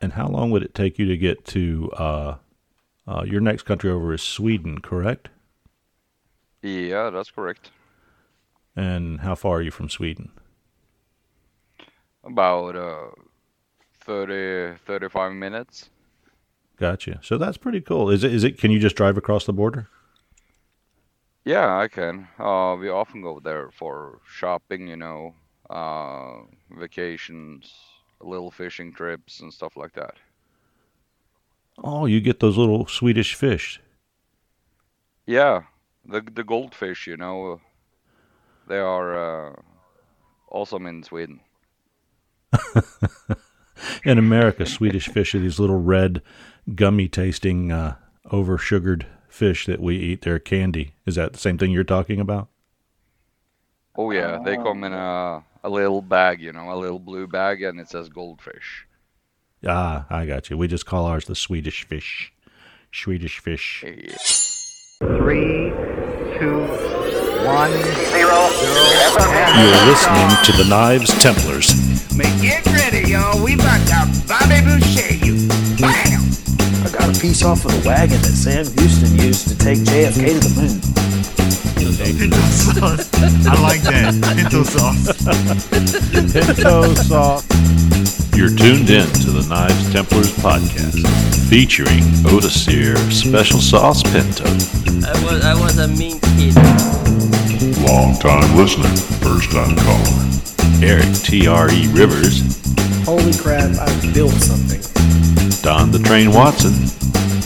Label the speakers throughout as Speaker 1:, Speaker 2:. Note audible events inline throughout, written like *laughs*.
Speaker 1: And how long would it take you to get to uh, uh, your next country over is Sweden, correct?
Speaker 2: Yeah, that's correct.
Speaker 1: And how far are you from Sweden?
Speaker 2: About uh, 30, 35 minutes.
Speaker 1: Gotcha. So that's pretty cool. Is it? Is it? Can you just drive across the border?
Speaker 2: Yeah, I can. Uh, we often go there for shopping, you know, uh, vacations, little fishing trips, and stuff like that.
Speaker 1: Oh, you get those little Swedish fish.
Speaker 2: Yeah, the the goldfish, you know, they are uh, awesome in Sweden. *laughs*
Speaker 1: in America, Swedish fish are these little red, gummy tasting, uh, over sugared fish that we eat. They're candy. Is that the same thing you're talking about?
Speaker 2: Oh yeah, they come in a a little bag, you know, a little blue bag, and it says goldfish.
Speaker 1: Ah, I got you. We just call ours the Swedish fish. Swedish fish.
Speaker 2: Yeah.
Speaker 3: Three, two, one, zero,
Speaker 1: You're listening to the Knives Templars.
Speaker 4: Man, get ready, y'all. We about to Bobby Boucher you. Bam!
Speaker 5: I got a piece off of the wagon that Sam Houston used to take JFK to the moon.
Speaker 6: Pinto sauce. I like that. Pinto sauce.
Speaker 1: Pinto sauce. You're tuned in to the Knives Templars podcast, featuring Odacir Special Sauce Pinto.
Speaker 7: I was I was a mean kid.
Speaker 8: Long time listener, first time caller.
Speaker 1: Eric T.R.E. Rivers,
Speaker 5: Holy crap, I built something.
Speaker 1: Don the Train Watson,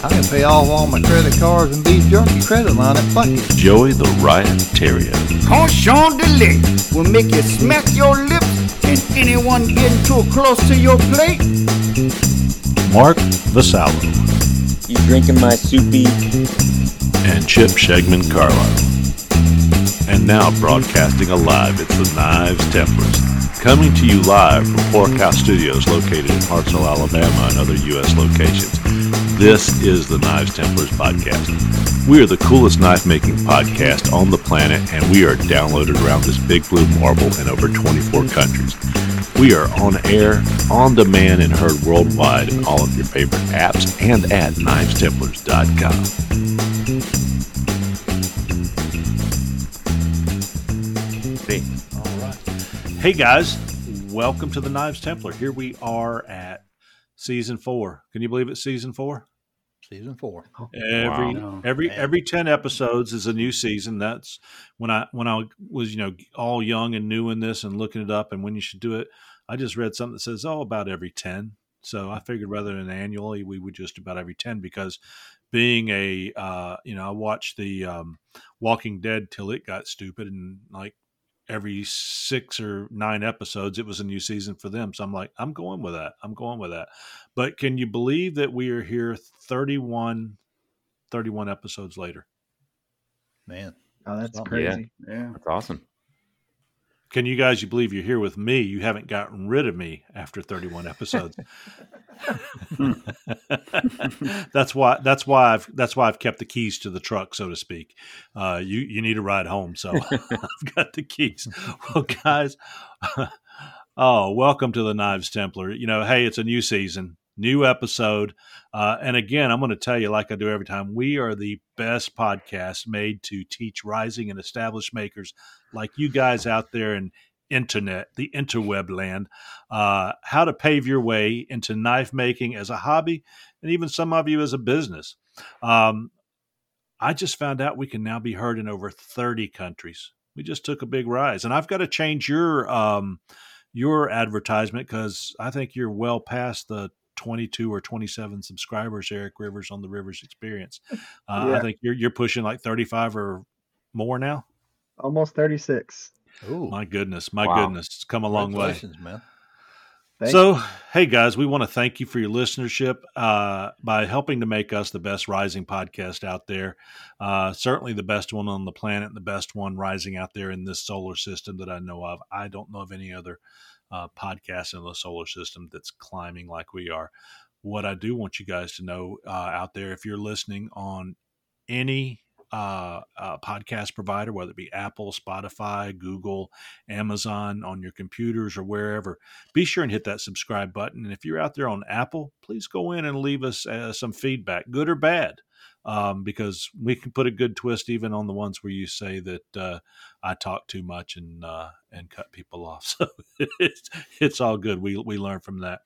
Speaker 9: I can pay off all my credit cards and beef jerky credit line at Bucket.
Speaker 1: Joey the Riot Terrier,
Speaker 4: Cochon de lait will make you smack your lips and anyone getting too close to your plate.
Speaker 1: Mark Vassallo,
Speaker 7: You drinking my soupy?
Speaker 1: and Chip Skjeggmenn Carlisle. And now broadcasting alive, it's the Knives Templars. Coming to you live from Porkhouse Studios located in Hartselle, Alabama and other U.S. locations. This is the Knives Templars podcast. We are the coolest knife making podcast on the planet and we are downloaded around this big blue marble in over 24 countries. We are on air, on demand, and heard worldwide in all of your favorite apps and at knivestemplars.com. Hey guys, welcome to the Knives Templar. Here we are at season four. Can you believe it's season four?
Speaker 9: Season four.
Speaker 1: Every
Speaker 9: Wow.
Speaker 1: every
Speaker 9: Man.
Speaker 1: every ten episodes is a new season. That's when I when I was you know all young and new in this and looking it up and when you should do it. I just read something that says oh about every ten. So I figured rather than annually, we would just about every ten because being a uh, you know I watched the um, Walking Dead till it got stupid and like every six or nine episodes it was a new season for them so i'm like i'm going with that i'm going with that but can you believe that we are here 31 31 episodes later
Speaker 9: Man.
Speaker 10: Oh, that's
Speaker 9: Something.
Speaker 10: crazy. Yeah.
Speaker 11: That's awesome.
Speaker 1: Can you guys you believe you're here with me you haven't gotten rid of me after 31 episodes. *laughs* That's why that's why i've that's why i've kept the keys to the truck so to speak. Uh you you need a ride home so *laughs* i've got the keys. Well guys *laughs* oh welcome to the knives templar. You know hey it's a new season new episode uh, and again i'm going to tell you like i do every time we are the best podcast made to teach rising and established makers like you guys out there in internet, the interweb land, uh, how to pave your way into knife making as a hobby, and even some of you as a business. Um, I just found out we can now be heard in over 30 countries. We just took a big rise, and I've got to change your um, your advertisement because I think you're well past the 22 or 27 subscribers, Eric Rivers on the Rivers Experience. *laughs* Uh, I think you're you're pushing like 35 or more now.
Speaker 10: Almost 36.
Speaker 9: Ooh.
Speaker 1: My goodness, my
Speaker 11: Wow.
Speaker 1: goodness, it's come a long way.
Speaker 9: Man.
Speaker 10: Thank
Speaker 1: so, hey guys, we want to thank you for your listenership uh, by helping to make us the best rising podcast out there. Uh, certainly the best one on the planet, and the best one rising out there in this solar system that I know of. I don't know of any other uh, podcast in the solar system that's climbing like we are. What I do want you guys to know uh, out there, if you're listening on any uh, uh, podcast provider, whether it be Apple, Spotify, Google, Amazon, on your computers or wherever, be sure and hit that subscribe button. And if you're out there on Apple, please go in and leave us uh, some feedback, good or bad um, because we can put a good twist even on the ones where you say that uh, I talk too much and uh, and cut people off. *laughs* So it's it's all good. We we learn from that,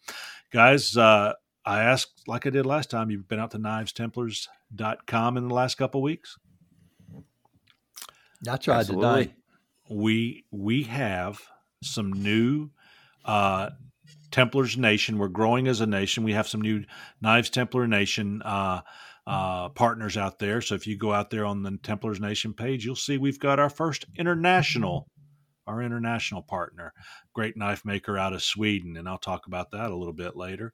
Speaker 1: guys. Uh, I asked like I did last time. You've been out to knivestemplars.com in the last couple weeks.
Speaker 9: I tried
Speaker 7: Absolutely.
Speaker 9: today.
Speaker 1: We we have some new uh, Templars Nation. We're growing as a nation. We have some new Knives Templar Nation uh, uh, partners out there. So if you go out there on the Templars Nation page, you'll see we've got our first international, our international partner, great knife maker out of Sweden, and I'll talk about that a little bit later.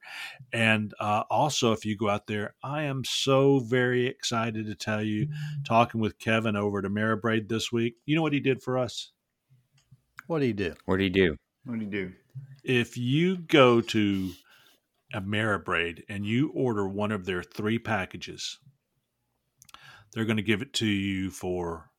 Speaker 1: And uh, also, if you go out there, I am so very excited to tell you, talking with Kevin over at Ameribrade this week. You know what he did for us?
Speaker 9: What do you do?
Speaker 7: What do you do?
Speaker 6: What do you do?
Speaker 1: if you go to Ameribrade and you order one of their three packages, they're going to give it to you for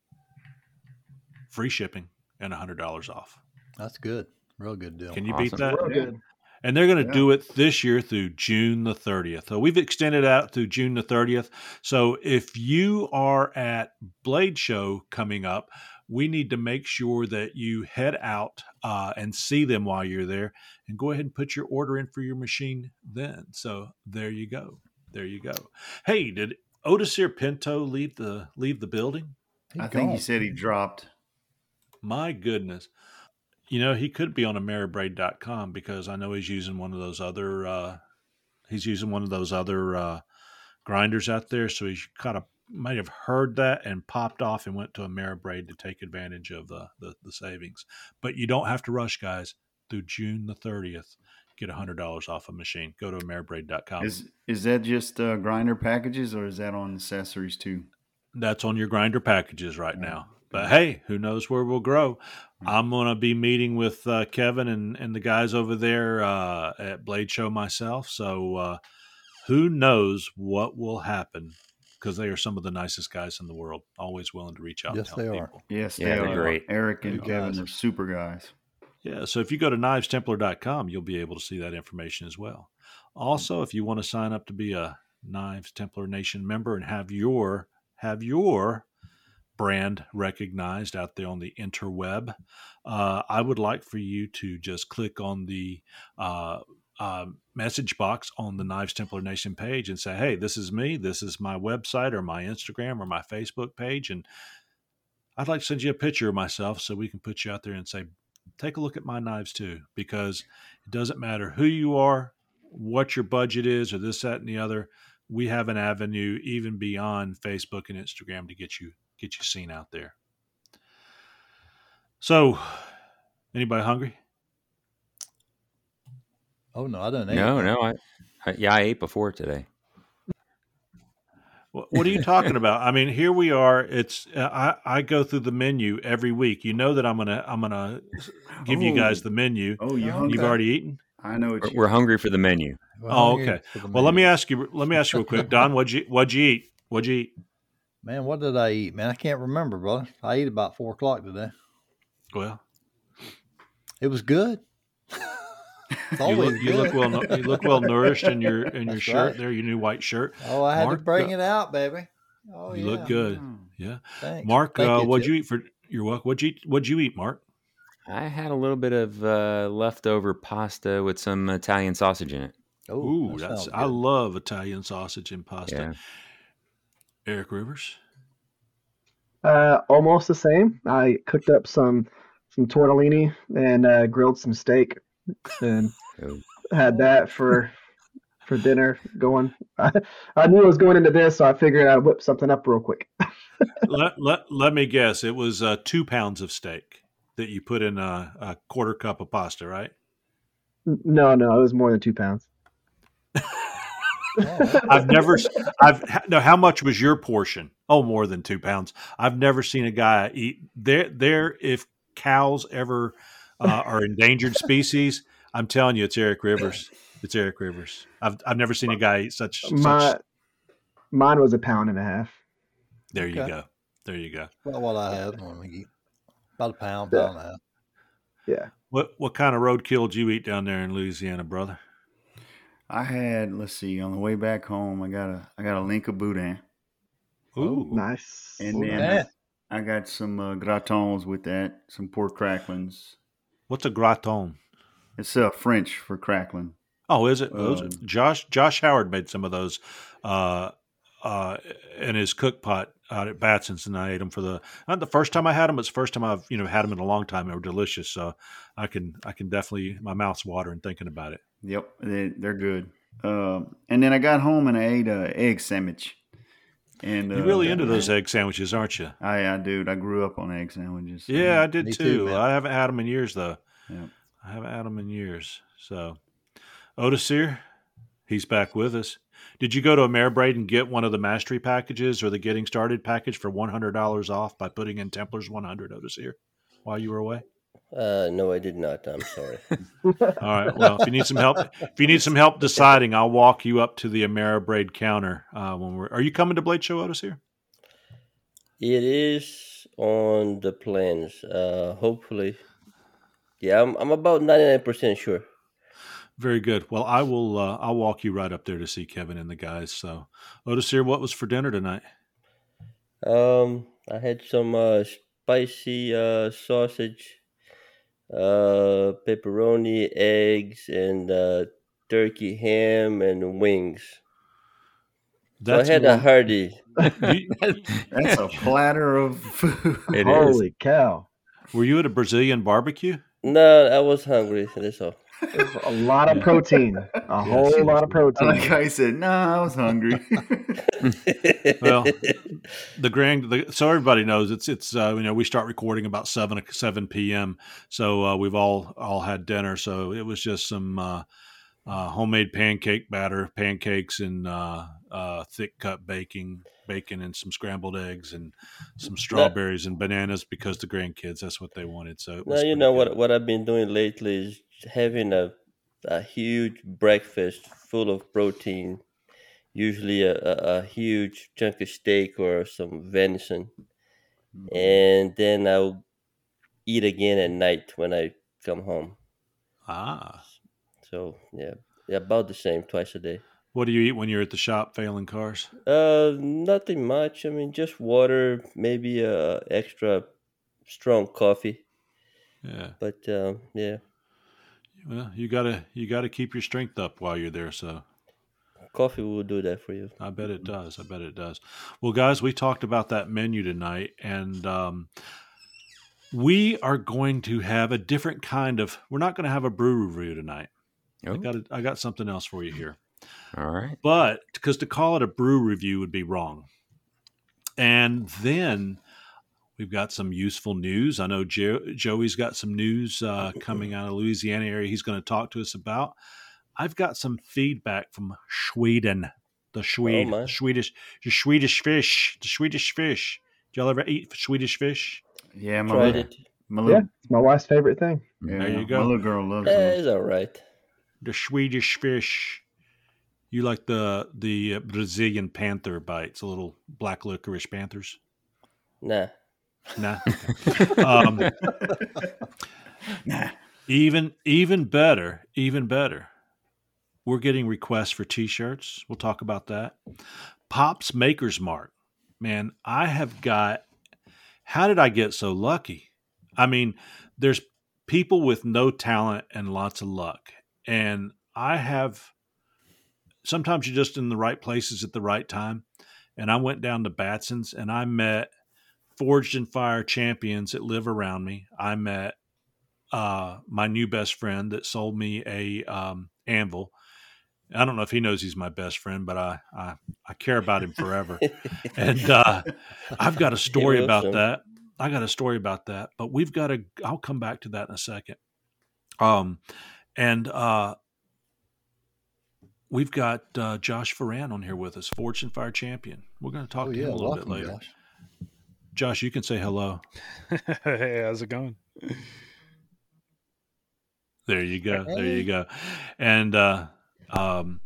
Speaker 1: free shipping and hundred dollars off.
Speaker 9: That's good. Real good deal.
Speaker 1: Can you beat that?
Speaker 10: Real good.
Speaker 1: And they're going to
Speaker 6: Yeah.
Speaker 1: do it this year through June the 30th. So we've extended out through June the 30th. So if you are at Blade Show coming up, we need to make sure that you head out uh, and see them while you're there and go ahead and put your order in for your machine then. So there you go. There you go. Hey, did Odacir Pinto leave the leave the building?
Speaker 9: He
Speaker 6: I think he said he dropped.
Speaker 1: My goodness. You know, he could be on ameribrade.com because I know he's using one of those other uh he's using one of those other uh grinders out there. So he's kind of might have heard that and popped off and went to Ameribrade to take advantage of the, the, the savings. But you don't have to rush, guys. Through June the 30th, get hundred dollars off a machine. Go to ameribrade.com.
Speaker 6: Is is that just uh, grinder packages or is that on accessories too?
Speaker 1: That's on your grinder packages right now. But hey, who knows where we'll grow? I'm going to be meeting with uh, Kevin and, and the guys over there uh, at Blade Show myself. So uh, who knows what will happen? Because they are some of the nicest guys in the world, always willing to reach out.
Speaker 9: Yes,
Speaker 1: and help
Speaker 9: they are.
Speaker 6: Yes,
Speaker 7: Yeah,
Speaker 6: they
Speaker 7: they're great.
Speaker 6: Eric and
Speaker 9: Good
Speaker 6: Kevin
Speaker 9: guys.
Speaker 6: are super guys.
Speaker 1: Yeah, so if you go to knivestemplar.com, you'll be able to see that information as well. Also, if you want to sign up to be a Knives Templar Nation member and have your have your brand recognized out there on the interweb, uh, I would like for you to just click on the uh, uh, message box on the Knives Templar Nation page and say, "Hey, this is me. This is my website or my Instagram or my Facebook page," and I'd like to send you a picture of myself so we can put you out there and say, take a look at my knives too, because it doesn't matter who you are, what your budget is, or this, that, and the other. We have an avenue even beyond Facebook and Instagram to get you get you seen out there. So, anybody hungry?
Speaker 9: Oh no, I don't know.
Speaker 7: No, no. I, I yeah, I ate before today.
Speaker 1: What, what are you talking about? I mean, here we are. It's uh, I I go through the menu every week. You know that I'm gonna I'm gonna give you guys
Speaker 6: Oh.
Speaker 1: the menu.
Speaker 6: Oh, you
Speaker 9: Oh,
Speaker 6: hungry?
Speaker 1: You've already eaten.
Speaker 6: I know
Speaker 7: We're, we're hungry for the menu.
Speaker 9: Well,
Speaker 1: Oh, okay.
Speaker 9: for the
Speaker 1: Well, let me ask you. Let me ask you real quick, Don. What'd you What'd you eat? What'd you eat?
Speaker 9: Man, what did I eat? Man, I can't remember, brother. I ate about four o'clock today.
Speaker 1: Well,
Speaker 9: It was good. *laughs* It's
Speaker 1: you look, you look well. *laughs* You look well nourished in your in your
Speaker 9: That's
Speaker 1: shirt
Speaker 9: right.
Speaker 1: there. Your new white shirt.
Speaker 9: Oh, I had
Speaker 1: Mark,
Speaker 9: to bring
Speaker 1: uh,
Speaker 9: it out, baby. Oh,
Speaker 1: you
Speaker 9: yeah.
Speaker 1: look good.
Speaker 6: Hmm.
Speaker 1: Yeah,
Speaker 9: Thanks.
Speaker 1: Mark.
Speaker 9: Thank
Speaker 1: uh,
Speaker 9: you,
Speaker 1: what'd
Speaker 9: Chip.
Speaker 1: you eat for your welcome? What'd you eat, What'd you eat, Mark?
Speaker 7: I had a little bit of uh, leftover pasta with some Italian sausage in it.
Speaker 9: Oh,
Speaker 1: Ooh,
Speaker 9: that
Speaker 1: that's
Speaker 9: sounds
Speaker 1: I love Italian sausage and pasta.
Speaker 7: Yeah.
Speaker 1: Eric Rivers.
Speaker 10: Uh, almost the same. I cooked up some some tortellini and uh, grilled some steak, and
Speaker 7: Oh.
Speaker 10: had that for for dinner. Going, I, I knew I was going into this, so I figured I'd whip something up real quick. *laughs*
Speaker 1: let, let let me guess. It was uh, two pounds of steak that you put in a, a quarter cup of pasta, right?
Speaker 10: No, no, it was more than two pounds. *laughs*
Speaker 1: I've never, I've no. How much was your portion? Oh, more than two pounds. I've never seen a guy eat there. There, if cows ever uh, are endangered species, I'm telling you, it's Eric Rivers. It's Eric Rivers. I've I've never seen a guy eat such.
Speaker 10: My
Speaker 1: such
Speaker 10: mine was a pound and a half.
Speaker 1: there you go. There you go.
Speaker 9: Well, what I had. About a pound,
Speaker 10: Yeah.
Speaker 9: pound and a half.
Speaker 10: Yeah.
Speaker 1: What what kind of roadkill did you eat down there in Louisiana, brother?
Speaker 6: I had let's see on the way back home. I got a I got a link of boudin,
Speaker 1: Ooh,
Speaker 10: Nice.
Speaker 6: and then
Speaker 9: Yeah.
Speaker 6: I got some uh, gratons with that, some pork cracklings.
Speaker 1: What's a gratin?
Speaker 6: It's uh, French for crackling.
Speaker 1: Oh, is it?
Speaker 6: Um,
Speaker 1: Josh Josh Howard made some of those uh, uh, in his cook pot out at Batson's, and I ate them for the not the first time I had them. It's the first time I've you know had them in a long time. They were delicious, so I can I can definitely my mouth's watering thinking about it.
Speaker 6: Yep, they, they're good. Um, and then I got home and I ate a egg sandwich. And
Speaker 1: You're
Speaker 6: uh,
Speaker 1: really into those egg sandwiches, aren't you?
Speaker 6: I, I dude, I grew up on egg sandwiches.
Speaker 1: Yeah, I did
Speaker 9: Me
Speaker 1: too.
Speaker 9: too.
Speaker 1: I haven't had them in years though.
Speaker 6: Yeah.
Speaker 1: I haven't had them in years. So, Odacir, he's back with us. Did you go to Ameribrade and get one of the mastery packages or the getting started package for one hundred dollars off by putting in Templars one hundred? Odacir, while you were away.
Speaker 11: Uh, no, I did not. I'm sorry. *laughs*
Speaker 1: All right. Well, if you need some help, if you need some help deciding, I'll walk you up to the Ameribrade counter uh, when we're. Are you coming to Blade Show, Odacir?
Speaker 11: it is on the plans. Uh, hopefully. Yeah, I'm, I'm about 99% sure.
Speaker 1: Very good. Well, I will. Uh, I'll walk you right up there to see Kevin and the guys. So, Odacir, what was for dinner tonight?
Speaker 11: Um, I had some uh, spicy uh, sausage, uh, pepperoni, eggs, and uh, turkey ham and wings. So I had a hearty.
Speaker 6: That's a platter of food.
Speaker 7: It is.
Speaker 10: Holy cow.
Speaker 1: were you at a Brazilian barbecue?
Speaker 11: No, I was hungry. That's all.
Speaker 10: A lot of protein. A *laughs* whole lot of protein.
Speaker 6: Like I said, no, I was hungry. *laughs*
Speaker 1: Well, the grand. The, so everybody knows it's it's. Uh, you know, we start recording about seven seven p.m. So uh, we've all all had dinner. So it was just some uh, uh, homemade pancake batter, pancakes, and uh, uh, thick cut baking bacon, and some scrambled eggs, and some strawberries and bananas because the grandkids that's what they wanted. So it
Speaker 11: Now you know
Speaker 1: good.
Speaker 11: what what I've been doing lately is having a a huge breakfast full of protein, usually a, a, a huge chunk of steak or some venison, and then I'll eat again at night when I come home.
Speaker 1: Ah,
Speaker 11: So yeah, yeah, about the same twice a day.
Speaker 1: what do you eat when you're at the shop failing cars?
Speaker 11: Uh, nothing much. I mean, just water, maybe a extra strong coffee.
Speaker 1: Yeah.
Speaker 11: But um, yeah,
Speaker 1: Well, you gotta you gotta keep your strength up while you're there. So
Speaker 11: coffee will do that for you.
Speaker 1: I bet it does. I bet it does. Well, guys, we talked about that menu tonight, and um, we are going to have a different kind of. We're not going to have a brew review tonight. I
Speaker 7: Oh,
Speaker 1: got a, I got something else for you here,
Speaker 7: all right.
Speaker 1: but because to call it a brew review would be wrong. And then we've got some useful news. I know jo- Joey's got some news uh, *laughs* coming out of Louisiana area. He's going to talk to us about. I've got some feedback from Sweden, the Swede,
Speaker 11: my.
Speaker 1: the Swedish, the Swedish fish, the Swedish fish. Did y'all ever eat Swedish fish?
Speaker 6: yeah, my
Speaker 11: Tried
Speaker 6: little,
Speaker 11: it.
Speaker 6: my
Speaker 10: Yeah, it's my wife's favorite thing.
Speaker 6: yeah,
Speaker 1: There you
Speaker 6: My
Speaker 1: go.
Speaker 6: little girl loves
Speaker 11: Eh,
Speaker 6: those.
Speaker 11: it's all right.
Speaker 1: The Swedish fish. You like the the uh, Brazilian panther bites, the little black licorice panthers?
Speaker 11: Nah.
Speaker 1: Nah. um, Even even better, even better. We're getting requests for t-shirts. We'll talk about that. Pops Makers Mark. Man, I have got how did I get so lucky? I mean, there's people with no talent and lots of luck. And I have sometimes you're just in the right places at the right time. And I went down to Batson's and I met Forged in Fire champions that live around me. I met uh, my new best friend that sold me a um, anvil. I don't know if he knows he's my best friend, but I I, I care about him forever. *laughs* and uh, I've got a story about
Speaker 11: soon.
Speaker 1: that. I got a story about that, but we've got to. I'll come back to that in a second. Um, and uh, we've got uh, Josh Foran on here with us, Forged in Fire champion. We're going to talk
Speaker 9: Oh,
Speaker 1: to
Speaker 9: yeah,
Speaker 1: him a little bit later.
Speaker 9: Josh.
Speaker 1: Josh, you can say hello. *laughs*
Speaker 12: hey, how's it going?
Speaker 1: There you go. There you go. And uh um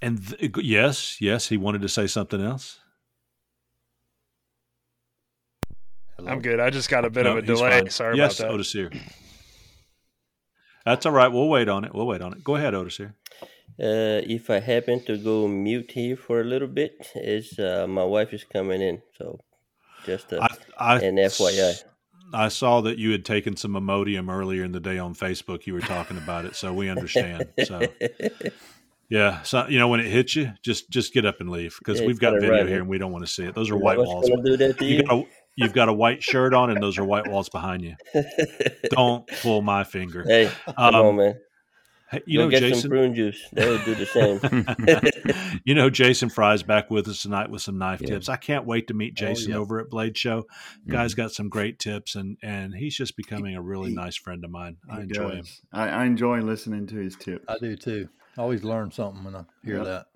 Speaker 1: and th- yes, yes, he wanted to say something else.
Speaker 12: I'm good. I just got a bit
Speaker 1: No,
Speaker 12: of a delay.
Speaker 1: fine.
Speaker 12: Sorry
Speaker 1: yes,
Speaker 12: about that.
Speaker 1: Otis here. That's all right. We'll wait on it. We'll wait on it. Go ahead, Odacir.
Speaker 11: Uh, if I happen to go mute here for a little bit, is uh, my wife is coming in, so just a,
Speaker 1: I,
Speaker 11: an FYI.
Speaker 1: I saw that you had taken some Imodium earlier in the day on Facebook. You were talking about it, so we understand. So, *laughs* yeah, so you know when it hits you, just just get up and leave because
Speaker 11: Yeah,
Speaker 1: we've got
Speaker 11: gotta
Speaker 1: video
Speaker 11: run
Speaker 1: here and we don't want to see it. Those are white walls.
Speaker 11: do that to
Speaker 1: You
Speaker 11: you?
Speaker 1: got a, you've got a white shirt on, and those are white walls behind you. *laughs* Don't pull my finger.
Speaker 11: Hey, come on, um, man.
Speaker 1: Hey, you
Speaker 11: Go
Speaker 1: know,
Speaker 11: get some
Speaker 1: Jason.
Speaker 11: prune juice. That would do the same. *laughs* *laughs*
Speaker 1: you know, Jason Fry's back with us tonight with some knife
Speaker 7: Yeah.
Speaker 1: tips. I can't wait to meet
Speaker 9: Oh,
Speaker 1: Jason
Speaker 9: yeah.
Speaker 1: over at Blade Show. Guy's
Speaker 7: Mm-hmm.
Speaker 1: got some great tips, and and he's just becoming a really
Speaker 6: he-
Speaker 1: nice friend of mine. I
Speaker 6: He
Speaker 1: enjoy him.
Speaker 6: I, I enjoy listening to his tips.
Speaker 9: I do too. I always learn something when I hear
Speaker 6: Yep.
Speaker 9: that.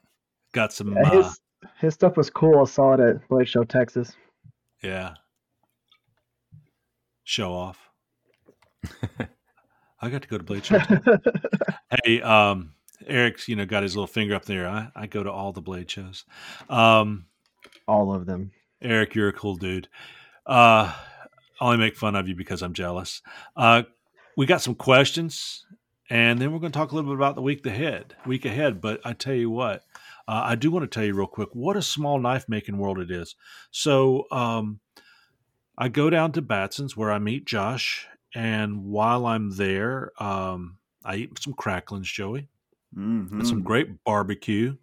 Speaker 1: Got some,
Speaker 10: Yeah,
Speaker 1: uh,
Speaker 10: his his stuff was cool. I saw it at Blade Show, Texas.
Speaker 1: yeah, show off. *laughs* I got to go to Blade Show. *laughs* hey, um, Eric's, you know, got his little finger up there. I, I go to all the Blade shows. Um,
Speaker 10: All of them.
Speaker 1: Eric, you're a cool dude. Uh, I only make fun of you because I'm jealous. Uh, we got some questions, and then we're going to talk a little bit about the week ahead. Week ahead, but I tell you what, uh, I do want to tell you real quick what a small knife making world it is. So, um, I go down to Batson's where I meet Josh, and while I'm there, um, I eat some cracklings, Joey
Speaker 6: Mm-hmm.
Speaker 1: some great barbecue.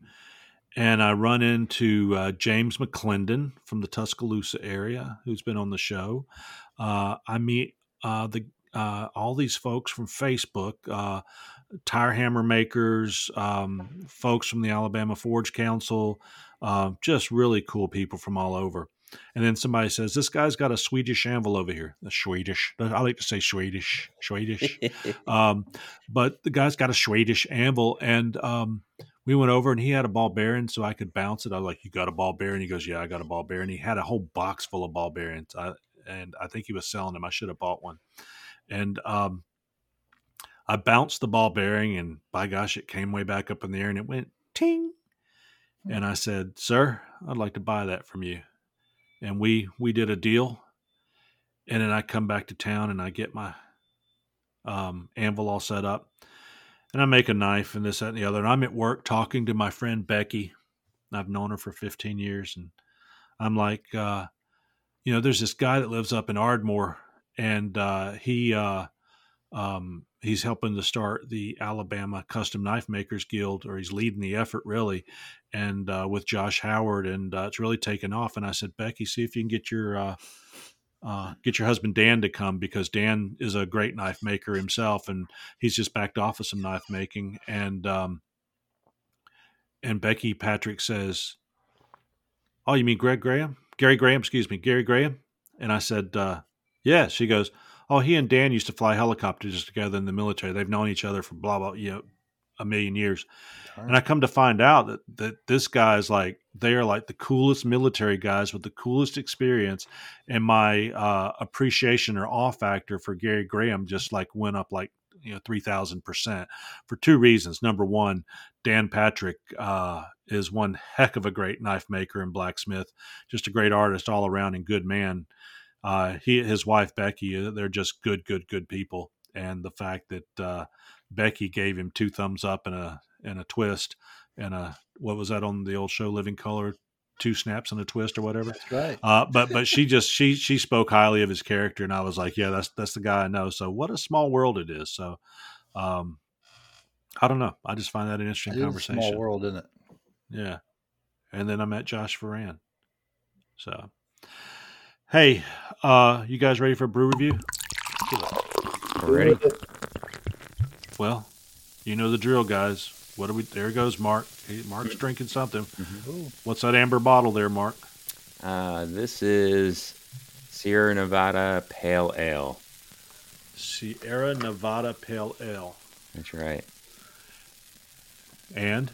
Speaker 1: And I run into uh, James McClendon from the Tuscaloosa area, who's been on the show. Uh, I meet uh, the uh, all these folks from Facebook, uh, tire hammer makers, um, folks from the Alabama Forge Council, uh, just really cool people from all over. And then somebody says, "This guy's got a Swedish anvil over here." The Swedish. I like to say Swedish. Swedish *laughs* um, but the guy's got a Swedish anvil, and um, we went over and he had a ball bearing, so I could bounce it. I was like, "You got a ball bearing?" He goes, "Yeah, I got a ball bearing." He had a whole box full of ball bearings, I, and I think he was selling them. I should have bought one, and um, I bounced the ball bearing, and by gosh, it came way back up in the air, and it went ting. And I said, "Sir, I'd like to buy that from you." And we we did a deal, and then I come back to town and I get my um, anvil all set up. And I make a knife and this, that, and the other. And I'm at work talking to my friend Becky. I've known her for 15 years. And I'm like, uh, you know, there's this guy that lives up in Ardmore, and uh, he uh, um, he's helping to start the Alabama Custom Knife Makers Guild, or he's leading the effort really, and uh, with Josh Howard, and uh, it's really taken off. And I said, Becky, see if you can get your uh, uh, get your husband Dan to come because Dan is a great knife maker himself, and he's just backed off of some knife making. And um, and Becky Patrick says, "Oh, you mean Greg Graham? Gary Graham? Excuse me, Gary Graham?" And I said, uh, "Yeah." She goes, "Oh, he and Dan used to fly helicopters together in the military. They've known each other for blah blah, you know, a million years." And I come to find out that that this guy is like they are like the coolest military guys with the coolest experience, and my uh, appreciation or awe factor for Gary Graham just like went up like you know three thousand percent for two reasons. Number one, Dan Patrick uh, is one heck of a great knife maker and blacksmith, just a great artist all around and good man. Uh, he his wife Becky, uh, they're just good, good, good people, and the fact that uh, Becky gave him two thumbs up and a and a twist and a what was that on the old show Living Color, two snaps and a twist or whatever.
Speaker 9: That's right.
Speaker 1: Uh, but but she just she she spoke highly of his character, and I was like, yeah, that's that's the guy I know. So what a small world it is. So, um, I don't know. I just find that an interesting
Speaker 9: It is a
Speaker 1: conversation.
Speaker 9: small world, isn't it?
Speaker 1: Yeah. And then I met Josh Foran. So, hey, uh, you guys ready for a brew review?
Speaker 7: Ready?
Speaker 1: Well, you know the drill, guys. What are we? There goes Mark. Hey, Mark's drinking something. What's that amber bottle there, Mark?
Speaker 7: Uh, this is Sierra Nevada Pale Ale.
Speaker 1: Sierra Nevada Pale Ale.
Speaker 7: That's right.
Speaker 1: And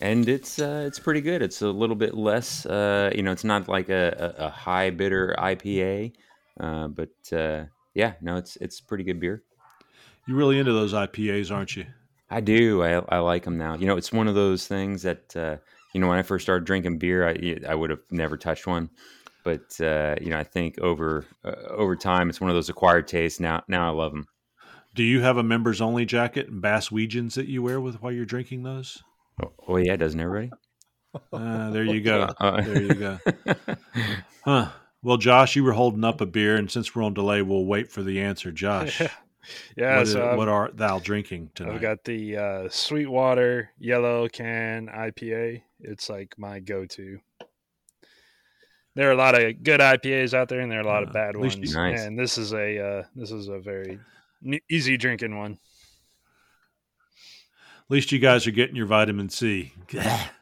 Speaker 7: and it's uh, it's pretty good. It's a little bit less, uh, you know, it's not like a, a, a high bitter IPA, uh, but uh, yeah, no, it's it's pretty good beer.
Speaker 1: You really into those IPAs, aren't you?
Speaker 7: I do. I, I like them now. You know, it's one of those things that uh, you know when I first started drinking beer, I I would have never touched one. but uh, you know, I think over uh, over time, it's one of those acquired tastes. Now, now I love them.
Speaker 1: Do you have a members only jacket and Bass Weejuns that you wear with while you're drinking those?
Speaker 7: Oh, oh yeah, doesn't everybody? *laughs* *laughs*
Speaker 1: Uh, there you go.
Speaker 7: Uh,
Speaker 1: there you go. Huh. Well, Josh, you were holding up a beer, and since we're on delay, we'll wait for the answer. Josh, *laughs*
Speaker 12: yeah.
Speaker 1: what,
Speaker 12: so
Speaker 1: is- what are thou drinking tonight?
Speaker 12: I've got the uh, Sweetwater Yellow Can IPA. It's like my go-to. There are a lot of good IPAs out there, and there are a lot of bad ones.
Speaker 7: Nice.
Speaker 12: And this is a uh, this is a very easy drinking one.
Speaker 1: Least you guys are getting your vitamin C. Ah.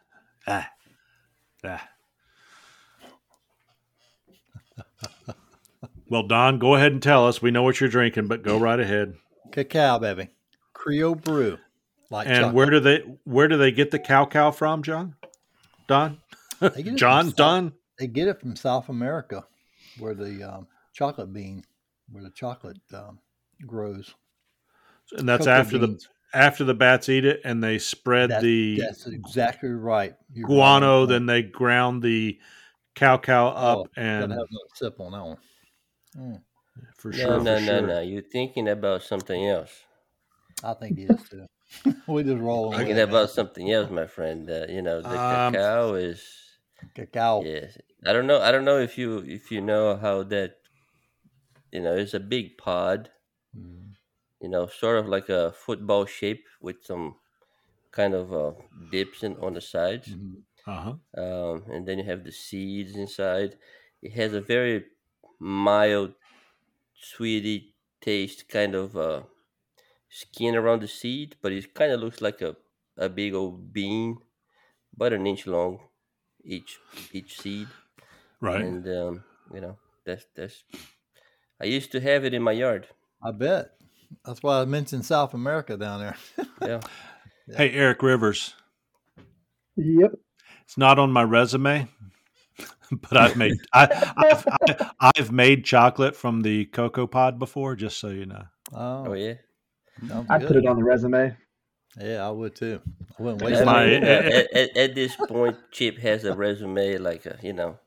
Speaker 1: Ah. well, Don, go ahead and tell us. We know what you're drinking, but go right ahead.
Speaker 9: Cacao, baby. Creole brew. Like
Speaker 1: and
Speaker 9: chocolate.
Speaker 1: where do they where do they get the cow cow from, John? Don?
Speaker 9: They get it
Speaker 1: John? Don?
Speaker 9: They get it from South America, where the um, chocolate bean, where the chocolate um, grows.
Speaker 1: And that's
Speaker 9: Cocoa
Speaker 1: after
Speaker 9: beans.
Speaker 1: the after the bats eat it and they spread
Speaker 9: That's,
Speaker 1: the
Speaker 9: that's exactly right. You're
Speaker 1: guano,
Speaker 9: right.
Speaker 1: then they ground the cow cow up
Speaker 9: Oh,
Speaker 1: and
Speaker 9: have another sip on that one. Mm,
Speaker 1: for
Speaker 11: No,
Speaker 1: sure.
Speaker 11: no,
Speaker 1: for
Speaker 11: no,
Speaker 1: sure.
Speaker 11: no. You're thinking about something else.
Speaker 9: I think it is too. *laughs* we just roll with
Speaker 11: Thinking
Speaker 9: it.
Speaker 11: about something else, my friend. Uh, you know, the
Speaker 1: Um,
Speaker 11: cacao is
Speaker 9: Cacao.
Speaker 11: yes. I don't know. I don't know if you if you know how that. You know, it's a big pod.
Speaker 9: Mm.
Speaker 11: You know, sort of like a football shape with some kind of uh, dips in on the sides.
Speaker 9: Mhm.
Speaker 1: Uh-huh.
Speaker 11: um, and then you have the seeds inside. It has a very mild, sweetie taste, kind of uh, skin around the seed, but it kind of looks like a, a big old bean, about an inch long, each each seed.
Speaker 1: Right.
Speaker 11: And um, you know that's that's. I used to have it in my yard.
Speaker 9: I bet. That's why I mentioned South America down there. *laughs*
Speaker 11: Yeah.
Speaker 1: Hey, Eric Rivers.
Speaker 10: Yep.
Speaker 1: It's not on my resume, *laughs* but I've made I, I've, I, I've made chocolate from the cocoa pod before. Just so you know.
Speaker 11: Oh
Speaker 9: Oh,
Speaker 11: yeah.
Speaker 10: I put it on the resume.
Speaker 9: Yeah, I would too. I wouldn't waste
Speaker 1: my-
Speaker 11: mean, at, at, at this point, Chip has a resume like a, you know,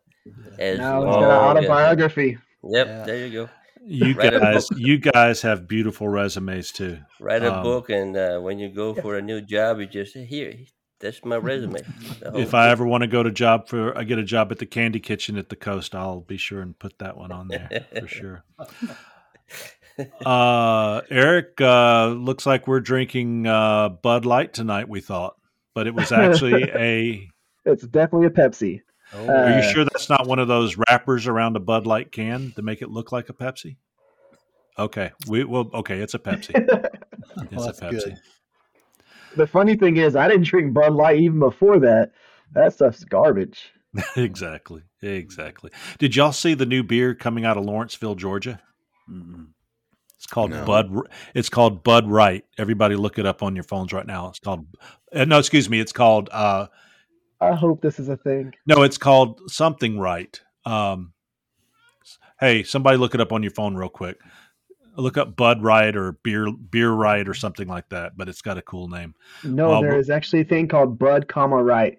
Speaker 11: as
Speaker 10: Now it's
Speaker 11: long
Speaker 10: got an
Speaker 11: as-
Speaker 10: autobiography.
Speaker 11: Yep,
Speaker 9: Yeah.
Speaker 11: there you go.
Speaker 1: You *laughs* guys, you guys have beautiful resumes too.
Speaker 11: Write a
Speaker 1: Um,
Speaker 11: book, and uh, when you go for a new job, you just say, "Here, that's my resume." The whole
Speaker 1: If I
Speaker 11: thing.
Speaker 1: ever want to go to job for, I get a job at the Candy Kitchen at the coast. I'll be sure and put that one on there for sure. *laughs* Uh, Eric, uh, looks like we're drinking uh, Bud Light tonight. We thought, but it was actually *laughs* a.
Speaker 10: It's definitely a Pepsi.
Speaker 9: Oh,
Speaker 1: Are you
Speaker 10: Uh,
Speaker 1: sure that's not one of those wrappers around a Bud Light can to make it look like a Pepsi? Okay, we will. Okay, it's a Pepsi. *laughs* It's
Speaker 9: well,
Speaker 1: a Pepsi.
Speaker 9: good.
Speaker 10: The funny thing is, I didn't drink Bud Light even before that. That stuff's garbage. *laughs*
Speaker 1: exactly, exactly. Did y'all see the new beer coming out of Lawrenceville, Georgia?
Speaker 6: Mm-mm.
Speaker 1: It's called
Speaker 7: No.
Speaker 1: Bud. It's called Bud Right. Everybody, look it up on your phones right now. It's called. Uh, no, excuse me. It's called. Uh,
Speaker 10: I hope this is a thing.
Speaker 1: no, it's called something right. Um, hey, somebody, look it up on your phone real quick. Look up Bud Right or Beer Beer Right or something like that. But it's got a cool name.
Speaker 10: No,
Speaker 1: Well,
Speaker 10: there
Speaker 1: we-
Speaker 10: is actually a thing called Bud, comma right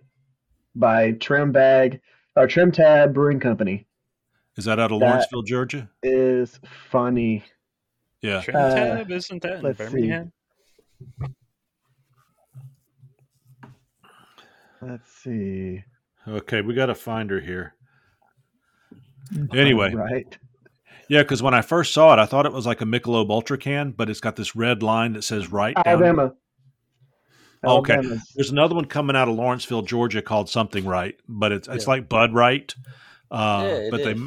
Speaker 10: by Trim Bag or Trim Tab Brewing Company.
Speaker 1: Is that out of
Speaker 10: That-
Speaker 1: Lawrenceville, Georgia?
Speaker 10: Is funny.
Speaker 1: Yeah.
Speaker 12: Trim
Speaker 10: Uh,
Speaker 12: tab, isn't that in
Speaker 10: let's see.
Speaker 12: Birmingham?
Speaker 10: Let's see.
Speaker 1: Okay, we got to find her here. Anyway,
Speaker 10: right.
Speaker 1: yeah, because when I first saw it, I thought it was like a Michelob Ultra can, but it's got this red line that says right. down it.
Speaker 10: Alabama.
Speaker 1: Okay.
Speaker 10: Alabama's-
Speaker 1: There's another one coming out of Lawrenceville, Georgia, called something right, but it's it's
Speaker 9: Yeah.
Speaker 1: like Bud Right. Uh,
Speaker 11: Yeah, it
Speaker 1: but they
Speaker 11: is.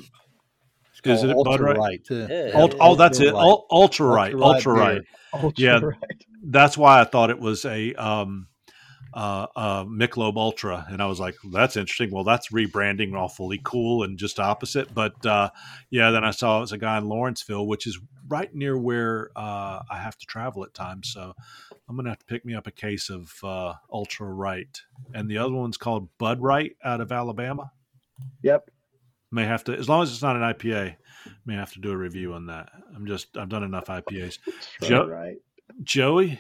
Speaker 1: is it
Speaker 9: Called
Speaker 1: Bud Right?
Speaker 9: Right too.
Speaker 11: Yeah,
Speaker 1: Ult-
Speaker 11: it
Speaker 1: oh, that's it.
Speaker 9: Ultra
Speaker 1: Ultra Right.
Speaker 9: Ultra Right
Speaker 1: Ultra. Right.
Speaker 10: Ultra
Speaker 1: Yeah.
Speaker 10: right.
Speaker 1: That's why I thought it was a um, uh, uh, Michelob Ultra, and I was like, "That's interesting." Well, that's rebranding, awfully cool, and just opposite. But uh, yeah, then I saw it was a guy in Lawrenceville, which is right near where uh, I have to travel at times. So I'm gonna have to pick me up a case of uh, Ultra Right, and the other one's called Bud Right out of Alabama.
Speaker 10: Yep.
Speaker 1: May have to, as long as it's not an IPA, may have to do a review on that. I'm just, I've done enough IPAs. Jo-
Speaker 10: right.
Speaker 1: Joey,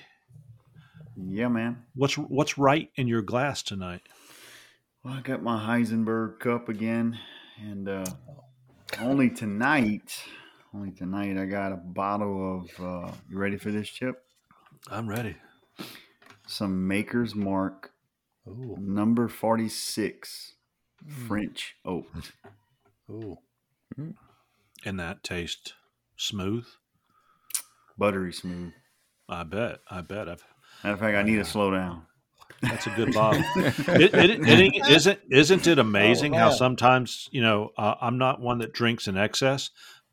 Speaker 6: Yeah, man.
Speaker 1: What's what's right in your glass tonight?
Speaker 6: Well, I got my Heisenberg cup again, and uh, only tonight, only tonight, I got a bottle of. Uh, you ready for this, Chip?
Speaker 1: I'm ready.
Speaker 6: Some Maker's Mark,
Speaker 9: Ooh.
Speaker 6: number forty-six,
Speaker 9: Mm.
Speaker 6: French oak.
Speaker 9: Ooh.
Speaker 1: And that tastes smooth.
Speaker 6: buttery smooth.
Speaker 1: I bet. I bet. I've.
Speaker 6: Matter of fact, I need to slow down.
Speaker 1: That's a good bottle. *laughs* it, it, it, isn't isn't it amazing how sometimes you know uh, I'm not one that drinks in excess.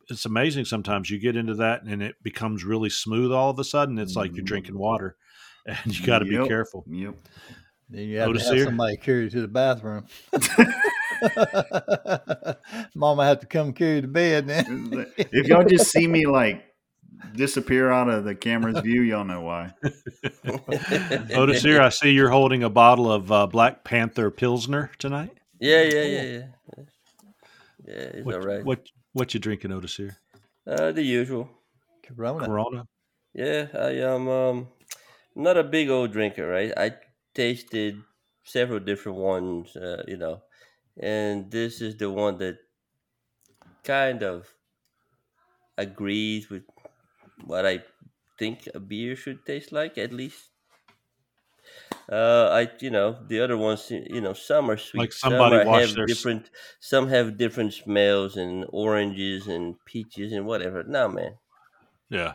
Speaker 1: It's amazing sometimes you get into that and it becomes really smooth all of a sudden. It's like you're drinking water, *laughs* and you got to be careful.
Speaker 6: Yep.
Speaker 9: Then you have
Speaker 1: Otis
Speaker 9: to have
Speaker 1: here?
Speaker 9: somebody carry you to the bathroom. *laughs* Mama had to come carry you to bed. Then.
Speaker 6: If y'all just see me like disappear out of the camera's view, y'all know why. *laughs*
Speaker 1: Otis, here I see you're holding a bottle of uh, Black Panther Pilsner tonight.
Speaker 11: Yeah, yeah, yeah, yeah. Yeah, it's
Speaker 1: What,
Speaker 11: all right.
Speaker 1: what what you drinking, Otis? Here,
Speaker 11: Uh, the usual.
Speaker 9: Corona.
Speaker 1: Corona.
Speaker 11: Yeah, I am um not a big old drinker, right? I tasted several different ones, uh, you know, and this is the one that kind of agrees with what I think a beer should taste like, at least. Uh, I you know the other ones you know some are sweet,
Speaker 1: Like
Speaker 11: some
Speaker 1: somebody
Speaker 11: are, have
Speaker 1: their
Speaker 11: different, some have different smells and oranges and peaches and whatever. No man,
Speaker 1: Yeah,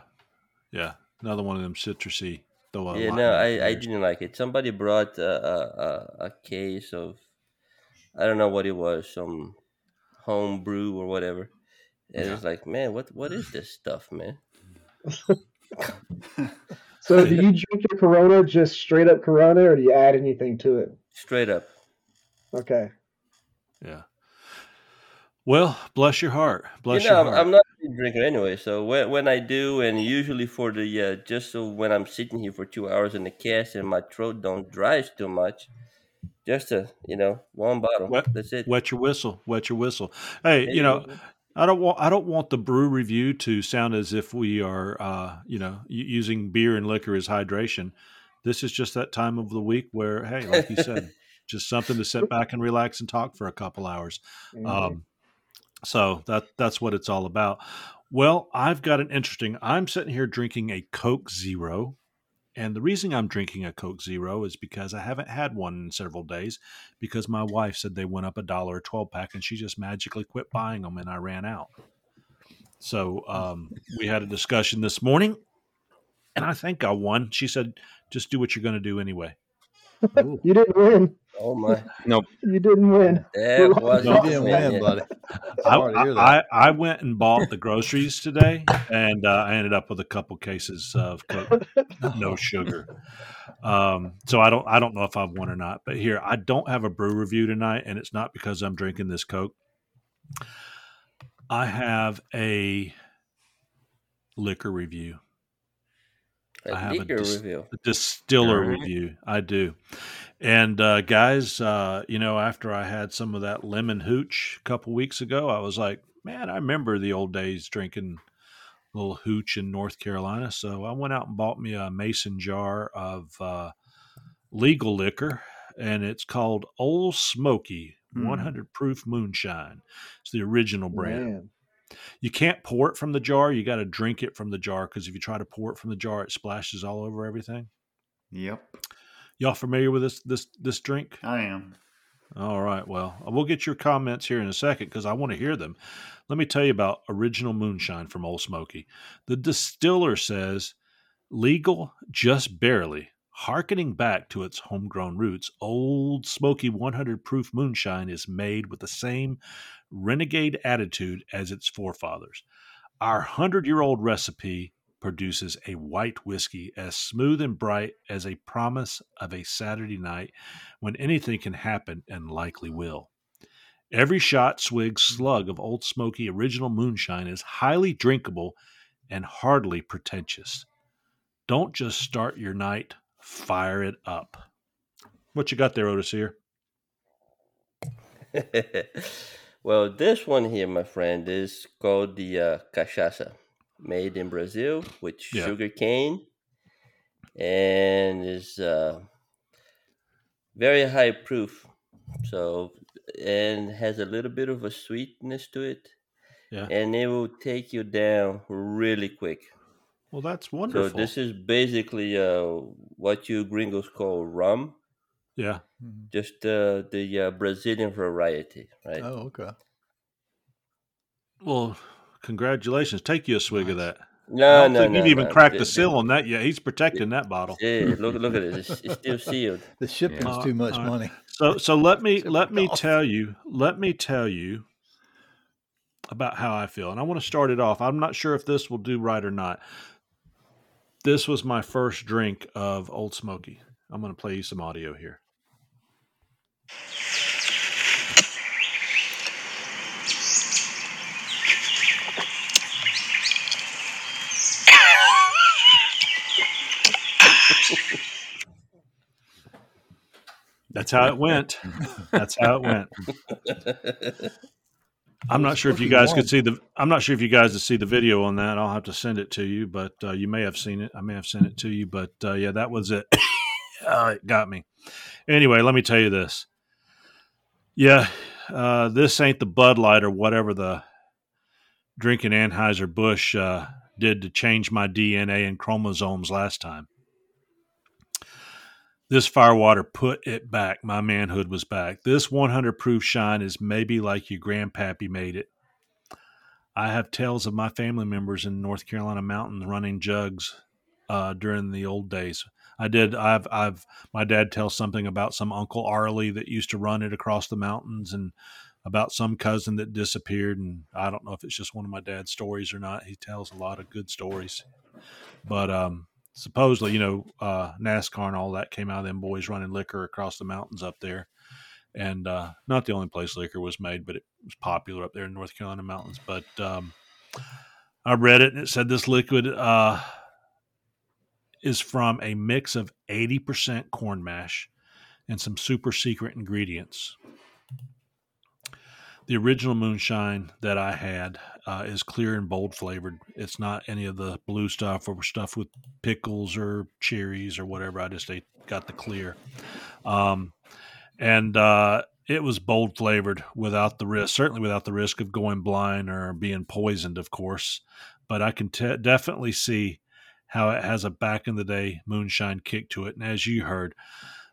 Speaker 1: yeah. Another one of them citrusy. Though
Speaker 11: yeah, no, I, I didn't like it. Somebody brought a, a, a, a case of, I don't know what it was, some home brew or whatever. And
Speaker 1: Yeah.
Speaker 11: it's like, man, what what is this stuff, man? *laughs*
Speaker 10: So, do you drink your Corona just straight up Corona, or do you add anything to it?
Speaker 11: Straight up.
Speaker 10: Okay.
Speaker 1: Yeah. Well, bless your heart. Bless
Speaker 11: you know,
Speaker 1: your
Speaker 11: I'm,
Speaker 1: heart.
Speaker 11: I'm not a drinker anyway. So when when I do, and usually for the uh, just so when I'm sitting here for two hours in the cast and my throat don't dry too much, just a you know one bottle.
Speaker 1: Wet,
Speaker 11: That's it.
Speaker 1: wet your whistle. Wet your whistle. Hey,
Speaker 11: There
Speaker 1: you know,
Speaker 11: go.
Speaker 1: I don't want I don't want the brew review to sound as if we are, uh, you know, using beer and liquor as hydration. This is just that time of the week where, hey, like you said, *laughs* just something to sit back and relax and talk for a couple hours.
Speaker 10: Mhm.
Speaker 1: Um, so that that's what it's all about. Well, I've got an interesting. I'm sitting here drinking a Coke Zero, and the reason I'm drinking a Coke Zero is because I haven't had one in several days. Because my wife said they went up a dollar a twelve pack, and she just magically quit buying them, and I ran out. So um, we had a discussion this morning, and I think I won. She said, "Just do what you're going to do anyway." *laughs*
Speaker 10: You didn't win.
Speaker 11: Oh my! *laughs*
Speaker 7: Nope.
Speaker 10: You didn't win.
Speaker 11: That was
Speaker 9: You didn't win, buddy.
Speaker 1: I,
Speaker 9: Sorry to hear that.
Speaker 1: I, I went and bought the groceries today, and uh, I ended up with a couple cases of Coke, *laughs* no sugar. Um, so I don't I don't know if I've won or not. But here I don't have a brew review tonight, and it's not because I'm drinking this Coke. I have a liquor review.
Speaker 11: A
Speaker 1: I have
Speaker 11: liquor
Speaker 1: a, dis-
Speaker 11: review.
Speaker 1: a distiller
Speaker 11: Alright.
Speaker 1: review. I do. And uh, guys, uh, you know, after I had some of that lemon hooch a couple weeks ago, I was like, man, I remember the old days drinking a little hooch in North Carolina. So I went out and bought me a mason jar of uh, legal liquor, and it's called Old Smoky
Speaker 6: Mm.
Speaker 1: 100 Proof Moonshine. It's the original brand.
Speaker 10: Man.
Speaker 1: You can't pour it from the jar. You got to drink it from the jar because if you try to pour it from the jar, it splashes all over everything.
Speaker 6: Yep,
Speaker 1: Y'all familiar with this this this drink?
Speaker 6: I am.
Speaker 1: All right. Well, uh, we'll get your comments here in a second because I want to hear them. Let me tell you about original moonshine from Old Smoky. The distiller says legal just barely. Harkening back to its homegrown roots, Old Smoky 100 proof moonshine is made with the same renegade attitude as its forefathers. Our 100 year old recipe produces a white whiskey as smooth and bright as a promise of a Saturday night when anything can happen and likely will. Every shot, swig, slug of Old Smoky original moonshine is highly drinkable and hardly pretentious. Don't just start your night, fire it up. What you got there, Otis? Here, *laughs*
Speaker 11: well, this one here, my friend, is called the uh, cachaça, made in Brazil with
Speaker 1: Yeah.
Speaker 11: sugar cane, and is uh, very high proof. So and has a little bit of a sweetness to it.
Speaker 1: Yeah.
Speaker 11: And it will take you down really quick.
Speaker 1: Well, that's wonderful.
Speaker 11: So this is basically uh, what you gringos call rum,
Speaker 1: yeah.
Speaker 11: just uh, the uh, Brazilian variety, right?
Speaker 9: Oh, okay.
Speaker 1: Well, congratulations. Take you a swig of that. I
Speaker 11: No,
Speaker 1: don't
Speaker 11: no,
Speaker 1: think
Speaker 11: no,
Speaker 1: you've even
Speaker 11: no.
Speaker 1: cracked
Speaker 11: The-
Speaker 1: the
Speaker 11: the-
Speaker 1: seal on that yet. He's protecting that bottle.
Speaker 11: Yeah, look, look at it. It's, it's still *laughs* sealed.
Speaker 9: The shipping's
Speaker 1: Uh,
Speaker 9: too much
Speaker 1: all right.
Speaker 9: money.
Speaker 1: So so let me *laughs* let me tell you let me tell you about how I feel. And I want to start it off. I'm not sure if this will do right or not. This was my first drink of Old Smoky. I'm going to play you some audio here. *laughs* That's how it went. That's how it went. I'm not sure if you guys could see the. I'm not sure if you guys could see the video on that. I'll have to send it to you, but uh, you may have seen it. I may have sent it to you, but uh, yeah, that was it. *coughs* uh, it got me. Anyway, let me tell you this. Yeah, uh, this ain't the Bud Light or whatever the drinking Anheuser Busch uh, did to change my DNA and chromosomes last time. This firewater put it back. My manhood was back. This 100 proof shine is maybe like your grandpappy made it. I have tales of my family members in North Carolina mountains running jugs uh, during the old days. I did. I've. I've. My dad tells something about some Uncle Arlie that used to run it across the mountains, and about some cousin that disappeared. And I don't know if it's just one of my dad's stories or not. He tells a lot of good stories, but um, supposedly, you know, uh, NASCAR and all that came out of them boys running liquor across the mountains up there. And uh, not the only place liquor was made, but it was popular up there in North Carolina mountains. But um, I read it and it said this liquid uh, is from a mix of 80% corn mash and some super secret ingredients. The original moonshine that I had uh, is clear and bold flavored. It's not any of the blue stuff or stuff with pickles or cherries or whatever. I just ate, got the clear. Um, and uh, it was bold flavored without the risk, certainly without the risk of going blind or being poisoned, of course. But I can te- definitely see how it has a back in the day moonshine kick to it. And as you heard,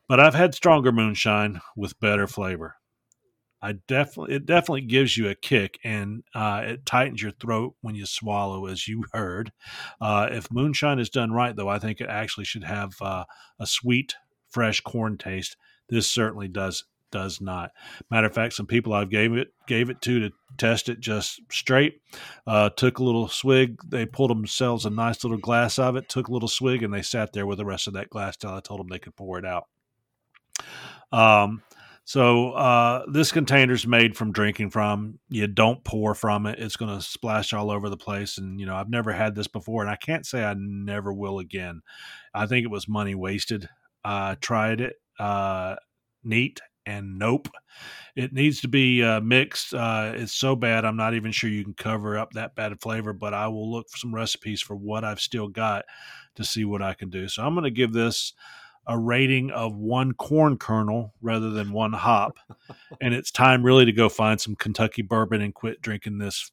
Speaker 1: but I've had stronger moonshine with better flavor. I definitely it definitely gives you a kick and uh, it tightens your throat when you swallow, as you *laughs* heard. Uh, if moonshine is done right, though, I think it actually should have uh, a sweet, fresh corn taste. This certainly does does not. Matter of fact, some people I've gave it gave it to to test it just straight. Uh, took a little swig. They pulled themselves a nice little glass of it. Took a little swig, and they sat there with the rest of that glass till I told them they could pour it out. Um, so uh, this container's made from drinking from. You don't pour from it; it's going to splash all over the place. And you know, I've never had this before, and I can't say I never will again. I think it was money wasted. I tried it, uh, neat, and nope. It needs to be uh, mixed. Uh, it's so bad, I'm not even sure you can cover up that bad flavor. But I will look for some recipes for what I've still got to see what I can do. So I'm going to give this a rating of one corn kernel rather than one hop. *laughs* and it's time really to go find some Kentucky bourbon and quit drinking this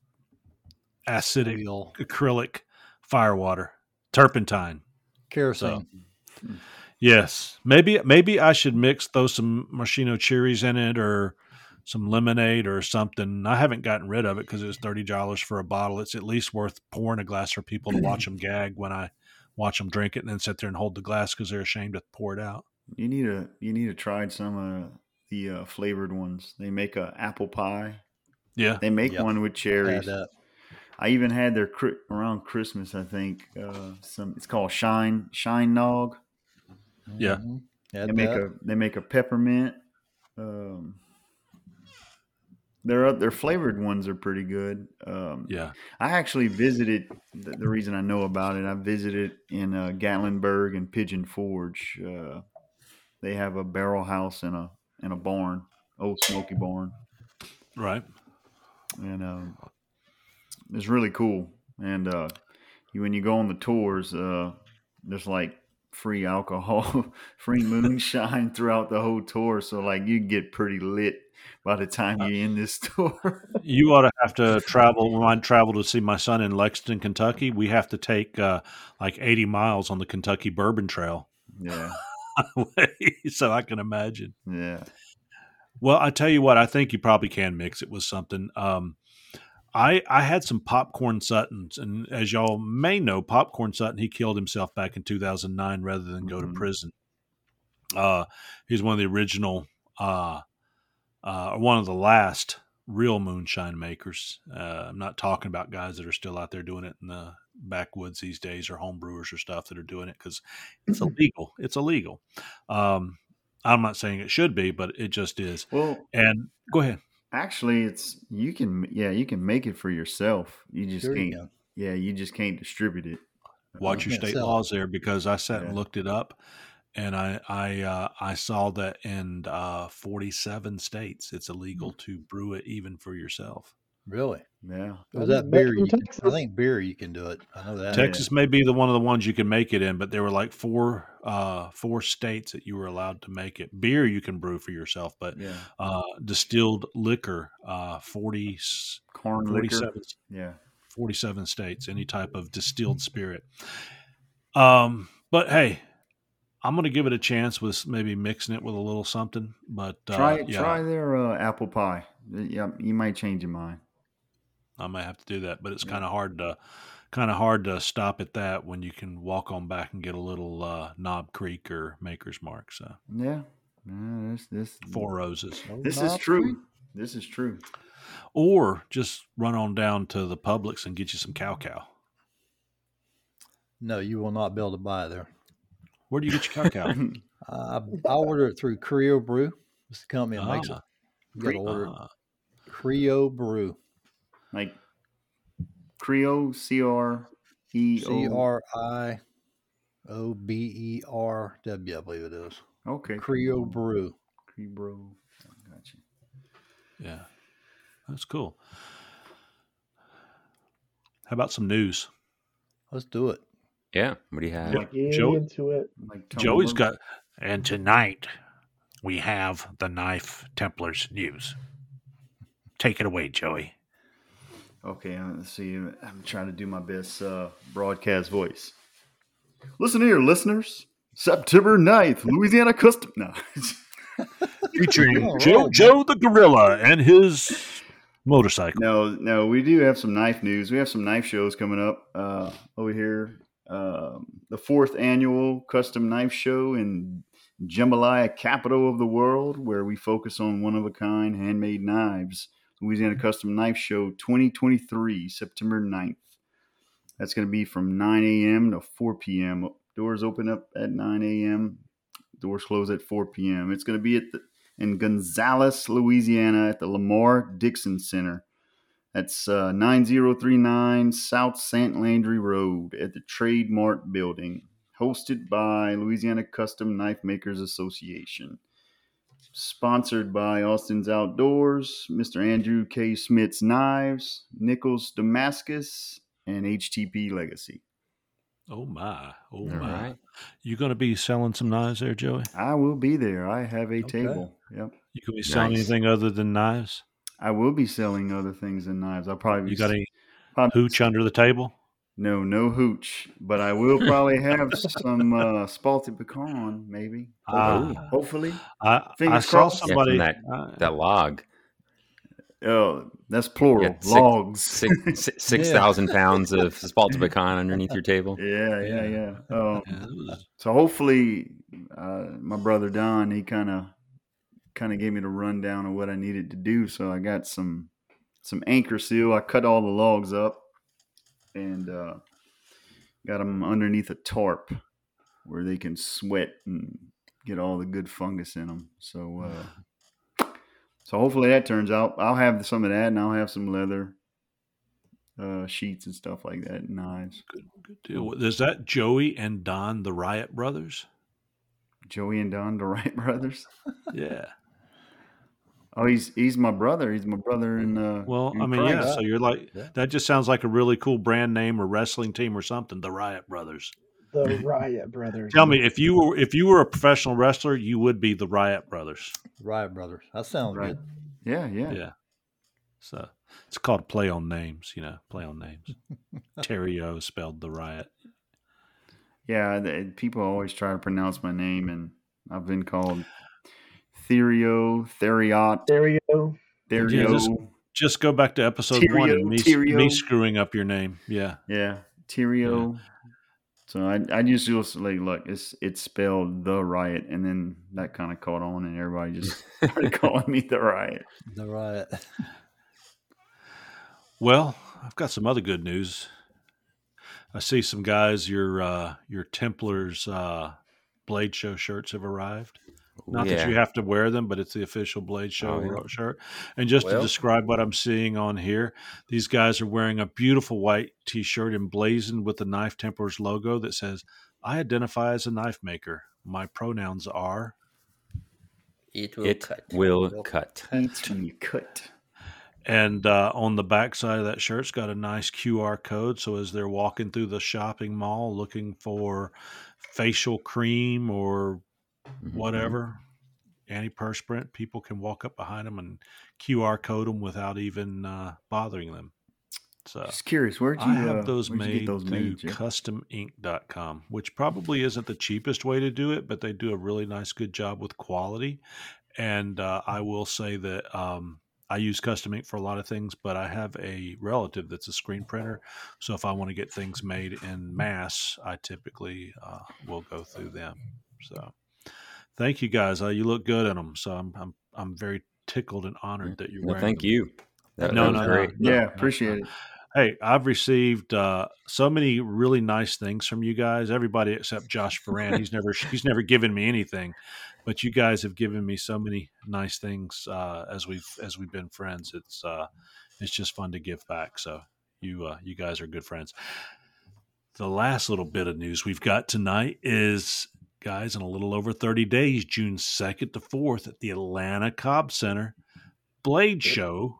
Speaker 1: acidic acrylic firewater, turpentine.
Speaker 9: Kerosene.
Speaker 1: Yes, maybe maybe I should mix throw some maraschino cherries in it or some lemonade or something. I haven't gotten rid of it because it's thirty dollars for a bottle. It's at least worth pouring a glass for people to watch *clears throat* them gag when I watch them drink it and then sit there and hold the glass because they're ashamed to pour it out.
Speaker 6: You need to you need to try some of the uh, flavored ones. They make a apple pie.
Speaker 1: Yeah,
Speaker 6: they make
Speaker 9: Yep.
Speaker 6: one with cherries.
Speaker 9: Had.
Speaker 6: I even had their around Christmas. I think uh, some. It's called Shine Shine Nog.
Speaker 1: Yeah.
Speaker 9: Mhm.
Speaker 6: They make
Speaker 9: that.
Speaker 6: a they make a peppermint. Um, their their flavored ones are pretty good. Um,
Speaker 1: Yeah.
Speaker 6: I actually visited. The, the reason I know about it, I visited in uh, Gatlinburg and Pigeon Forge. Uh, they have a barrel house and a and a barn, old smoky barn,
Speaker 1: Right.
Speaker 6: and um, it's really cool. And uh, you, when you go on the tours, uh, there's like free alcohol, *laughs* free moonshine throughout the whole tour. So like you get pretty lit by the time you're in this *laughs* tour.
Speaker 1: You ought to have to travel. When I travel to see my son in Lexington, Kentucky, we have to take uh, like 80 miles on the Kentucky Bourbon Trail.
Speaker 6: yeah, *laughs*
Speaker 1: so I can imagine.
Speaker 6: yeah.
Speaker 1: Well, I tell you what, I think you probably can mix it with something. Um, I I had some popcorn Suttons, and as y'all may know, popcorn Sutton he killed himself back in 2009 rather than go to
Speaker 6: Mhm.
Speaker 1: prison. Uh, he's one of the original, uh, uh, one of the last real moonshine makers. Uh, I'm not talking about guys that are still out there doing it in the backwoods these days or home brewers or stuff that are doing it because it's illegal. It's illegal. Um, I'm not saying it should be, but it just is.
Speaker 6: Well,
Speaker 1: And go ahead.
Speaker 6: actually, it's you can yeah you can make it for yourself. You just
Speaker 9: Sure
Speaker 6: can't.
Speaker 9: can.
Speaker 6: Yeah, you just can't distribute it.
Speaker 1: watch your state
Speaker 9: sell it.
Speaker 1: laws there because I sat and looked it up, and I I uh, I saw that in uh, 47 states it's illegal to brew it even for yourself.
Speaker 9: Really?
Speaker 6: Yeah.
Speaker 9: Was that beer? You can, I think beer you can do it. I know that.
Speaker 1: Texas may be the one of the ones you can make it in, but there were like four uh, four states that you were allowed to make it. Beer you can brew for yourself, but
Speaker 6: Yeah.
Speaker 1: uh, distilled liquor uh, 40 s-
Speaker 6: Corn liquor.
Speaker 1: 47
Speaker 6: Yeah.
Speaker 1: 47 states, any type of distilled spirit. Um, but hey, I'm going to give it a chance with maybe mixing it with a little something. But uh,
Speaker 6: Try
Speaker 1: yeah,
Speaker 6: try their uh, apple pie. Yeah, you might change your mind.
Speaker 1: I might have to do that. But it's kind of hard to kind of hard to stop at that when you can walk on back and get a little uh, Knob Creek or Maker's Mark. So
Speaker 6: Yeah. Yeah, this this
Speaker 1: four roses,
Speaker 6: this is true. This is true.
Speaker 1: or just run on down to the Publix and get you some cow cow.
Speaker 9: No, you will not be able to buy there.
Speaker 1: Where do you get your cow cow? *laughs*
Speaker 9: Uh, I order it through Creo Brew. It's the company that makes it.
Speaker 1: Ah,
Speaker 9: You got to
Speaker 6: Cre-
Speaker 9: order
Speaker 1: ah.
Speaker 9: Creo Brew.
Speaker 6: like Creo, C R E
Speaker 9: C
Speaker 6: O.
Speaker 9: R I O B E R W, I believe it is.
Speaker 6: Okay.
Speaker 9: Creo Brew.
Speaker 6: Creo. Brew. Gotcha.
Speaker 1: Yeah, that's cool. How about some news?
Speaker 9: Let's do it.
Speaker 7: Yeah. What do you have?
Speaker 1: Yeah.
Speaker 10: Get
Speaker 1: Joey-
Speaker 10: into it.
Speaker 6: Like Tony
Speaker 1: Joey's
Speaker 6: Romo.
Speaker 1: got, and tonight we have the Knife Templars news. Take it away, Joey.
Speaker 6: Okay, uh, let's see. I'm trying to do my best uh, broadcast voice. Listen here, listeners. September 9th, Louisiana Custom. No. *laughs*
Speaker 1: Featuring
Speaker 9: All
Speaker 1: Joe,
Speaker 9: right.
Speaker 1: Joe the Gorilla and his motorcycle.
Speaker 6: No, no, we do have some knife news. We have some knife shows coming up uh, over here. Um, the fourth annual custom knife show in Jambalaya, capital of the world, where we focus on one of a kind handmade knives. Louisiana Custom Knife Show 2023, September 9th. That's going to be from 9 a.m. to 4 p.m. Doors open up at 9 a.m. Doors close at 4 p.m. It's going to be at the, in Gonzales, Louisiana, at the Lamar Dixon Center. That's uh, 9039 South St. Landry Road at the Trademark Building, hosted by Louisiana Custom Knife Makers Association. Sponsored by Austin's Outdoors, Mr. Andrew K. Smith's Knives, Nichols Damascus, and HTP Legacy.
Speaker 1: Oh my! Oh
Speaker 7: All
Speaker 1: my!
Speaker 7: right.
Speaker 1: You going to be selling some knives there, Joey?
Speaker 6: I will be there. I have a
Speaker 9: Okay.
Speaker 6: table. Yep.
Speaker 1: You could be selling
Speaker 7: Nice.
Speaker 1: anything other than knives?
Speaker 6: I will be selling other things than knives. I'll probably be
Speaker 1: You got any
Speaker 6: probably-
Speaker 1: hooch under the table?
Speaker 6: No, no hooch. But I will *laughs* probably have some uh, spalted pecan, maybe. Hopefully.
Speaker 1: Ah.
Speaker 6: Hopefully.
Speaker 1: I I
Speaker 6: Fingers
Speaker 1: saw
Speaker 6: crossed.
Speaker 7: Yeah,
Speaker 1: somebody.
Speaker 7: from that
Speaker 1: uh,
Speaker 7: that log.
Speaker 6: Oh, that's plural.
Speaker 7: Yeah, six-
Speaker 6: Logs.
Speaker 7: Six *laughs* six six thousand pounds of *laughs* spalted pecan underneath your table.
Speaker 6: Yeah, yeah, yeah. Um,
Speaker 1: yeah, was-
Speaker 6: so hopefully, uh, my brother Don, he kind of kind of gave me the rundown of what I needed to do. So I got some some anchor seal. I cut all the logs up and uh, got them underneath a tarp where they can sweat and get all the good fungus in them. So uh, *sighs* so hopefully that turns out. I'll have some of that, and I'll have some leather uh, sheets and stuff like that, and knives.
Speaker 1: good, good deal. Is that Joey and Don, the Riot Brothers?
Speaker 6: Joey and Don, the Wright brothers. *laughs*
Speaker 1: Yeah.
Speaker 6: Oh, he's he's my brother. He's my brother in. Uh,
Speaker 1: Well,
Speaker 6: in
Speaker 1: I mean, yeah. So you're like
Speaker 9: Yeah.
Speaker 1: that. Just sounds like a really cool brand name or wrestling team or something. The Riot Brothers.
Speaker 10: The Riot Brothers.
Speaker 1: Tell me if you were if you were a professional wrestler, you would be the Riot Brothers.
Speaker 9: Riot Brothers. That sounds
Speaker 6: Right.
Speaker 9: good.
Speaker 6: Yeah, yeah.
Speaker 1: Yeah. So it's called play on names, you know, play on names. *laughs* Terry O spelled the riot.
Speaker 6: Yeah, the, people always try to pronounce my name, and I've been called Therio, Theriot,
Speaker 10: Therio.
Speaker 1: Yeah,
Speaker 6: Therio.
Speaker 1: just, just go back to episode one and me,
Speaker 6: Tyrio.
Speaker 1: me screwing up your name. Yeah.
Speaker 6: Yeah, Tyrio. So I I just just like look, it's it's spelled the riot, and then that kind of caught on, and everybody just *laughs* started calling me the riot.
Speaker 9: The Riot.
Speaker 1: Well, I've got some other good news. I see some guys your uh your Templars uh Blade Show shirts have arrived. Not that you have to wear them, but it's the official Blade Show
Speaker 7: Oh, yeah.
Speaker 1: shirt. And just to describe what I'm seeing on here, these guys are wearing a beautiful white T-shirt emblazoned with the Knife Templars logo that says, "I identify as a knife maker. My pronouns are."
Speaker 11: It will
Speaker 7: It
Speaker 11: cut.
Speaker 7: will cut.
Speaker 6: That's when you cut.
Speaker 1: And uh, on the back side of that shirt's got a nice QR code. So as they're walking through the shopping mall looking for facial cream or
Speaker 7: Mhm.
Speaker 1: whatever, antiperspirant, people can walk up behind them and QR code them without even uh, bothering them. So
Speaker 6: Just curious, where do you
Speaker 1: I have
Speaker 6: uh,
Speaker 1: those made
Speaker 6: get those
Speaker 1: through customink.com, which probably isn't the cheapest way to do it, but they do a really nice, good job with quality. And uh, I will say that um, I use custom ink for a lot of things, but I have a relative that's a screen printer. So if I want to get things made in mass, I typically uh, will go through them. So thank you guys. Uh, you look good in them. So I'm, I'm, I'm very tickled and honored that you're
Speaker 7: No,
Speaker 1: wearing
Speaker 7: thank
Speaker 1: them.
Speaker 7: you. That,
Speaker 1: No,
Speaker 7: that was
Speaker 1: no, no, no,
Speaker 6: Yeah,
Speaker 1: no,
Speaker 6: appreciate
Speaker 1: no.
Speaker 6: it.
Speaker 1: Hey, I've received uh, so many really nice things from you guys. Everybody except Josh Foran. He's never *laughs* he's never given me anything, but you guys have given me so many nice things uh, as we've as we've been friends. It's uh, it's just fun to give back. So you uh, you guys are good friends. The last little bit of news we've got tonight is guys in a little over 30 days, June 2nd to 4th at the Atlanta Cobb Center Blade Show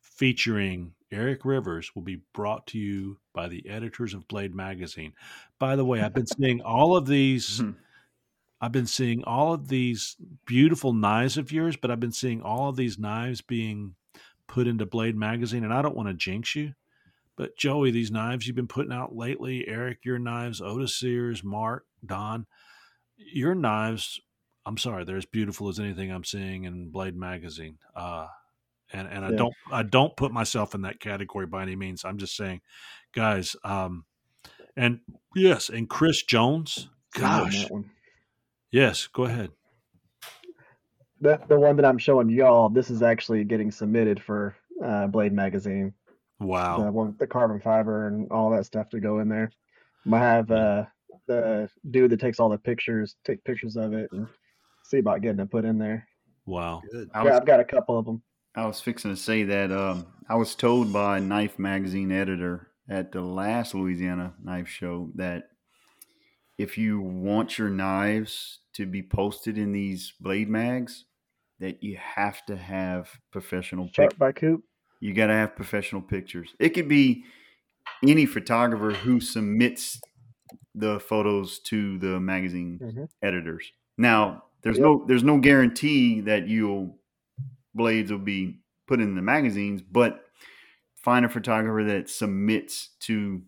Speaker 1: featuring Eric Rivers will be brought to you by the editors of Blade Magazine. By the way, I've been *laughs* seeing all of these.
Speaker 6: Hmm.
Speaker 1: I've been seeing all of these beautiful knives of yours, but I've been seeing all of these knives being put into Blade Magazine, and I don't want to jinx you, but Joey, these knives you've been putting out lately, Eric, your knives, Odacir's, Mark, Don, your knives. I'm sorry, they're as beautiful as anything I'm seeing in Blade Magazine. Uh, and and I don't I don't put myself in that category by any means. I'm just saying, guys. Um, and yes, and Chris Jones.
Speaker 10: On
Speaker 1: Gosh, yes. Go ahead.
Speaker 10: The, the one that I'm showing y'all, this is actually getting submitted for uh, Blade Magazine.
Speaker 1: Wow.
Speaker 10: The one the carbon fiber and all that stuff to go in there. I have uh, the dude that takes all the pictures, take pictures of it, and see about getting it put in there.
Speaker 1: Wow.
Speaker 9: Good.
Speaker 6: I
Speaker 10: Yeah,
Speaker 6: was,
Speaker 10: I've got a couple of them.
Speaker 6: I was fixing to say that um, I was told by a Knife Magazine editor at the last Louisiana Knife Show that if you want your knives to be posted in these blade mags, that you have to have professional
Speaker 10: Shot
Speaker 6: pic-
Speaker 10: by Coop.
Speaker 6: You got to have professional pictures. It could be any photographer who submits the photos to the magazine
Speaker 10: Mhm.
Speaker 6: editors. Now, there's
Speaker 10: Yep.
Speaker 6: no there's no guarantee that you'll blades will be put in the magazines, but find a photographer that submits to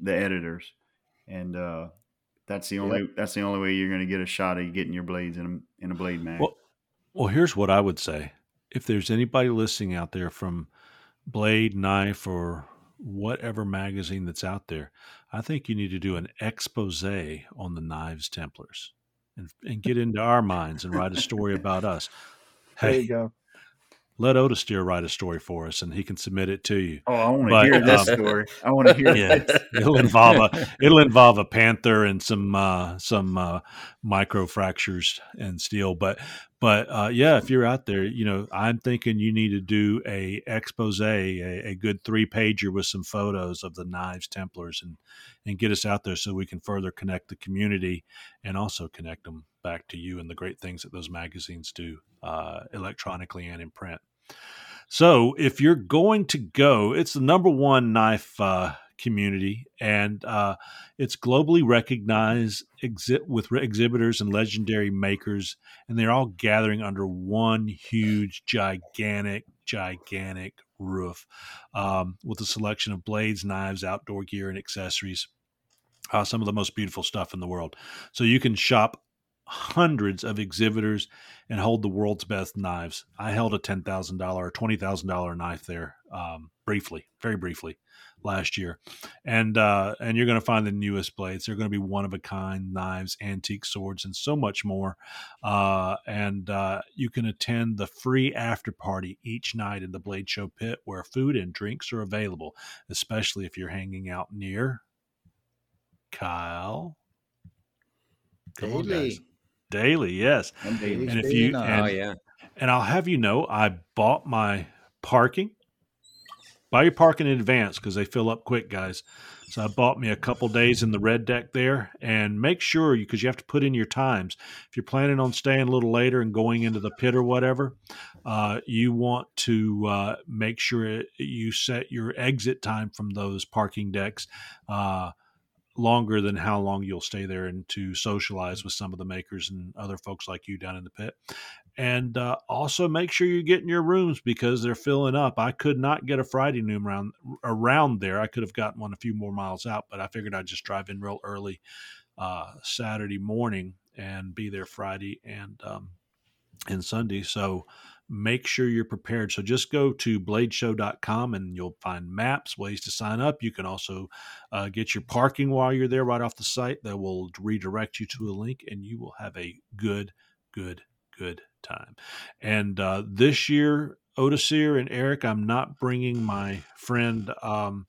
Speaker 6: the editors, and uh, that's the only that's the only way you're going to get a shot of getting your blades in a in a blade mag.
Speaker 1: Well, well, here's what I would say. If there's anybody listening out there from Blade, Knife, or whatever magazine that's out there, I think you need to do an expose on the Knives Templars and, and get into our minds and write a story about *laughs* us.
Speaker 10: There you
Speaker 1: Hey,
Speaker 10: go.
Speaker 1: let Odacir write a story for us and he can submit it to you.
Speaker 6: oh, I want to hear this
Speaker 1: um,
Speaker 6: story. I want to hear *laughs*
Speaker 1: Yeah,
Speaker 6: this.
Speaker 1: it'll involve a it'll involve a panther and some uh, some uh, micro fractures and steel. But but uh, yeah, if you're out there, you know, I'm thinking you need to do a expose, a, a good three pager with some photos of the knives Templars, and and get us out there so we can further connect the community and also connect them back to you and the great things that those magazines do uh, electronically and in print. So if you're going to go, it's the number one knife uh, community, and uh, it's globally recognized exi- with re- exhibitors and legendary makers, and they're all gathering under one huge, gigantic, gigantic roof um, with a selection of blades, knives, outdoor gear, and accessories. Uh, some of the most beautiful stuff in the world. So you can shop hundreds of exhibitors and hold the world's best knives. I held a ten thousand dollar or twenty thousand dollar knife there um, briefly, very briefly last year, and uh, and you're going to find the newest blades. They're going to be one of a kind knives, antique swords, and so much more. Uh, and uh, you can attend the free after party each night in the Blade Show pit, where food and drinks are available, especially if you're hanging out near Kyle. Come on, guys.
Speaker 9: Daily.
Speaker 1: Daily, yes.
Speaker 6: I'm daily.
Speaker 1: And if you and,
Speaker 7: Oh yeah.
Speaker 1: and I'll have you know, I bought my parking. Buy your parking in advance because they fill up quick, guys. So I bought me a couple days in the red deck there, and make sure you because you have to put in your times. If you're planning on staying a little later and going into the pit or whatever, uh, you want to uh, make sure you set your exit time from those parking decks. Uh, longer than how long you'll stay there and to socialize with some of the makers and other folks like you down in the pit. And uh, also make sure you get in your rooms because they're filling up. I could not get a Friday noon around around there. I could have gotten one a few more miles out, but I figured I'd just drive in real early uh, Saturday morning and be there Friday and um, and Sunday. So make sure you're prepared. So just go to bladeshow.com and you'll find maps, ways to sign up. You can also uh, get your parking while you're there right off the site. That will redirect you to a link and you will have a good, good, good time. And uh, this year, Odacir and Eric, I'm not bringing my friend. Um,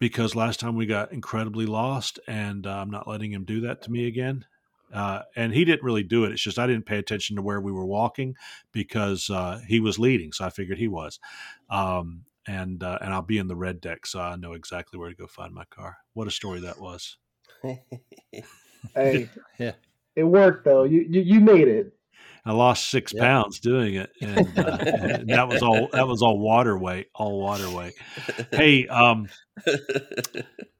Speaker 1: because last time we got incredibly lost, and uh, I'm not letting him do that to me again. Uh, and he didn't really do it. It's just I didn't pay attention to where we were walking because uh, he was leading, so I figured he was. Um, and uh, and I'll be in the red deck, so I know exactly where to go find my car. What a story that was! *laughs*
Speaker 10: Hey, *laughs*
Speaker 9: Yeah.
Speaker 10: it worked though. You you, you made it.
Speaker 1: I lost six pounds doing it, and, uh, and that was all. That was all water weight, all water weight. Hey, um, *laughs*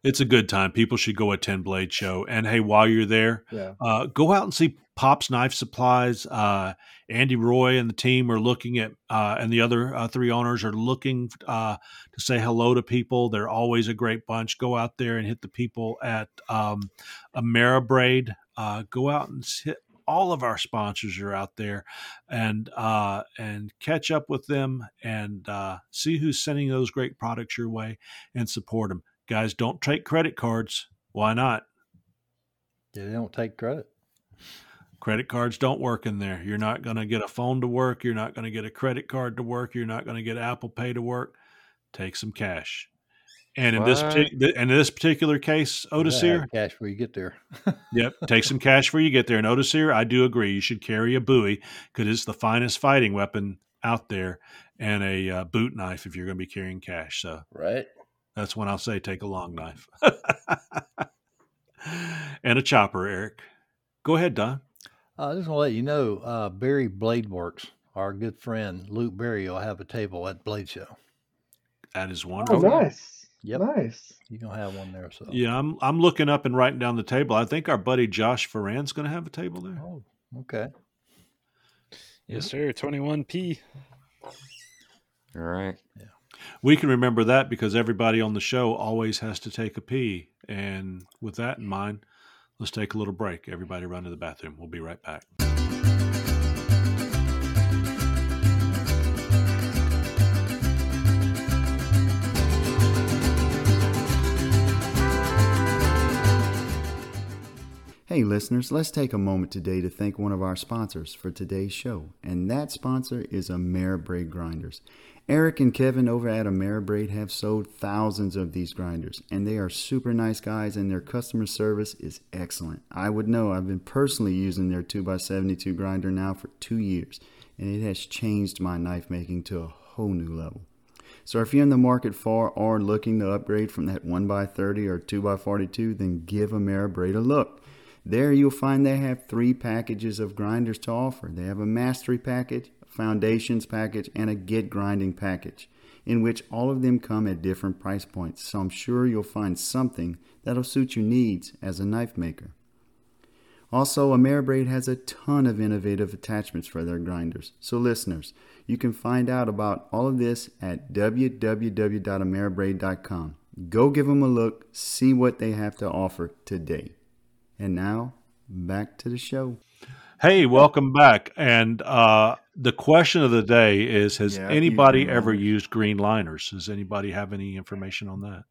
Speaker 1: it's a good time. People should go attend Blade Show, and hey, while you're there,
Speaker 10: Yeah.
Speaker 1: uh, go out and see Pop's Knife Supplies. Uh, Andy Roy and the team are looking at, uh, and the other uh, three owners are looking uh, to say hello to people. They're always a great bunch. Go out there and hit the people at um, Ameribrade. Uh, go out and hit. All of our sponsors are out there, and uh, and catch up with them and uh, see who's sending those great products your way and support them. Guys, don't take credit cards. Why not?
Speaker 9: Yeah, they don't take credit.
Speaker 1: Credit cards don't work in there. You're not going to get a phone to work. You're not going to get a credit card to work. You're not going to get Apple Pay to work. Take some cash. And in this
Speaker 7: What?
Speaker 1: partic- in this particular case,
Speaker 9: You gotta cash where you get there. *laughs*
Speaker 1: yep, take some cash before you get there. And Odacir, I do agree. You should carry a Bowie because it's the finest fighting weapon out there, and a uh, boot knife if you're going to be carrying cash. So
Speaker 11: right?
Speaker 1: that's when I'll say take a long knife *laughs* and a chopper. Eric, go ahead, Don.
Speaker 9: Uh, I just want to let you know, uh, Barry Blade Works, our good friend Luke Barry, will have a table at Blade Show.
Speaker 1: That is
Speaker 10: Oh,
Speaker 1: wonderful.
Speaker 10: nice.
Speaker 9: Yep.
Speaker 10: Nice.
Speaker 9: You're gonna have one there. So
Speaker 1: Yeah, I'm I'm looking up and writing down the table. I think our buddy Josh Foran's going to have a table there.
Speaker 9: Oh, okay.
Speaker 12: Yes, sir. 21P.
Speaker 7: All right. Yeah.
Speaker 1: We can remember that because everybody on the show always has to take a pee. And with that in mind, let's take a little break. Everybody run to the bathroom. We'll be right back.
Speaker 6: Hey, listeners, let's take a moment today to thank one of our sponsors for today's show, and that sponsor is Ameribrade Grinders. Eric and Kevin over at Ameribrade have sold thousands of these grinders, and they are super nice guys, and their customer service is excellent. I would know I've been personally using their 2x72 grinder now for two years, and it has changed my knife making to a whole new level. So if you're in the market for or looking to upgrade from that 1x30 or 2x42, then give Ameribrade a look. There you'll find they have three packages of grinders to offer. They have a mastery package, a foundations package, and a get grinding package. in which all of them come at different price points, so I'm sure you'll find something that'll suit your needs as a knife maker. Also, Ameribrade has a ton of innovative attachments for their grinders. So, listeners, you can find out about all of this at www.ameribrade.com. Go give them a look, see what they have to offer today. And now, back to the show.
Speaker 1: Hey, welcome back. And uh, the question of the day is Has
Speaker 6: Yeah,
Speaker 1: anybody ever
Speaker 6: liners.
Speaker 1: used green liners? Does anybody have any information on that?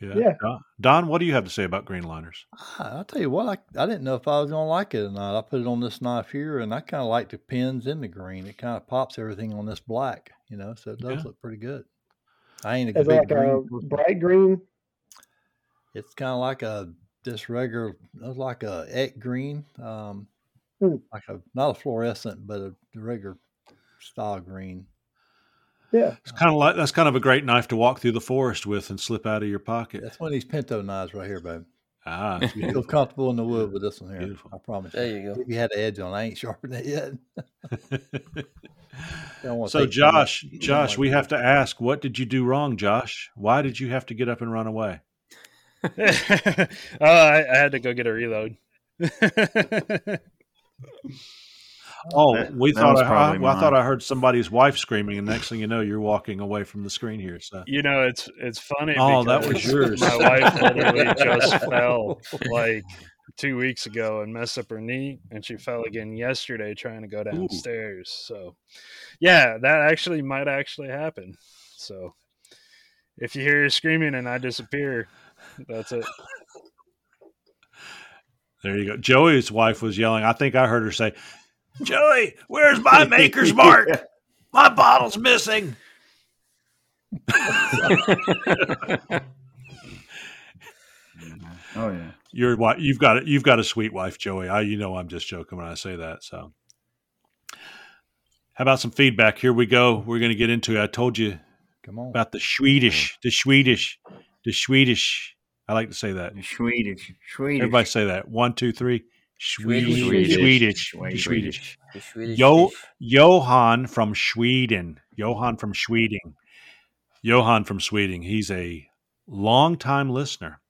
Speaker 1: Yeah.
Speaker 10: Yeah.
Speaker 1: Don, Don, what do you have to say about green liners?
Speaker 9: I- I'll tell you what, I, I didn't know if I was going to like it or not. I put it on this knife here, and I kind of like the pins in the green. It kind of pops everything on this black, you know, so it does
Speaker 1: Yeah.
Speaker 9: look pretty good. I ain't a
Speaker 10: Is
Speaker 9: big
Speaker 10: like
Speaker 9: green
Speaker 10: a bright green?
Speaker 9: It's kind of like a this regular, it's like a egg green, um,
Speaker 10: Hmm.
Speaker 9: like a not a fluorescent, but a regular style green.
Speaker 10: Yeah.
Speaker 1: It's kind of like that's kind of a great knife to walk through the forest with and slip out of your pocket.
Speaker 9: That's one of these pinto knives right here, babe.
Speaker 1: Ah,
Speaker 9: You feel comfortable in the wood with this one here.
Speaker 1: Beautiful.
Speaker 9: I promise
Speaker 11: There
Speaker 9: you.
Speaker 11: you go.
Speaker 9: If you had the edge on, I ain't sharpened it yet. *laughs* Don't
Speaker 1: so,
Speaker 9: take too much-
Speaker 1: Josh, *clears throat* Josh, we have to ask, what did you do wrong, Josh? Why did you have to get up and run away? *laughs*
Speaker 12: oh, I, I had to go get a reload. *laughs*
Speaker 1: Oh, we
Speaker 6: that
Speaker 1: thought
Speaker 6: was
Speaker 1: I, I, well, I thought. I heard somebody's wife screaming, and next thing you know, you're walking away from the screen here. So,
Speaker 12: you know, it's it's funny.
Speaker 1: Oh, that was yours.
Speaker 12: My wife literally *laughs* just fell like two weeks ago and messed up her knee, and she fell again yesterday trying to go downstairs. So, yeah, that actually might actually happen. So, if you hear her screaming and I disappear, that's it.
Speaker 1: there you go. Joey's wife was yelling. I think I heard her say, "Joey, where's my maker's mark? *laughs* My bottle's missing." *laughs*
Speaker 6: Oh, yeah.
Speaker 1: You're what you've got. it. You've got a sweet wife, Joey. I, you know, I'm just joking when I say that. So, how about some feedback? Here we go. We're going to get into. it. I told you
Speaker 9: Come on.
Speaker 1: about the Swedish, the Swedish, the Swedish. I like to say that.
Speaker 6: Swedish. Swedish.
Speaker 1: Everybody say that. One, two, three. Swedish,
Speaker 11: Swedish.
Speaker 1: Swedish,
Speaker 6: Swedish.
Speaker 1: Swedish.
Speaker 11: The Swedish
Speaker 1: Yo,
Speaker 11: fish.
Speaker 1: Johan from Sweden. Johan from Sweden. Johan from Sweden. He's a longtime listener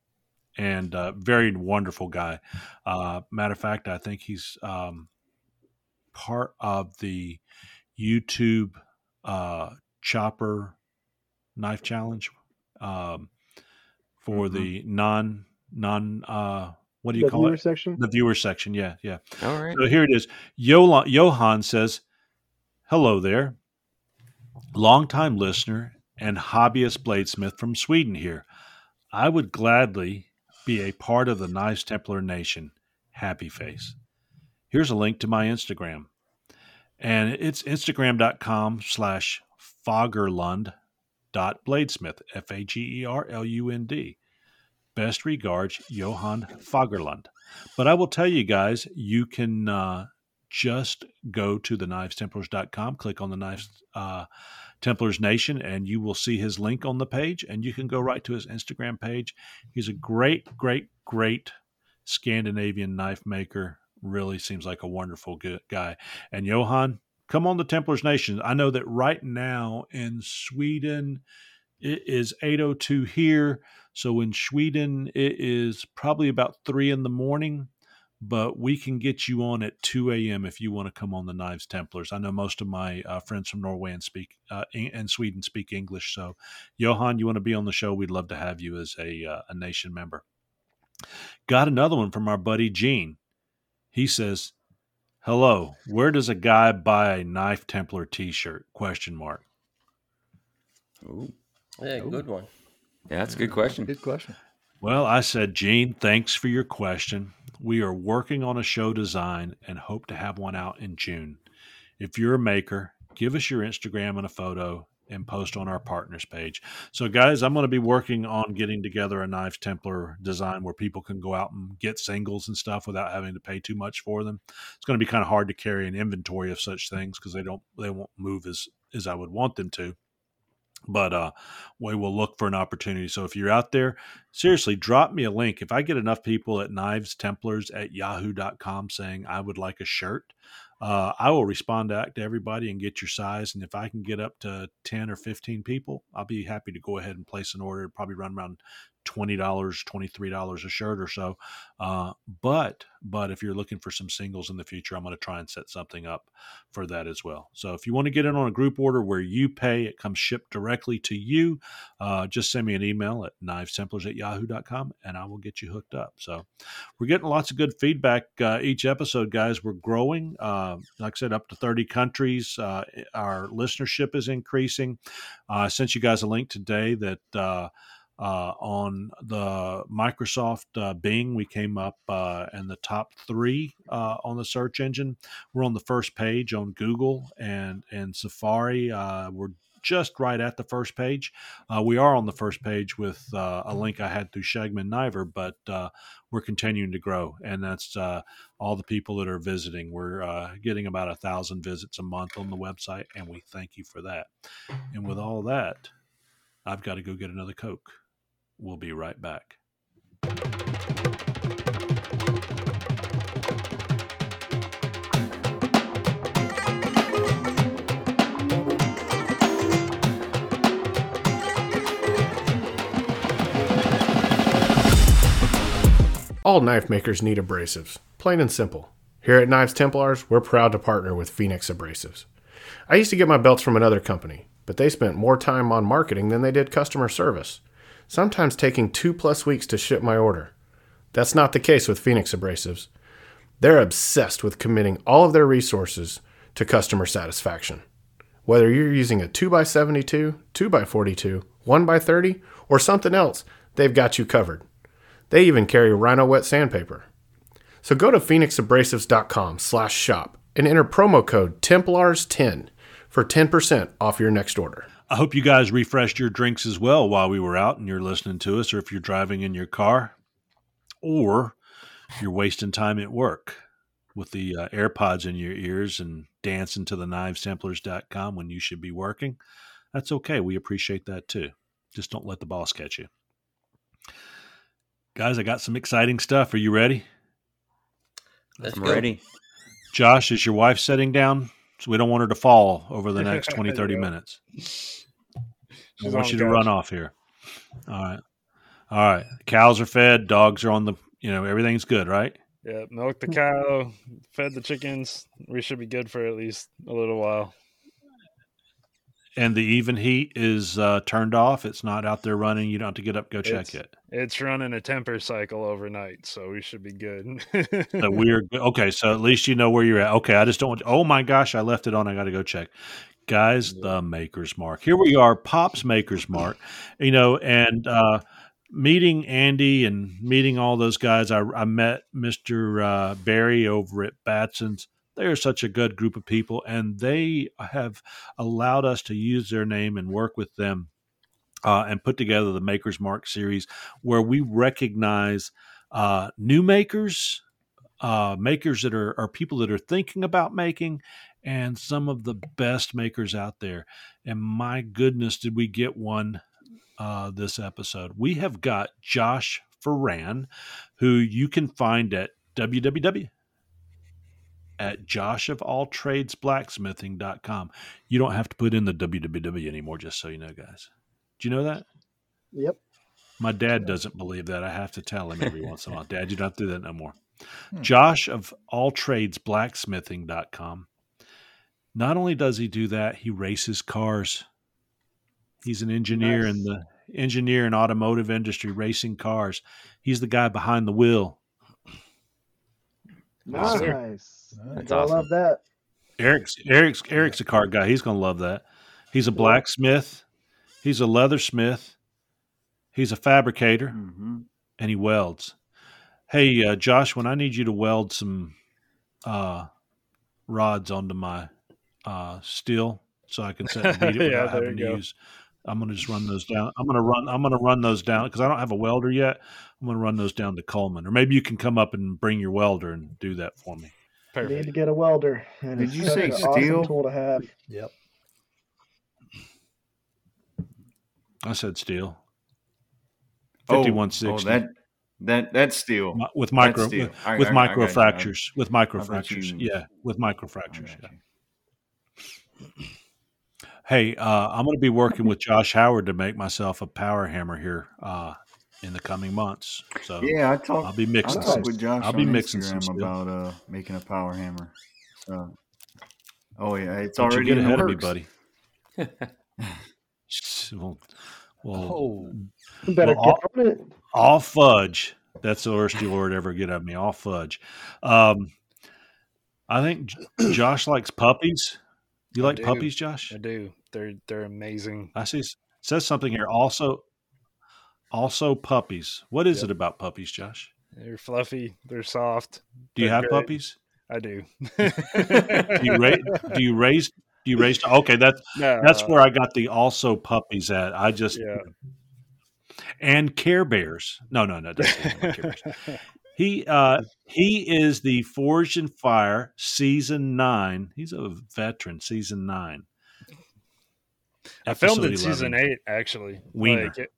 Speaker 1: and uh, very wonderful guy. Uh, matter of fact, I think he's um, part of the YouTube uh, Chopper Knife Challenge um, for
Speaker 6: Mhm.
Speaker 1: the non non uh, what do you
Speaker 10: The
Speaker 1: call
Speaker 10: viewer
Speaker 1: it?
Speaker 10: section?
Speaker 1: The viewer section. Yeah, yeah.
Speaker 7: All right.
Speaker 1: So here it is. Yola- Johan says, Hello there. Longtime listener and hobbyist bladesmith from Sweden here. I would gladly be a part of the Knives Templar Nation. Happy face. Here's a link to my Instagram. And it's instagram.com slash Bladesmith, F A G E R L U N D. Best regards, Johan Fagerlund. But I will tell you guys, you can uh, just go to the knivestemplars.com, click on the Knives uh, Templars Nation, and you will see his link on the page. And you can go right to his Instagram page. He's a great, great, great Scandinavian knife maker. Really seems like a wonderful guy. And Johan, come on the Templars Nation. I know that right now in Sweden, it is 802 here. So in Sweden, it is probably about three in the morning, but we can get you on at 2 a.m. if you want to come on the Knives Templars. I know most of my uh, friends from Norway and speak uh, and Sweden speak English. So, Johan, you want to be on the show? We'd love to have you as a uh, a nation member. Got another one from our buddy Gene. He says, "Hello, where does a guy buy a Knife Templar T-shirt?" Question mark.
Speaker 7: Ooh.
Speaker 11: Yeah, good one.
Speaker 7: Yeah, that's a good question.
Speaker 9: Good question.
Speaker 1: Well, I said, Gene, thanks for your question. We are working on a show design and hope to have one out in June. If you're a maker, give us your Instagram and a photo and post on our partners page. So, guys, I'm going to be working on getting together a Knives Templar design where people can go out and get singles and stuff without having to pay too much for them. It's going to be kind of hard to carry an inventory of such things because they don't they won't move as as I would want them to but uh, we will look for an opportunity. So if you're out there, seriously, drop me a link. If I get enough people at knives templars at yahoo.com saying I would like a shirt, uh, I will respond back to everybody and get your size. And if I can get up to 10 or 15 people, I'll be happy to go ahead and place an order. Probably run around twenty dollars, twenty three dollars a shirt or so. Uh, but but if you're looking for some singles in the future, I'm going to try and set something up for that as well. So if you want to get in on a group order where you pay, it comes shipped directly to you. Uh, just send me an email at knivestemplars at yahoo.com and I will get you hooked up. So we're getting lots of good feedback uh, each episode, guys. We're growing. Uh, like I said, up to 30 countries. Uh, our listenership is increasing. I sent you guys a link today that uh, on the Microsoft uh, Bing, we came up uh, in the top three uh, on the search engine. We're on the first page on Google and and Safari. Uh, we're just right at the first page. Uh, we are on the first page with a link I had through Skjeggmenn Kniver, but we're continuing to grow, and that's all the people that are visiting. We're getting about a thousand visits a month on the website, and we thank you for that. And with all that, I've got to go get another Coke. We'll be right back.
Speaker 13: All knife makers need abrasives, plain and simple. Here at Knives Templars, we're proud to partner with Phoenix Abrasives. I used to get my belts from another company, but they spent more time on marketing than they did customer service sometimes taking two plus weeks to ship my order. That's not the case with Phoenix Abrasives. They're obsessed with committing all of their resources to customer satisfaction. Whether you're using a 2x72, 2x42, 1x30, or something else, they've got you covered. They even carry Rhino wet sandpaper. So go to phoenixabrasives.com slash shop and enter promo code TEMPLARS10 for 10% off your next order.
Speaker 1: I hope you guys refreshed your drinks as well while we were out and you're listening to us, or if you're driving in your car, or you're wasting time at work with the uh, AirPods in your ears and dancing to the knivestemplars.com when you should be working. That's okay. We appreciate that too. Just don't let the boss catch you. Guys, I got some exciting stuff. Are you ready?
Speaker 7: Let's I'm go. ready.
Speaker 1: Josh, is your wife sitting down? So we don't want her to fall over the *laughs* next 20, 30 minutes. *laughs* I want you to run off here. All right. All right. Cows are fed. Dogs are on the, you know, everything's good, right?
Speaker 12: Yeah. Milk the cow, fed the chickens. We should be good for at least a little while.
Speaker 1: And the even heat is uh, turned off. It's not out there running. You don't have to get up, go check
Speaker 12: it's,
Speaker 1: it.
Speaker 12: It's running a temper cycle overnight, so we should be good.
Speaker 1: so we're *laughs* okay. So at least you know where you're at. Okay, I just don't. want Oh my gosh, I left it on. I got to go check guys the maker's mark. Here we are pops maker's mark you know and uh meeting andy and meeting all those guys. I, I met mr uh, barry over at batson's. They are such a good group of people and they have allowed us to use their name and work with them uh, and put together the maker's mark series where we recognize uh, new makers uh, makers that are, are people that are thinking about making and some of the best makers out there. And my goodness, did we get one uh, this episode? We have got Josh Foran, who you can find at www at joshofalltradesblacksmithing.com. You don't have to put in the www anymore, just so you know, guys. Do you know that?
Speaker 10: Yep.
Speaker 1: My dad doesn't believe that. I have to tell him every once in a while, Dad, you don't do that no more. Hmm. Josh of alltradesblacksmithing.com. Not only does he do that, he races cars. He's an engineer nice. in the engineer and automotive industry, racing cars. He's the guy behind the wheel.
Speaker 10: Nice. That's I awesome. love that.
Speaker 1: Eric's Eric's Eric's a car guy. He's gonna love that. He's a blacksmith. He's a leathersmith. He's a fabricator, mm-hmm. and he welds. Hey, uh, Josh, when I need you to weld some uh, rods onto my uh, steel so I can set and beat *laughs* it without yeah, having to go. use. I'm gonna just run those down. I'm gonna run. I'm gonna run those down because I don't have a welder yet. I'm gonna run those down to Coleman, or maybe you can come up and bring your welder and do that for me.
Speaker 10: Perfect. Need to get a welder.
Speaker 6: And Did you say steel? Awesome
Speaker 10: tool to have.
Speaker 9: Yep.
Speaker 1: I said steel.
Speaker 6: Fifty-one sixty. Oh, oh, that That that's steel
Speaker 1: with micro
Speaker 6: steel.
Speaker 1: with,
Speaker 6: I-
Speaker 1: with
Speaker 6: I- I
Speaker 1: micro
Speaker 6: got you.
Speaker 1: fractures with
Speaker 6: I
Speaker 1: micro fractures. Yeah, with micro fractures. Yeah. Hey, uh, I'm going to be working with Josh Howard to make myself a power hammer here uh, in the coming months. So
Speaker 6: Yeah, I talked.
Speaker 1: I'll be
Speaker 6: I
Speaker 1: mixing.
Speaker 6: talked
Speaker 1: some-
Speaker 6: with Josh
Speaker 1: I'll be
Speaker 6: on
Speaker 1: mixing some
Speaker 6: Instagram
Speaker 1: steel.
Speaker 6: about uh, making a power hammer. So, oh yeah, it's
Speaker 1: Don't you
Speaker 6: already
Speaker 1: get
Speaker 6: in the
Speaker 1: ahead of me, buddy. *laughs* well, well,
Speaker 9: Oh,
Speaker 10: Better
Speaker 1: well, all,
Speaker 10: get on it.
Speaker 1: all fudge. That's the worst you'll ever get out of me. All fudge. Um, I think J- Josh likes puppies. You
Speaker 12: I
Speaker 1: like
Speaker 12: do.
Speaker 1: puppies, Josh?
Speaker 12: I do. They're they're amazing.
Speaker 1: I see. Says something here. Also, also puppies. What is
Speaker 12: Yep.
Speaker 1: it about puppies, Josh?
Speaker 12: They're fluffy. They're soft.
Speaker 1: Do you
Speaker 12: they're
Speaker 1: have
Speaker 12: great.
Speaker 1: puppies?
Speaker 12: I do.
Speaker 1: Do you *laughs* raise? Do you raise? Do you raise? Okay, that's that's
Speaker 12: No.
Speaker 1: where I got the also puppies at. I just
Speaker 12: Yeah.
Speaker 1: and Care Bears. No, no, no. That's Care Bears. *laughs* He uh he is the Forged in Fire season nine. He's a veteran, season nine.
Speaker 12: I filmed in season eight actually.
Speaker 1: Wiener.
Speaker 12: Like it,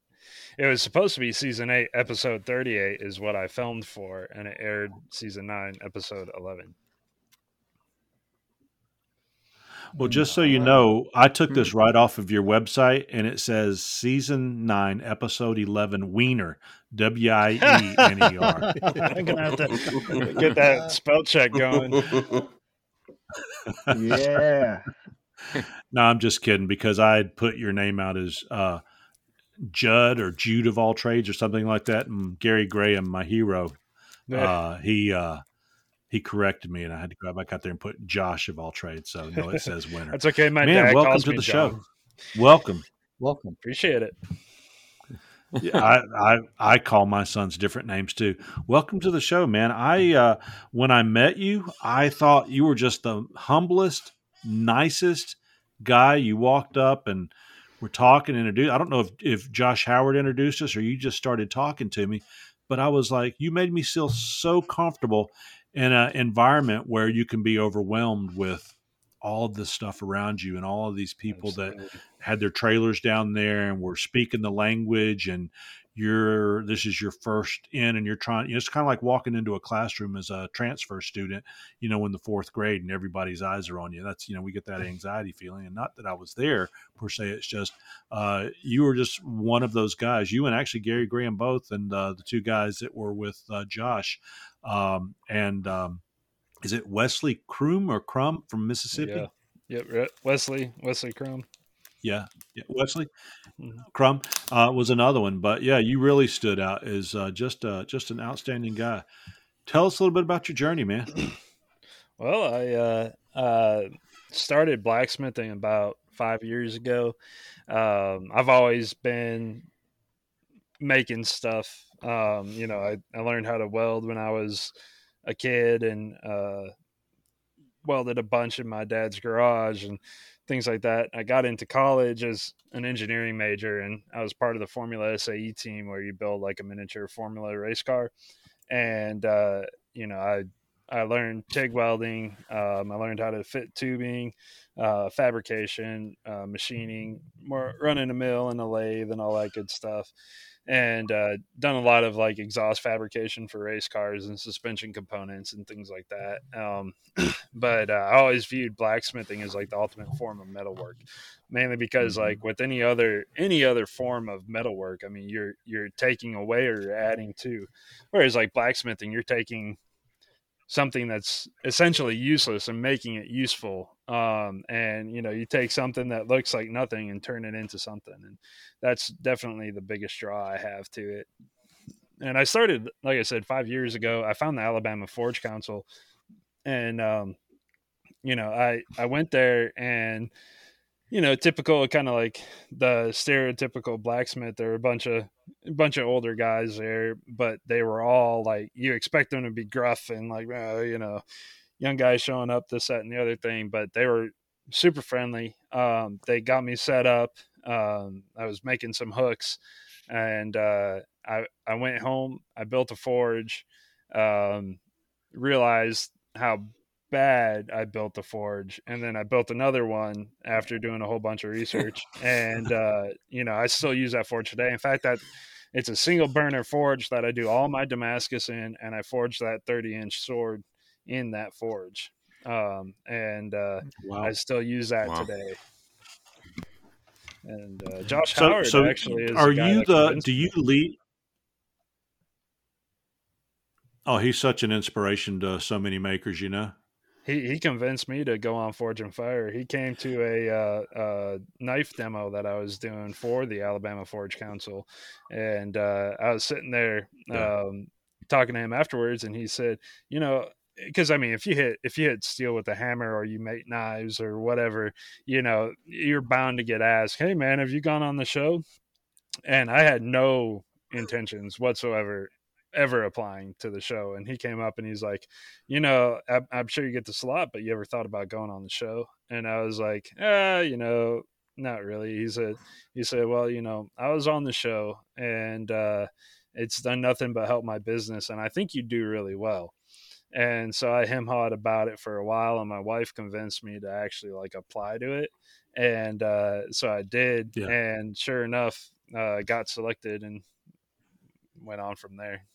Speaker 12: it was supposed to be season eight, episode thirty-eight is what I filmed for, and it aired season nine, episode eleven.
Speaker 1: Well, just so you know, I took
Speaker 12: Hmm.
Speaker 1: this right off of your website, and it says season nine, episode eleven, Wiener, W I E N E R. *laughs*
Speaker 12: I'm gonna have to *laughs* get that spell check going.
Speaker 10: Yeah.
Speaker 1: No, I'm just kidding because I had put your name out as uh, Judd or Jude of all trades or something like that, and Gary Graham, my hero,
Speaker 12: Yeah.
Speaker 1: uh, he uh, he corrected me, and I had to go back out there and put Josh of all trades. So no, it says winner.
Speaker 12: That's okay. My
Speaker 1: Man,
Speaker 12: dad
Speaker 1: welcome
Speaker 12: calls
Speaker 1: to
Speaker 12: me
Speaker 1: the
Speaker 12: John.
Speaker 1: show. Welcome.
Speaker 9: welcome.
Speaker 12: Appreciate it.
Speaker 1: Yeah, I, I I call my sons different names too. Welcome to the show, man. I uh, when I met you, I thought you were just the humblest, nicest guy. You walked up and were talking, introduced. I don't know if if Josh Howard introduced us or you just started talking to me, but I was like, you made me feel so comfortable in an environment where you can be overwhelmed with all of this stuff around you and all of these people that had their trailers down there and were speaking the language and you're this is your first in and you're trying you know, it's kind of like walking into a classroom as a transfer student you know in the fourth grade and everybody's eyes are on you. That's you know we get that *laughs* anxiety feeling and not that i was there per se it's just uh, you were just one of those guys you and actually gary graham both and uh, the two guys that were with uh, josh um, and um, is it wesley crum or crum from mississippi
Speaker 12: Yeah. Yep. Wesley. Wesley Crum.
Speaker 1: yeah, yeah. Wesley
Speaker 12: Mhm.
Speaker 1: Crumb uh, was another one, but yeah, you really stood out as uh, just uh, just an outstanding guy. Tell us a little bit about your journey, man. *clears throat*
Speaker 12: Well, I uh, uh, started blacksmithing about five years ago. Um, I've always been making stuff. Um, you know, I, I learned how to weld when I was a kid and uh, welded a bunch in my dad's garage and things like that. I got into college as an engineering major and I was part of the Formula SAE team where you build like a miniature Formula race car. And, uh, you know, I I learned TIG welding. Um, I learned how to fit tubing, uh, fabrication, uh, machining, more running a mill and a lathe and all that good stuff. And uh, done a lot of like exhaust fabrication for race cars and suspension components and things like that. Um, *clears throat* but uh, I always viewed blacksmithing as like the ultimate form of metalwork, mainly because like with any other any other form of metalwork, I mean you're you're taking away or you're adding to, whereas like blacksmithing, you're taking something that's essentially useless and making it useful um, and you know you take something that looks like nothing and turn it into something and that's definitely the biggest draw i have to it. And i started like i said five years ago i found the alabama forge council and um, you know i i went there and you know typical kind of like the stereotypical blacksmith there were a bunch of a bunch of older guys there but they were all like you expect them to be gruff and like uh, you know young guys showing up this that and the other thing but they were super friendly. Um, they got me set up um, i was making some hooks and uh, I, I went home i built a forge um, realized how bad I built the forge, and then I built another one after doing a whole bunch of *laughs* research. and uh, you know, I still use that forge today. In fact, that it's a single burner forge that I do all my Damascus in, and I forge that 30 inch sword in that forge. Um, and uh,
Speaker 1: Wow.
Speaker 12: I still use that
Speaker 1: Wow.
Speaker 12: today. And uh, Josh
Speaker 1: So,
Speaker 12: Howard
Speaker 1: so
Speaker 12: actually is.
Speaker 1: are you the? Do you lead? Oh, he's such an inspiration to so many makers. You know.
Speaker 12: He he convinced me to go on Forged in Fire. He came to a uh, uh, knife demo that I was doing for the Alabama Forge Council, and uh, I was sitting there um, talking to him afterwards, and he said, "You know." Because I mean, if you hit if you hit steel with a hammer or you make knives or whatever, you know you're bound to get asked, "Hey man, have you gone on the show?" And I had no intentions whatsoever ever applying to the show. And he came up and he's like, you know, I'm, I'm sure you get the slot, but you ever thought about going on the show? And I was like, ah, you know, not really. He said, he said, well, you know, I was on the show and uh, it's done nothing but help my business, and I think you do really well. And so I hem hawed about it for a while, and my wife convinced me to actually like apply to it. And uh, so I did,
Speaker 1: Yeah.
Speaker 12: and sure enough, uh, got selected and went on from there.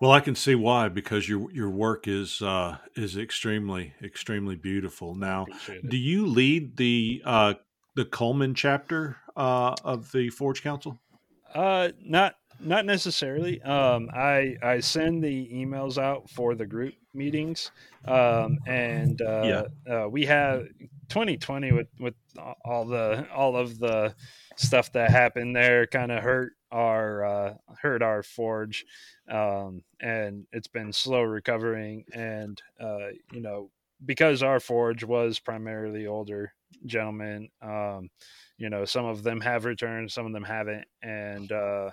Speaker 1: Well, I can see why because your your work is uh, is extremely extremely beautiful. Now, do you lead the uh, the Cullman chapter uh, of the Forge Council?
Speaker 12: Uh, not not necessarily. Um, I I send the emails out for the group meetings, um, and uh, uh, we have 2020 with with all the all of the stuff that happened there kind of hurt our uh, hurt our forge, um, and it's been slow recovering. And uh, you know, because our forge was primarily older gentlemen, um, you know, some of them have returned, some of them haven't, and uh,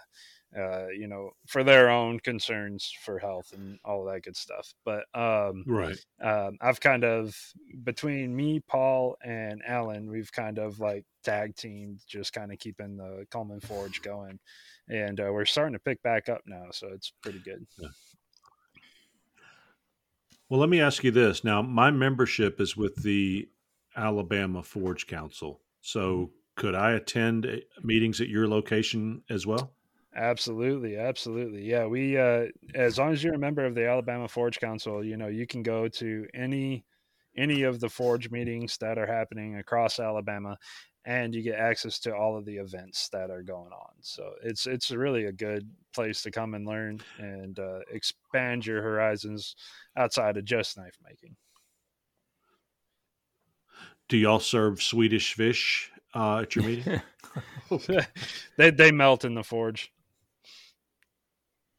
Speaker 12: uh, you know, for their own concerns for health and all that good stuff. But um,
Speaker 1: Right.
Speaker 12: um, I've kind of between me, Paul, and Alan, we've kind of like tag team, just kind of keeping the Cullman Forge going, and uh, we're starting to pick back up now, so it's pretty good.
Speaker 1: Well, let me ask you this. Now, my membership is with the Alabama Forge Council. So, could I attend uh, meetings at your location as well?
Speaker 12: Absolutely, absolutely. Yeah, we uh as long as you're a member of the Alabama Forge Council, you know, you can go to any any of the forge meetings that are happening across Alabama and you get access to all of the events that are going on. So, it's it's really a good place to come and learn and uh, expand your horizons outside of just knife making.
Speaker 1: Do y'all serve Swedish fish uh, at your meeting? *laughs* *laughs*
Speaker 12: they they melt in the forge.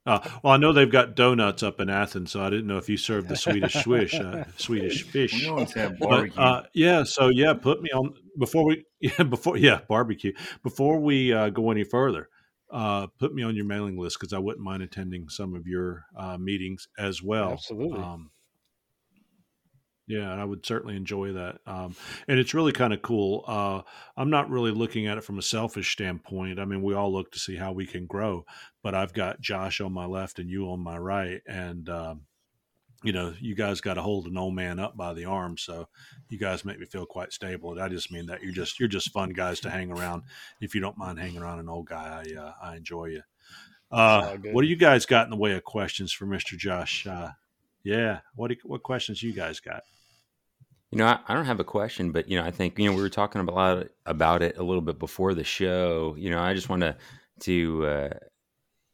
Speaker 1: Uh, well, I know they've got donuts up in Athens, so I didn't know if you served the Swedish swish, uh, Swedish fish.
Speaker 6: We always have
Speaker 1: But, uh, yeah, so yeah, put me on before we *laughs* yeah before yeah barbecue before we uh, go any further. Uh, put me on your mailing list because I wouldn't mind attending some of your uh, meetings as well.
Speaker 12: Absolutely.
Speaker 1: Um, yeah, I would certainly enjoy that. Um, and it's really kind of cool. Uh, I'm not really looking at it from a selfish standpoint. I mean, we all look to see how we can grow, but I've got Josh on my left and you on my right. And, um, you know, you guys got to hold an old man up by the arm. So you guys make me feel quite stable. And I just mean that you're just, you're just fun guys to hang around. If you don't mind hanging around an old guy, I, uh, I enjoy you. Uh, what do you guys got in the way of questions for Mr. Josh? Uh, yeah. What, do, what questions you guys got?
Speaker 7: You know, I, I don't have a question, but you know, I think you know we were talking about lot about it a little bit before the show. You know, I just want to to uh,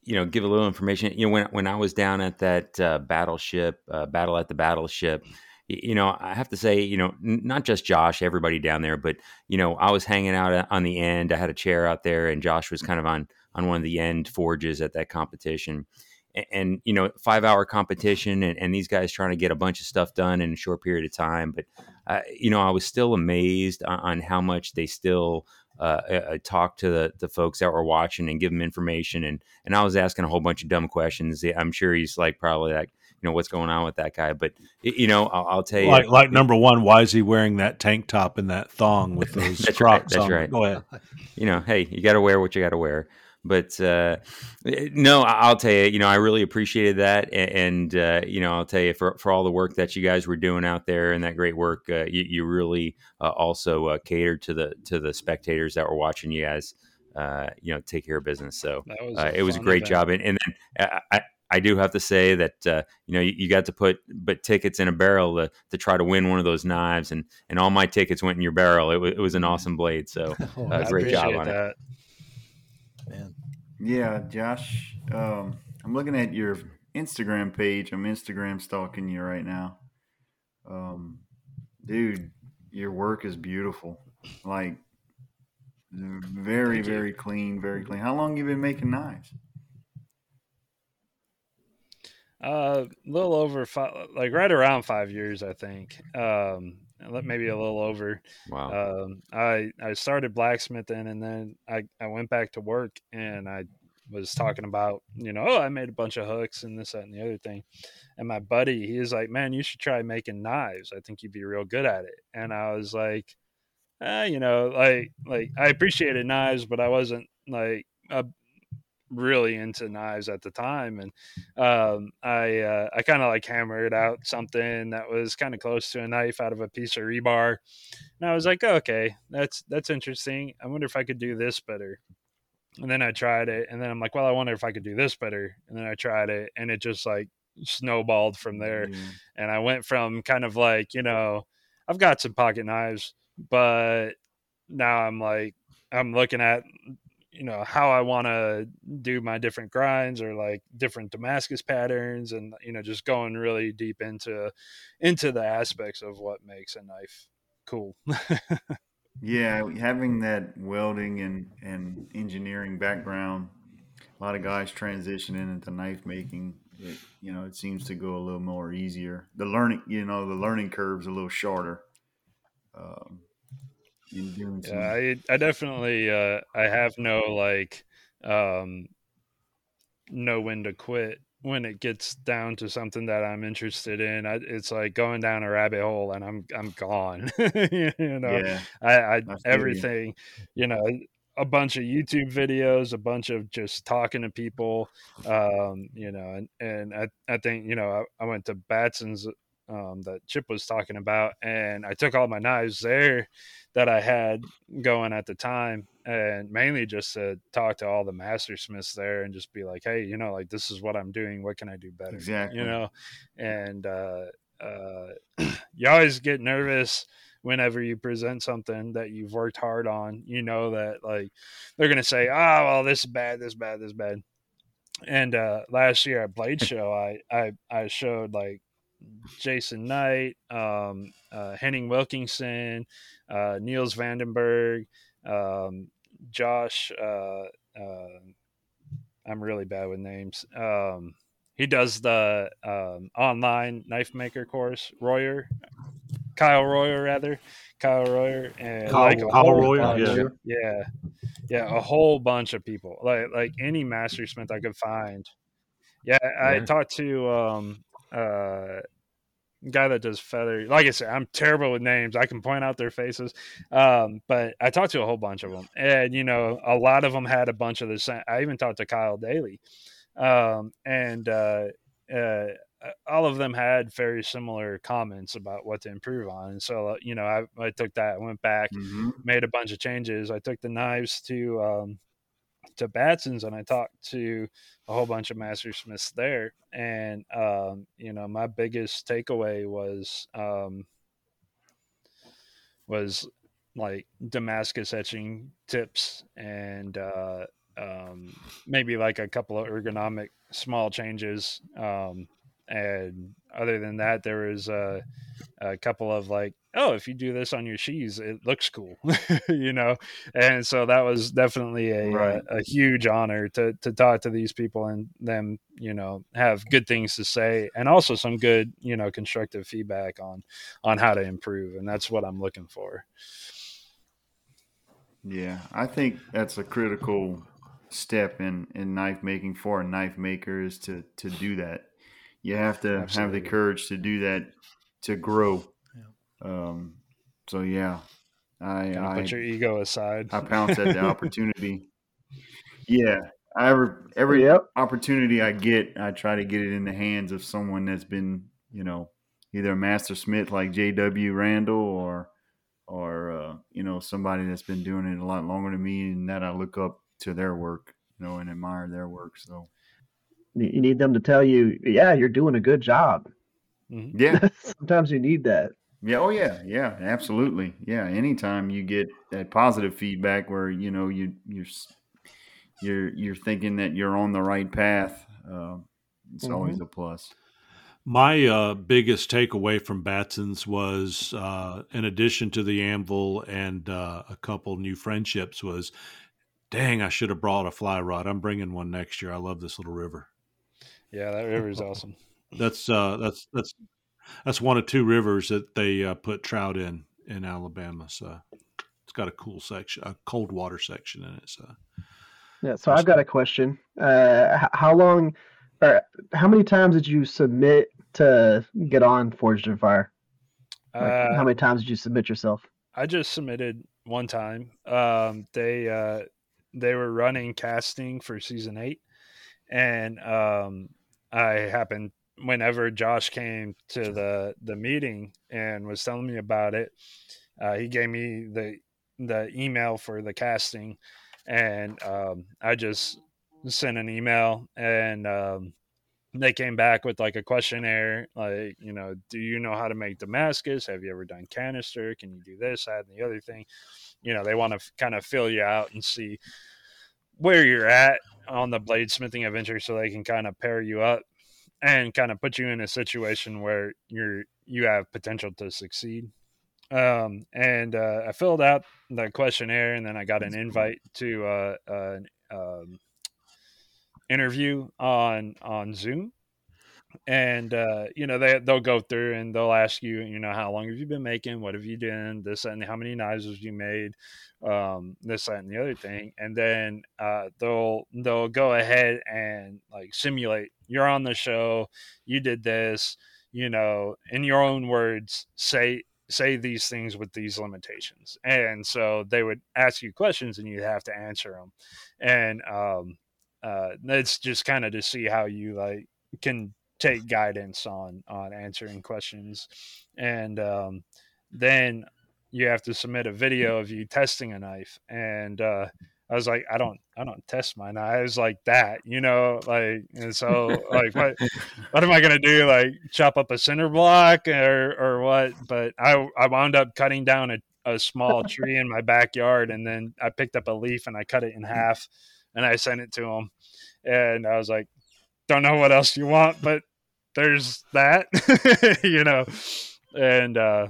Speaker 7: you know give a little information. You know, when when I was down at that uh, battleship, uh, battle at the battleship, you know, I have to say, you know, n- not just Josh, everybody down there, but you know, I was hanging out on the end. I had a chair out there, and Josh was kind of on on one of the end forges at that competition and, and you know five hour competition and, and these guys trying to get a bunch of stuff done in a short period of time but uh, you know i was still amazed on, on how much they still uh, uh, talk to the, the folks that were watching and give them information and and i was asking a whole bunch of dumb questions i'm sure he's like probably like you know what's going on with that guy but you know i'll, I'll tell you
Speaker 1: Like, like number one, why is he wearing that tank top and that thong with *laughs* those
Speaker 7: that's right. That's
Speaker 1: on?
Speaker 7: right.
Speaker 1: Go ahead.
Speaker 7: You know, hey, you got to wear what you got to wear. But uh, no, I- I'll tell you, you know, I really appreciated that, and uh, you know, I'll tell you for for all the work that you guys were doing out there and that great work, uh, you, you really uh, also uh, catered to the to the spectators that were watching you guys uh, you know take care of business. So
Speaker 12: was
Speaker 7: uh, it was a great
Speaker 12: event.
Speaker 7: job, and, and then I, I I do have to say that uh, you know you, you got to put but tickets in a barrel to, to try to win one of those knives, and and all my tickets went in your barrel. It was it was an awesome blade. So *laughs*
Speaker 9: Oh,
Speaker 7: uh,
Speaker 12: I
Speaker 7: great job
Speaker 12: appreciate
Speaker 7: on it.
Speaker 12: that.
Speaker 9: Man,
Speaker 6: Yeah, Josh. Um, I'm looking at your Instagram page. I'm Instagram stalking you right now. Um, dude, your work is beautiful. Like very,
Speaker 12: Thank you.
Speaker 6: very clean, very clean. How long you been making knives?
Speaker 12: Uh, a little over five, like right around five years, I think. Um, maybe a little over.
Speaker 7: Wow.
Speaker 12: Um, I I started blacksmithing, and then I I went back to work, and I was talking about you know oh I made a bunch of hooks and this that and the other thing, and my buddy he was like man you should try making knives I think you'd be real good at it, and I was like, uh, you know like like I appreciated knives, but I wasn't like a really into knives at the time and um, i uh, i kind of like hammered out something that was kind of close to a knife out of a piece of rebar and i was like okay that's that's interesting. I wonder if i could do this better. And then i tried it and then i'm like well i wonder if i could do this better. And then i tried it and it just like snowballed from there and i went from kind of like you know i've got some pocket knives but now i'm like i'm looking at you know how I want to do my different grinds or like different Damascus patterns and you know just going really deep into into the aspects of what makes a knife cool. *laughs*
Speaker 6: Yeah, having that welding and, and engineering background, a lot of guys transitioning into knife making. It, you know, it seems to go a little more easier. The learning, you know, the learning curve's a little shorter. Um, in doing
Speaker 12: yeah, I I definitely uh I have no like um know when to quit when it gets down to something that I'm interested in. I, it's like going down a rabbit hole and I'm I'm gone. *laughs* you know,
Speaker 6: Yeah,
Speaker 12: I, I everything, you know, a bunch of YouTube videos, a bunch of just talking to people, um, you know, and, and I, I think, you know, I, I went to Batson's um, that Chip was talking about, and I took all my knives there that I had going at the time, and mainly just to talk to all the master smiths there and just be like, hey, you know, like this is what I'm doing. What can I do better?
Speaker 6: Exactly.
Speaker 12: You know, and uh, uh, *clears throat* you always get nervous whenever you present something that you've worked hard on. You know that like they're gonna say, oh, well, this is bad, this is bad, this is bad. And uh, last year at Blade *laughs* Show, I I I showed like Jason Knight, um, uh, Henning Wilkinson, uh, Niels Vandenberg, um, Josh. Uh, uh, I'm really bad with names. Um, he does the um, online knife maker course. Royer, Kyle Royer, rather Kyle Royer, and
Speaker 1: Kyle-
Speaker 12: like
Speaker 1: Kyle Royer,
Speaker 12: bunch-
Speaker 1: yeah.
Speaker 12: yeah, yeah, a whole bunch of people, like like any master smith I could find. Yeah, I
Speaker 7: Yeah.
Speaker 12: talked to um uh guy that does feather. Like I said, I'm terrible with names. I can point out their faces, um, but I talked to a whole bunch of them, and you know, a lot of them had a bunch of the same. I even talked to Kyle Daly, um, and uh, uh, all of them had very similar comments about what to improve on. And so, you know, I, I took that, went back,
Speaker 6: Mhm.
Speaker 12: made a bunch of changes. I took the knives to um, to Batson's and I talked to a whole bunch of master smiths there. And um, you know, my biggest takeaway was um, was like Damascus etching tips and uh, um, maybe like a couple of ergonomic small changes. Um, and other than that, there was a couple of like, oh, if you do this on your sheaths, it looks cool, *laughs* you know. And so that was definitely a uh,
Speaker 6: Right.
Speaker 12: a, a huge honor to to talk to these people and them, you know, have good things to say and also some good, you know, constructive feedback on on how to improve. And that's what I'm looking for.
Speaker 6: Yeah, I think that's a critical step in, in knife making for a knife maker is to, to do that. You have to have the courage to do that to grow. Um, so yeah, I
Speaker 12: Kind of
Speaker 6: I,
Speaker 12: put your ego aside.
Speaker 6: I pounce at the *laughs* opportunity. Yeah, I every every
Speaker 10: Yep.
Speaker 6: opportunity I get, I try to get it in the hands of someone that's been, you know, either a master smith like J.W. Randall or or uh, you know somebody that's been doing it a lot longer than me and that I look up to their work, you know, and admire their work. So
Speaker 10: You you need them to tell you, yeah, you're doing a good job.
Speaker 6: yeah, *laughs*
Speaker 10: Sometimes you need that.
Speaker 6: Yeah, oh yeah, yeah, absolutely, yeah. Anytime you get that positive feedback where you know you you're you're you're thinking that you're on the right path, uh, it's always a plus.
Speaker 1: My uh, biggest takeaway from Batson's was, uh, in addition to the anvil and uh, a couple new friendships, was, dang, I should have brought a fly rod. I'm bringing one next year. I love this little river.
Speaker 12: Yeah, that river is awesome.
Speaker 1: That's uh, that's that's that's one of two rivers that they uh, put trout in in Alabama. So it's got a cool section, a cold water section in it. So
Speaker 10: Yeah, so I've got a question. Uh, how long, or how many times did you submit to get on Forged in Fire? Like,
Speaker 12: Uh,
Speaker 10: how many times did you submit yourself?
Speaker 12: I just submitted one time. Um, they uh, they were running casting for season eight, and um, I happened whenever Josh came to the the meeting and was telling me about it. Uh, he gave me the the email for the casting, and um, I just sent an email and. Um, they came back with like a questionnaire like you know do you know how to make damascus have you ever done canister can you do this that and the other thing you know they want to f- kind of fill you out and see where you're at on the bladesmithing adventure so they can kind of pair you up and kind of put you in a situation where you're you have potential to succeed um, and uh, i filled out the questionnaire and then i got an invite to uh, uh, um, interview on on Zoom, and uh, you know they they'll go through and they'll ask you, you know, how long have you been making? What have you done? This and how many knives have you made? Um, this that and the other thing, and then uh, they'll they'll go ahead and like simulate. You're on the show. You did this. You know, in your own words, say say these things with these limitations and so they would ask you questions and you'd have to answer them and um uh it's just kind of to see how you like can take guidance on on answering questions and um then you have to submit a video of you testing a knife and uh I was like, I don't, I don't test my knives like that, you know, like, and so like, what, what am I gonna do? Like, chop up a cinder block or or what? But I, I wound up cutting down a, a small *laughs* tree in my backyard, and then I picked up a leaf and I cut it in half, and I sent it to him, and I was like, don't know what else you want, but there's that, *laughs* you know, and uh,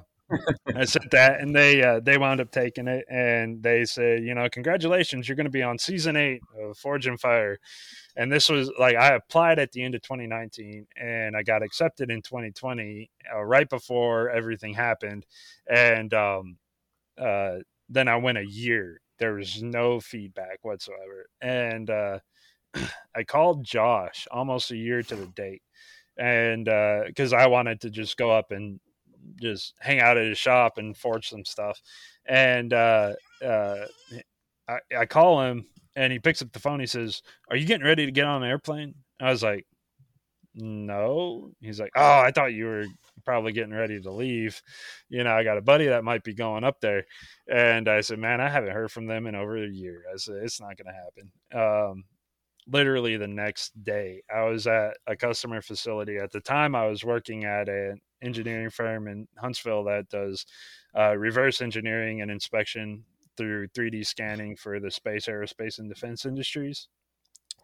Speaker 12: I said that, and they uh, they wound up taking it, and they said, you know, congratulations, you're going to be on season eight of Forged in Fire, and this was like I applied at the end of 2019, and I got accepted in 2020, uh, right before everything happened, and um, uh, then I went a year. There was no feedback whatsoever, and uh, *clears throat* I called Josh almost a year to the date, and because I wanted to just go up and just hang out at his shop and forge some stuff. And uh, uh, I, I call him and he picks up the phone. He says, Are you getting ready to get on an airplane? I was like, No. He's like, Oh, I thought you were probably getting ready to leave. You know, I got a buddy that might be going up there. And I said, Man, I haven't heard from them in over a year. I said, It's not going to happen. Um, literally the next day i was at a customer facility at the time i was working at an engineering firm in huntsville that does uh, reverse engineering and inspection through 3d scanning for the space aerospace and defense industries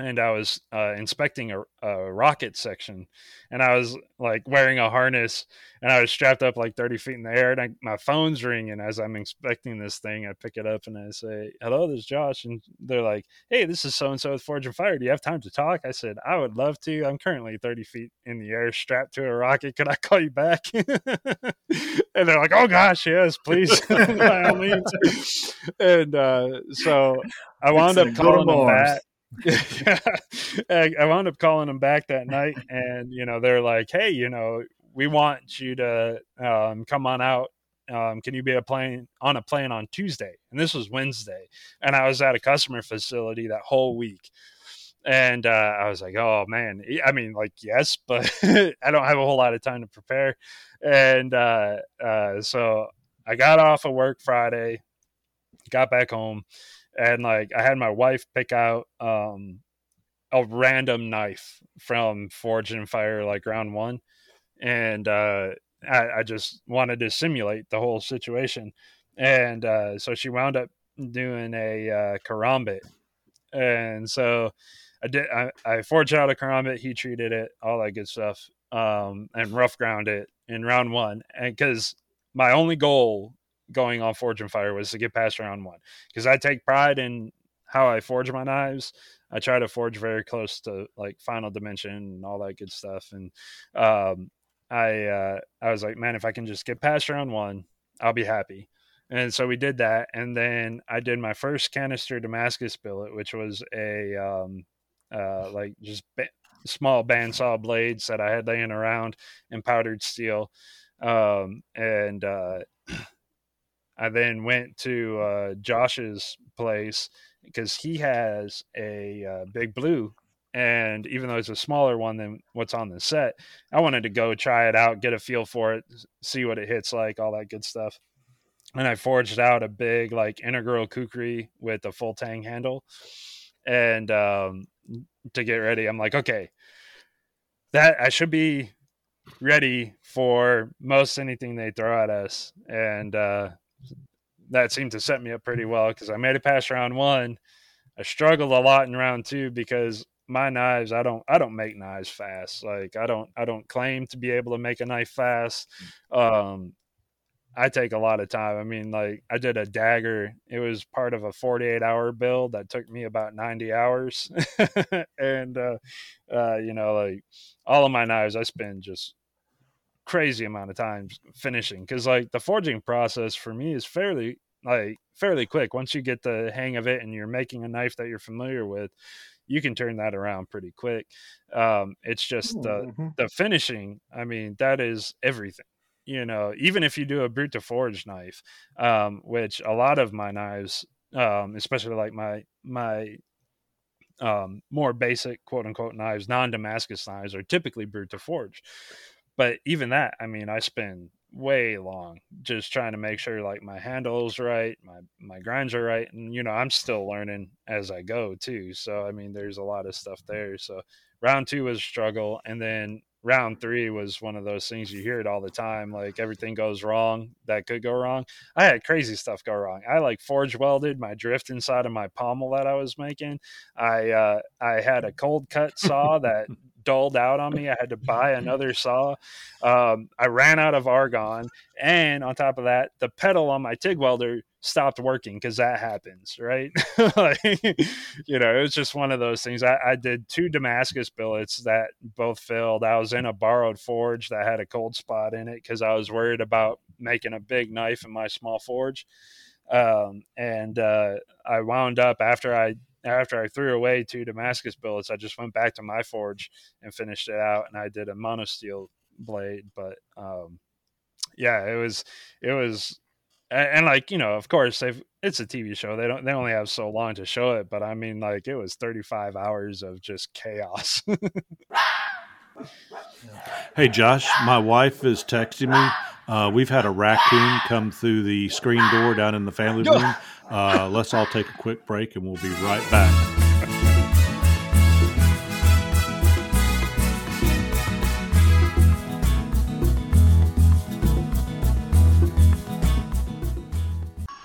Speaker 12: and i was uh, inspecting a, a rocket section and i was like wearing a harness and i was strapped up like 30 feet in the air and I, my phone's ringing as i'm inspecting this thing. I pick it up and i say hello this is josh and they're like hey this is so and so with Forged in Fire. Do you have time to talk? I said i would love to. I'm currently 30 feet in the air strapped to a rocket. Could i call you back? *laughs* And they're like oh gosh yes please *laughs* by all means. And uh, so i wound up
Speaker 6: It's to
Speaker 12: calling them back *laughs* I I wound up calling them back that night, and you know they're like, "Hey, you know, we want you to um, come on out. Um, can you be a plane on a plane on Tuesday?" And this was Wednesday, and I was at a customer facility that whole week, and uh, I was like, "Oh man, I mean, like yes, *laughs* but I don't have a whole lot of time to prepare," and uh, uh, so I got off of work Friday, got back home and like I had my wife pick out um a random knife from Forged in Fire like round one, and uh, I, I just wanted to simulate the whole situation, and uh, so she wound up doing a uh, karambit, and so I did I, I forged out a karambit, he treated it, all that good stuff, um, and rough ground it in round one, and because my only goal going on Forged in Fire was to get past round one because I take pride in how I forge my knives. I try to forge very close to like Final Dimension and all that good stuff. And um, I uh, I was like, man, if I can just get past round one, I'll be happy. And so we did that, and then I did my first canister Damascus billet, which was a um, uh, like just ba- small bandsaw blades that I had laying around in powdered steel. Um, and uh, *clears throat* I then went to uh, Josh's place because he has a uh, big blue. And even though it's a smaller one than what's on the set, I wanted to go try it out, get a feel for it, see what it hits like, all that good stuff. And I forged out a big, like, integral kukri with a full tang handle. And um, to get ready, I'm like, okay, that I should be ready for most anything they throw at us. And uh, that seemed to set me up pretty well because I made it past round one. I struggled a lot in round two because my knives I don't I don't make knives fast. Like I don't I don't claim to be able to make a knife fast. Um I take a lot of time. I mean, like I did a dagger. It was part of a 48 hour build that took me about 90 hours. *laughs* and uh uh you know, like all of my knives I spend just crazy amount of time finishing because like the forging process for me is fairly like fairly quick. Once you get the hang of it and you're making a knife that you're familiar with you can turn that around pretty quick. Um, it's just the
Speaker 10: Mm-hmm.
Speaker 12: the finishing i mean that is everything you know even if you do a brut de forge knife um, which a lot of my knives um, especially like my my um, more basic quote unquote knives non damascus knives are typically brut de forge but even that i mean i spend way long just trying to make sure like my handle's right my my grinds are right and you know i'm still learning as i go too so i mean there's a lot of stuff there so round two was a struggle and then round three was one of those things you hear it all the time like everything goes wrong that could go wrong. I had crazy stuff go wrong. I like forge welded my drift inside of my pommel that i was making. I uh i had a cold cut saw that dulled out on me. I had to buy another saw. Um, I ran out of argon, and on top of that, the pedal on my TIG welder stopped working because that happens, right? *laughs* like, you know, it was just one of those things. I, I did two Damascus billets that both failed. I was in a borrowed forge that had a cold spot in it because I was worried about making a big knife in my small forge. Um, and uh, I wound up after I after I threw away two Damascus billets, I just went back to my forge and finished it out, and I did a monosteel blade. But um, yeah, it was it was, and, like you know, of course, they've it's a TV show. They don't they only have so long to show it, but I mean, like it was thirty five hours of just chaos. *laughs*
Speaker 1: Hey, Josh, my wife is texting me. Uh, we've had a raccoon come through the screen door down in the family room. *laughs* Uh, let's all take a quick break and we'll be right back.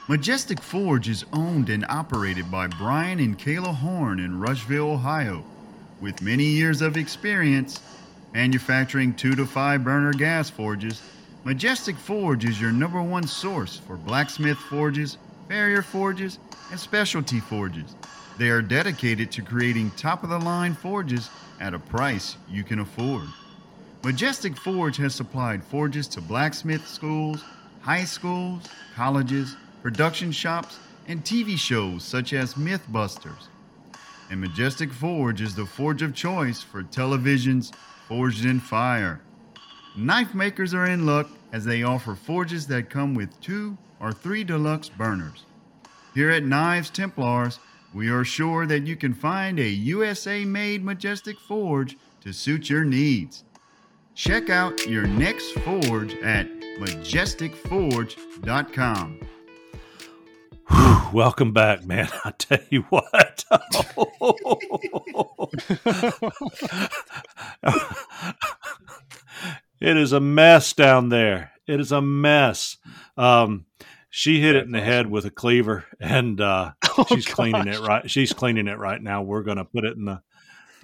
Speaker 6: Majestic Forge is owned and operated by Brian and Kayla Horn in Rushville, Ohio. With many years of experience manufacturing two to five burner gas forges, Majestic Forge is your number one source for blacksmith forges, farrier forges, and specialty forges. They are dedicated to creating top of the line forges at a price you can afford. Majestic Forge has supplied forges to blacksmith schools, high schools, colleges, production shops, and TV shows such as Mythbusters. And Majestic Forge is the forge of choice for televisions forged in fire. Knife makers are in luck as they offer forges that come with two or three deluxe burners. Here at Knives Templars, we are sure that you can find a USA made Majestic Forge to suit your needs. Check out your next forge at majesticforge.com.
Speaker 1: welcome back, man. *laughs* I tell you what. *laughs* it is a mess down there. It is a mess. Um, she hit it in the head with a cleaver, and uh, *laughs*
Speaker 12: Oh,
Speaker 1: she's cleaning it right. She's cleaning it right now. We're going to put it in the.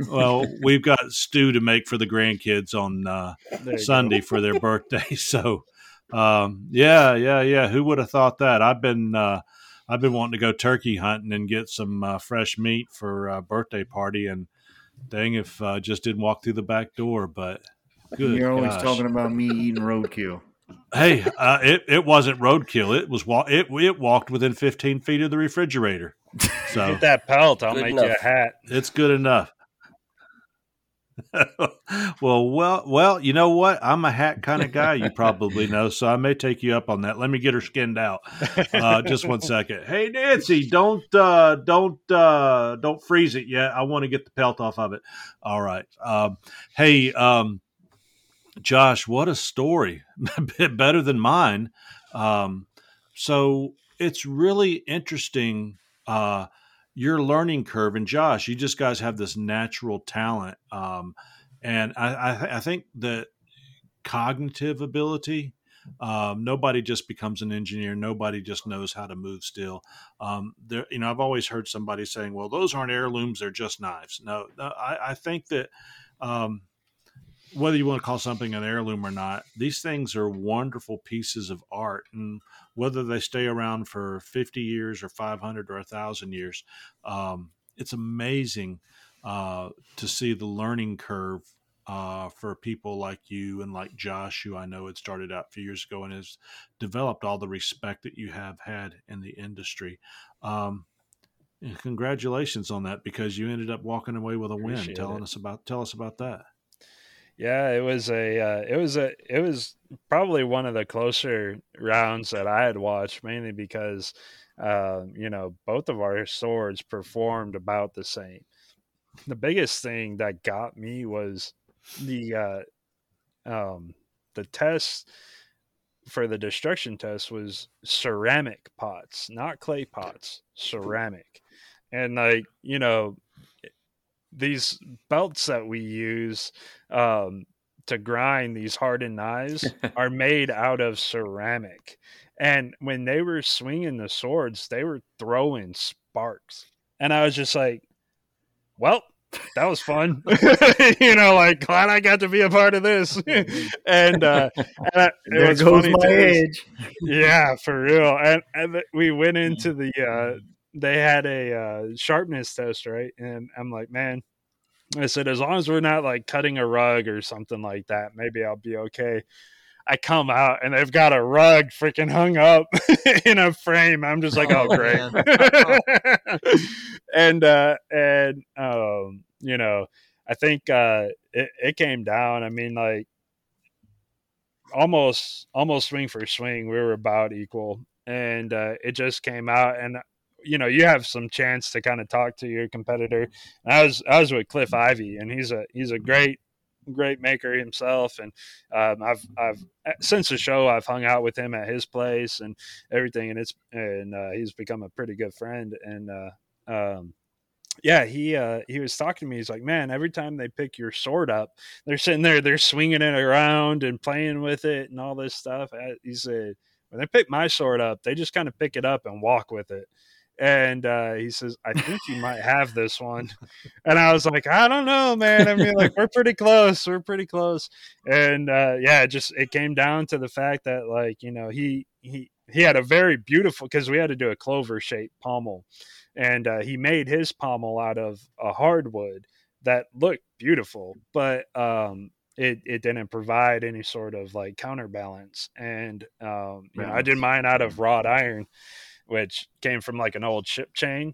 Speaker 1: Well, we've got stew to make for the grandkids on uh, Sunday
Speaker 12: go.
Speaker 1: for their birthday. So, um, yeah, yeah, yeah. Who would have thought that? I've been uh, I've been wanting to go turkey hunting and get some uh, fresh meat for a birthday party, and dang if uh, just didn't walk through the back door. But good,
Speaker 6: You're always
Speaker 1: gosh.
Speaker 6: talking about me eating roadkill.
Speaker 1: Hey, uh, it it wasn't roadkill. It was wa- it it walked within 15 feet of the refrigerator. *laughs* So
Speaker 12: Get that pelt. I'll
Speaker 11: Good
Speaker 12: make you a hat.
Speaker 1: it's good enough. *laughs* well, well, well. You know what? I'm a hat kind of guy. You probably know, so I may take you up on that. Let me get her skinned out. Uh, just one second. *laughs* Hey, Nancy, don't uh, don't uh, don't freeze it yet. I want to get the pelt off of it. All right. Um, hey, um, Josh, what a story! *laughs* a bit better than mine. Um, so it's really interesting. Uh, your learning curve, and Josh, you just guys have this natural talent, um, and I, I, I think that cognitive ability. Um, nobody just becomes an engineer. Nobody just knows how to move still. Um, there, you know, I've always heard somebody saying, "Well, those aren't heirlooms; they're just knives." No, no I, I think that um, whether you want to call something an heirloom or not, these things are wonderful pieces of art, and whether they stay around for fifty years or five hundred or a thousand years, um, it's amazing uh, to see the learning curve uh, for people like you and like Josh, who I know had started out a few years ago and has developed all the respect that you have had in the industry. Um, and congratulations on that because you ended up walking away with a win. Telling
Speaker 12: it.
Speaker 1: us about tell us about that.
Speaker 12: Yeah, it was a uh, it was a it was probably one of the closer rounds that I had watched, mainly because uh, you know both of our swords performed about the same. The biggest thing that got me was the uh, um, the test for the destruction test was ceramic pots, not clay pots, ceramic, and like you know these belts that we use um, to grind these hardened knives *laughs* are made out of ceramic. And when they were swinging the swords, they were throwing sparks. And I was just like, well, that was fun. *laughs* you know, like, glad I got to be a part of this. *laughs* and, uh, and I, it was
Speaker 6: goes
Speaker 12: funny
Speaker 6: my edge.
Speaker 12: yeah, for real. And, and we went into the, uh, they had a uh, sharpness test, right? And I'm like, man, I said, as long as we're not like cutting a rug or something like that, maybe I'll be okay. I come out and they've got a rug freaking hung up *laughs* in a frame. I'm just like, oh,
Speaker 14: Oh,
Speaker 12: great. *laughs* and uh and um, you know, I think uh it, it came down. I mean, like almost almost swing for swing, we were about equal. And uh it just came out and you know, you have some chance to kind of talk to your competitor. And I was I was with Cliff Ivy and he's a he's a great great maker himself. And um, I've I've since the show I've hung out with him at his place and everything and it's and uh, he's become a pretty good friend. And uh, um, yeah he uh, he was talking to me. He's like man every time they pick your sword up they're sitting there they're swinging it around and playing with it and all this stuff. He said when they pick my sword up they just kind of pick it up and walk with it and uh, he says, "I think you might have this one." *laughs* And I was like, "I don't know, man. I mean, like we're pretty close. We're pretty close." And uh, yeah, it just it came down to the fact that like you know he he he had a very beautiful because we had to do a clover shaped pommel, and uh, he made his pommel out of a hardwood that looked beautiful, but um, it it didn't provide any sort of like counterbalance. And um, you know, I did mine out of wrought iron which came from like an old ship chain,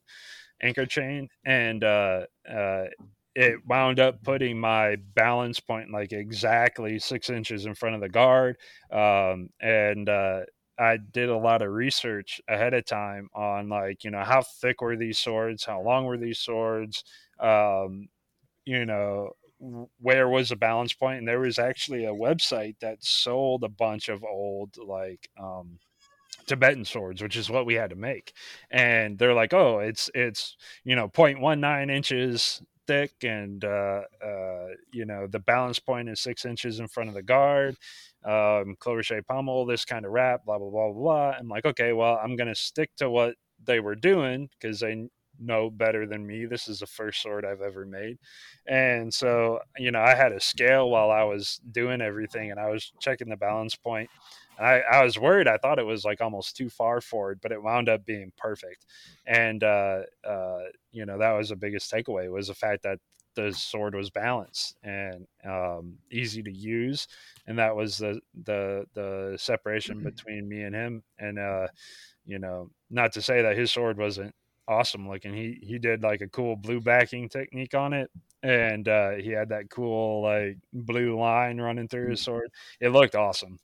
Speaker 12: anchor chain, and uh, uh, it wound up putting my balance point like exactly six inches in front of the guard. Um, and uh, I did a lot of research ahead of time on like you know how thick were these swords, how long were these swords, um, you know where was the balance point and there was actually a website that sold a bunch of old like um Tibetan swords, which is what we had to make. And they're like, oh, it's it's you know 0.19 inches thick, and uh, uh, you know the balance point is six inches in front of the guard. Um, clover pommel, this kind of wrap, blah blah blah blah blah. I'm like, okay, well, I'm gonna stick to what they were doing because they know better than me. This is the first sword I've ever made. And so, you know, I had a scale while I was doing everything and I was checking the balance point. And I, I was worried. I thought it was like almost too far forward, but it wound up being perfect. And, uh, uh, you know, that was the biggest takeaway was the fact that the sword was balanced and um, easy to use. And that was the, the, the separation between me and him. And, uh, you know, not to say that his sword wasn't awesome looking. He he did like a cool blue backing technique on it, and uh, he had that cool like blue line running through his sword. It looked awesome.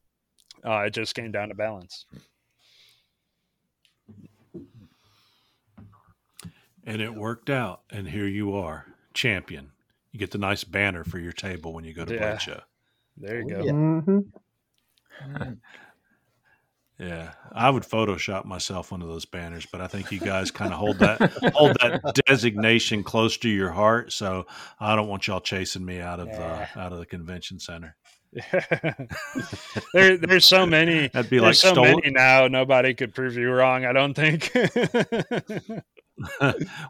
Speaker 12: Uh, it just came down to balance.
Speaker 1: And it worked out, and here you are, champion. You get the nice banner for your table when you go to
Speaker 12: Yeah.
Speaker 1: Blade Show.
Speaker 12: There you go.
Speaker 10: Mm-hmm.
Speaker 1: Yeah, I would Photoshop myself one of those banners, but I think you guys kind of hold that hold that designation close to your heart. So I don't want y'all chasing me out of uh, out of the convention center. *laughs*
Speaker 12: there, there's so many. *laughs*
Speaker 1: That'd be like
Speaker 12: so
Speaker 1: stolen-
Speaker 12: many now. Nobody could prove you wrong. I don't think. *laughs*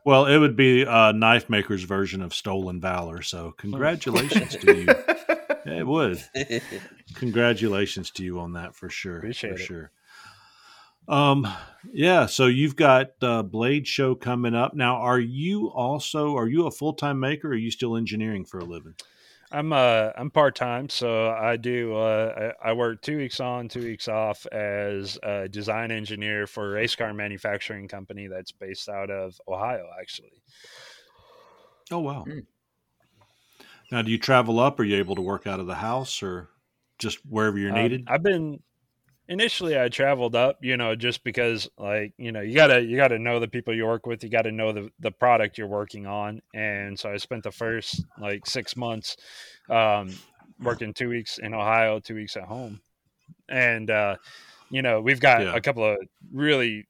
Speaker 1: well, it would be uh, Knife Maker's version of Stolen Valor. So congratulations to you. Yeah, it would. *laughs* Congratulations to you on that for sure.
Speaker 12: Appreciate
Speaker 1: for
Speaker 12: it.
Speaker 1: sure. Um, yeah. So you've got uh, Blade Show coming up now. Are you also are you a full time maker? or Are you still engineering for a living?
Speaker 12: I'm uh I'm part time, so I do uh I, I work two weeks on, two weeks off as a design engineer for a race car manufacturing company that's based out of Ohio, actually.
Speaker 1: Oh wow. Now, do you travel up? Are you able to work out of the house or just wherever you're
Speaker 12: Um,
Speaker 1: needed?
Speaker 12: I've been initially I traveled up, you know, just because like, you know, you gotta you gotta know the people you work with, you gotta know the the product you're working on. And so I spent the first like six months um working two weeks in Ohio, two weeks at home. And uh, you know, we've got
Speaker 1: Yeah.
Speaker 12: a couple of really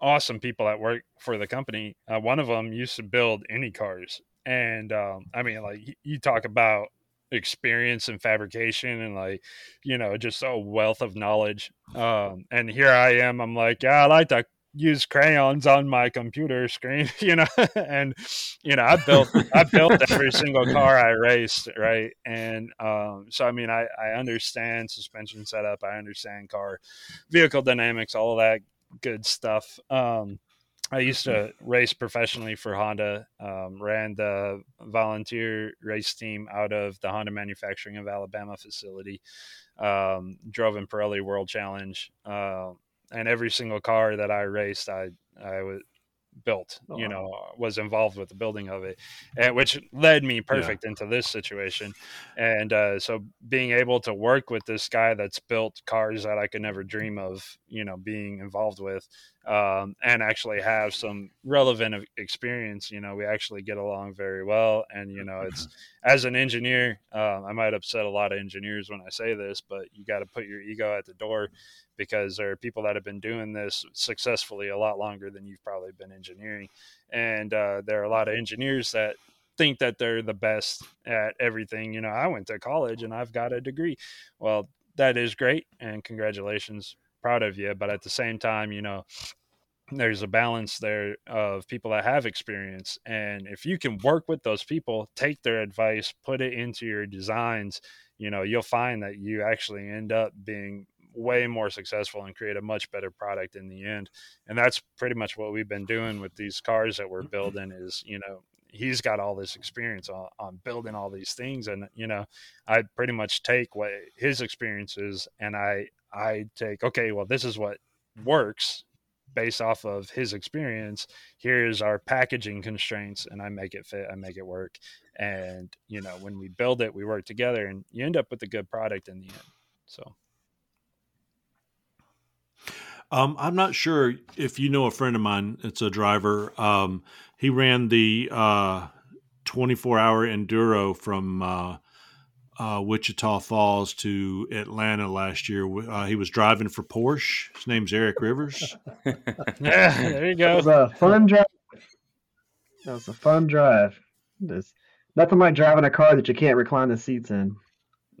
Speaker 12: awesome people that work for the company. Uh, one of them used to build Indy cars, and um, I mean, like you talk about experience and fabrication and like you know just a wealth of knowledge. Um, and here I am. I'm like, yeah, I like to use crayons on my computer screen, *laughs* you know, and you know, I built I built every single car I raced, right? And um, so I mean, I I understand suspension setup, I understand car vehicle dynamics, all that good stuff. Um, I used to race professionally for Honda. Um, ran the volunteer race team out of the Honda Manufacturing of Alabama facility. Um, drove in Pirelli World Challenge, uh, and every single car that I raced, I I was built.
Speaker 10: Oh,
Speaker 12: you know, was involved with the building of it, and which led me perfect into this situation. And uh, so being able to work with this guy that's built cars that I could never dream of, you know, being involved with, um, and actually have some relevant experience, you know, we actually get along very well. And you know, it's *laughs* as an engineer, uh, I might upset a lot of engineers when I say this, but you got to put your ego at the door because there are people that have been doing this successfully a lot longer than you've probably been engineering. And uh, there are a lot of engineers that think that they're the best at everything. You know, I went to college and I've got a degree. Well, that is great and congratulations. Proud of you. But at the same time, you know, there's a balance there of people that have experience. And if you can work with those people, take their advice, put it into your designs, you know, you'll find that you actually end up being way more successful and create a much better product in the end. And that's pretty much what we've been doing with these cars that we're mm-hmm. building is, you know, he's got all this experience on, on building all these things. And, you know, I pretty much take what his experience is and I, I take, okay, well, this is what works based off of his experience. Here's our packaging constraints and I make it fit, I make it work. And, you know, when we build it, we work together and you end up with a good product in the end. So.
Speaker 1: Um, I'm not sure if you know a friend of mine. It's a driver. Um, he ran the uh, 24 hour enduro from uh, uh, Wichita Falls to Atlanta last year. Uh, he was driving for Porsche. His name's Eric Rivers. *laughs*
Speaker 12: yeah, there you
Speaker 10: It
Speaker 12: go.
Speaker 10: was a fun drive. That was a fun drive. There's nothing like driving a car that you can't recline the seats in.